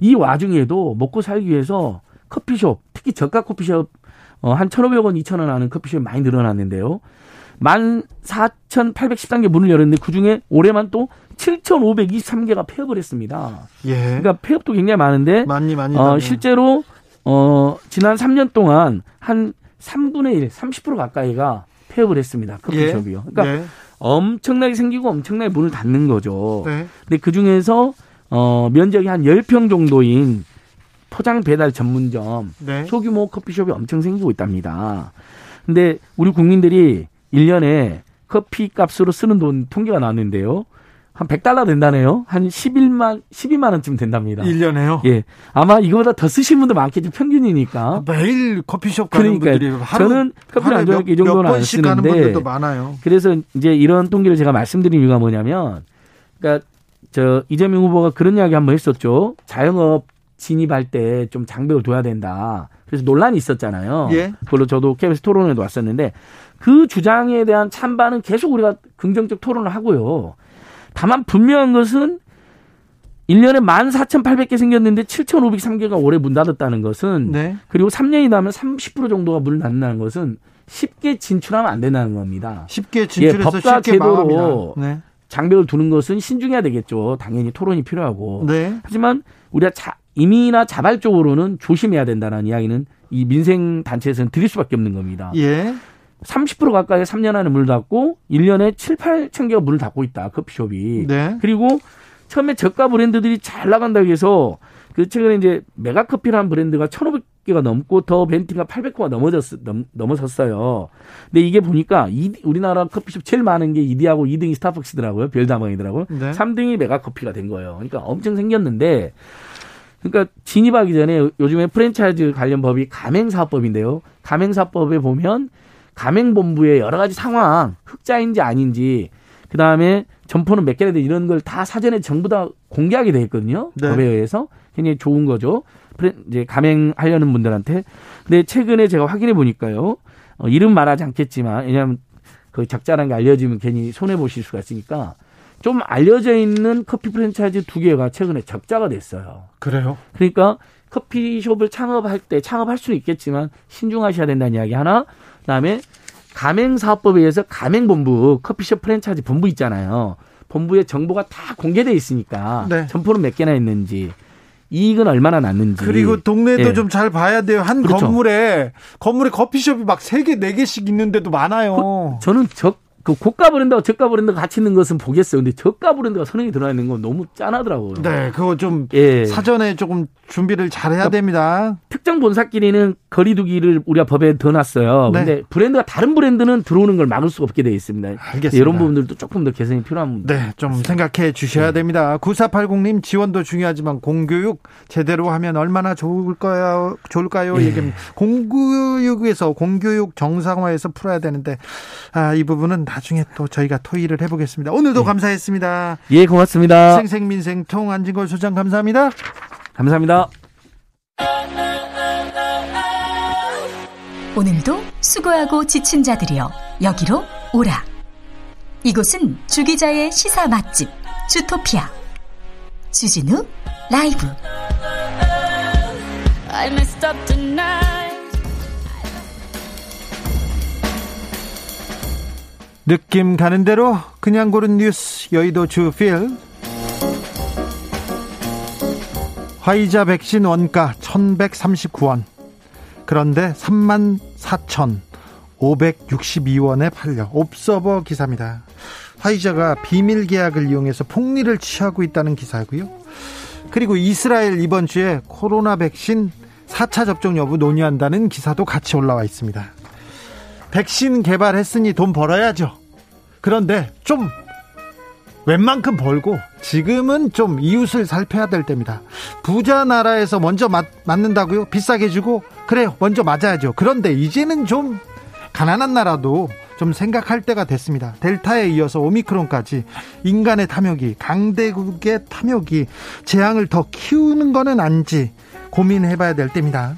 이 와중에도 먹고 살기 위해서 커피숍, 특히 저가 커피숍 어, 한 1,500원, 2,000원 하는 커피숍이 많이 늘어났는데요. 14,813개 문을 열었는데 그중에 올해만 또 7,523개가 폐업을 했습니다. 예. 그러니까 폐업도 굉장히 많은데 많이 많이 어, 실제로 어, 지난 3년 동안 한 3분의 1, 30% 가까이가 폐업을 했습니다. 커피 숍이요. 예. 그러니까 예. 엄청나게 생기고 엄청나게 문을 닫는 거죠. 네. 근데 그 중에서 어 면적이 한 10평 정도인 포장 배달 전문점, 네. 소규모 커피숍이 엄청 생기고 있답니다. 근데 우리 국민들이 1년에 커피 값으로 쓰는 돈 통계가 나왔는데요. 한 100달러 된다네요. 한 11만, 12만 원쯤 된답니다. 1년에요? 예. 아마 이거보다 더 쓰신 분들 많겠죠. 평균이니까. 매일 커피숍 가는 그러니까 분들이 하루, 저는 커피를 안 좋아하니까 이 정도는 안 쓰는데. 분들도 많아요. 그래서 이제 이런 통계를 제가 말씀드린 이유가 뭐냐면, 그러니까 저 이재명 후보가 그런 이야기 한번 했었죠. 자영업 진입할 때 좀 장벽을 둬야 된다. 그래서 논란이 있었잖아요. 예. 그걸로 저도 KBS 토론에도 왔었는데 그 주장에 대한 찬반은 계속 우리가 긍정적 토론을 하고요. 다만 분명한 것은 1년에 14,800개 생겼는데 7,503개가 올해 문 닫았다는 것은 네. 그리고 3년이 나면 30% 정도가 문을 닫는다는 것은 쉽게 진출하면 안 된다는 겁니다. 쉽게 진출해서 예, 법과 쉽게 제도로 네. 장벽을 두는 것은 신중해야 되겠죠. 당연히 토론이 필요하고. 네. 하지만 우리가 자, 임의나 자발적으로는 조심해야 된다는 이야기는 이 민생 단체에서는 드릴 수밖에 없는 겁니다. 예. 30% 가까이 3년 안에 문을 닫고 1년에 7, 8천 개가 문을 닫고 있다. 커피숍이. 네. 그리고 처음에 저가 브랜드들이 잘 나간다고 해서 그 최근에 이제 메가커피라는 브랜드가 1,500개가 넘고 더 벤티가 800개가 넘어졌 넘, 넘어섰어요. 근데 이게 보니까 이, 우리나라 커피숍 제일 많은 게 2위하고 2등이 스타벅스더라고요. 별다방이더라고요. 네. 3등이 메가커피가 된 거예요. 그러니까 엄청 생겼는데 그러니까 진입하기 전에 요즘에 프랜차이즈 관련 법이 가맹사업법인데요. 가맹사업법에 보면 가맹본부의 여러 가지 상황, 흑자인지 아닌지, 그 다음에 점포는 몇 개나 돼 이런 걸 다 사전에 전부 다 공개하게 돼 있거든요. 네. 법에 의해서 굉장히 좋은 거죠. 이제 가맹하려는 분들한테. 근데 최근에 제가 확인해 보니까요. 어, 이름 말하지 않겠지만 왜냐하면 그 적자라는 게 알려지면 괜히 손해 보실 수가 있으니까 좀 알려져 있는 커피 프랜차이즈 두 개가 최근에 적자가 됐어요. 그래요? 그러니까 커피숍을 창업할 때 창업할 수는 있겠지만 신중하셔야 된다는 이야기 하나. 그다음에 가맹사업법에 의해서 가맹본부 커피숍 프랜차이즈 본부 있잖아요. 본부의 정보가 다 공개돼 있으니까 네. 점포는 몇 개나 있는지 이익은 얼마나 났는지. 그리고 동네도 예. 좀잘 봐야 돼요. 한 그렇죠. 건물에 건물에 커피숍이 막 세 개, 네 개씩 있는데도 많아요. 그, 저는 적 그 고가 브랜드와 저가 브랜드가 같이 있는 것은 보겠어요. 근데 저가 브랜드가 선행이 들어가 있는 건 너무 짠하더라고요. 네, 그거 좀 예. 사전에 조금 준비를 잘 해야 그러니까 됩니다. 특정 본사끼리는 거리두기를 우리가 법에 넣어놨어요. 네. 근데 브랜드가 다른 브랜드는 들어오는 걸 막을 수가 없게 되어 있습니다. 알겠습니다. 이런 부분들도 조금 더 개선이 필요한 네, 좀 생각해 주셔야 네. 됩니다. 9480님 지원도 중요하지만 공교육 제대로 하면 얼마나 좋을까요? 좋을까요? 예. 얘기합니다. 공교육에서 공교육 정상화해서 풀어야 되는데 아, 이 부분은 나중에 또 저희가 토의를 해보겠습니다. 오늘도 네. 감사했습니다. 예, 고맙습니다. 생생민생통 안진걸 소장 감사합니다. 감사합니다. 오늘도 수고하고 지친 자들이여 여기로 오라. 이곳은 주기자의 시사 맛집 주토피아 주진우 라이브. 느낌 가는 대로 그냥 고른 뉴스 여의도 주필 화이자 백신 원가 1139원 그런데 3만 4천 562원에 팔려 옵서버 기사입니다. 화이자가 비밀 계약을 이용해서 폭리를 취하고 있다는 기사고요. 그리고 이스라엘 이번 주에 코로나 백신 4차 접종 여부 논의한다는 기사도 같이 올라와 있습니다. 백신 개발했으니 돈 벌어야죠. 그런데 좀 웬만큼 벌고 지금은 좀 이웃을 살펴야 될 때입니다. 부자 나라에서 먼저 맞, 맞는다고요? 비싸게 주고 그래요. 먼저 맞아야죠. 그런데 이제는 좀 가난한 나라도 좀 생각할 때가 됐습니다. 델타에 이어서 오미크론까지 인간의 탐욕이 강대국의 탐욕이 재앙을 더 키우는 거는 아닌지 고민해봐야 될 때입니다.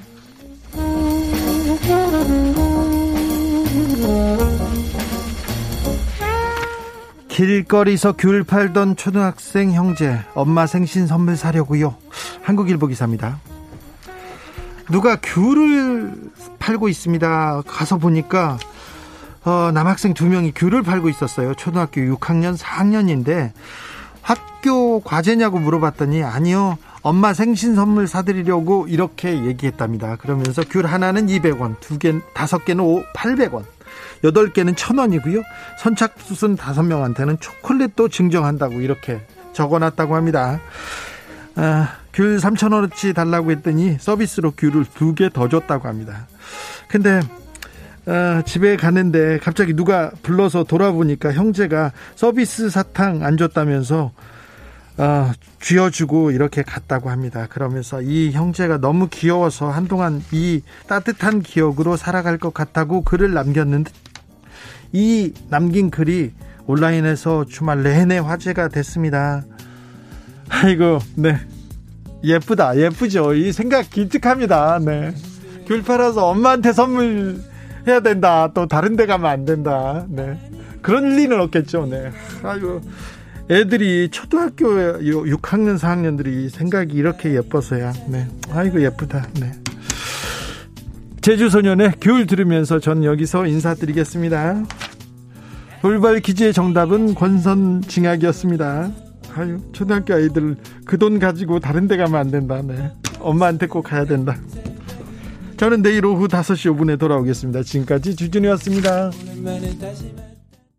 길거리에서 귤 팔던 초등학생 형제 엄마 생신 선물 사려고요. 한국일보 기사입니다. 누가 귤을 팔고 있습니다. 가서 보니까 어, 남학생 두 명이 귤을 팔고 있었어요. 초등학교 6학년, 4학년인데 학교 과제냐고 물어봤더니 아니요. 엄마 생신 선물 사드리려고 이렇게 얘기했답니다. 그러면서 귤 하나는 200원, 두 개, 다섯 개는 800원. 8개는 천원이고요 선착순 5명한테는 초콜릿도 증정한다고 이렇게 적어놨다고 합니다. 아, 귤 3천원어치 달라고 했더니 서비스로 귤을 두 개 더 줬다고 합니다. 근데 어, 집에 가는데 갑자기 누가 불러서 돌아보니까 형제가 서비스 사탕 안 줬다면서 어, 쥐어주고 이렇게 갔다고 합니다. 그러면서 이 형제가 너무 귀여워서 한동안 이 따뜻한 기억으로 살아갈 것 같다고 글을 남겼는데 이 남긴 글이 온라인에서 주말 내내 화제가 됐습니다. 아이고, 네. 예쁘다, 예쁘죠. 이 생각 기특합니다. 네. 귤 팔아서 엄마한테 선물 해야 된다. 또 다른 데 가면 안 된다. 네. 그런 리는 없겠죠. 네. 아이고. 애들이 초등학교 6학년, 4학년들이 생각이 이렇게 예뻐서야. 네. 아이고, 예쁘다. 네. 제주소년의 귤 들으면서 전 여기서 인사드리겠습니다. 돌발 퀴즈의 정답은 권선징악이었습니다. 아유, 초등학교 아이들 그 돈 가지고 다른 데 가면 안 된다. 네. 엄마한테 꼭 가야 된다. 저는 내일 오후 5시 5분에 돌아오겠습니다. 지금까지 주진이었습니다.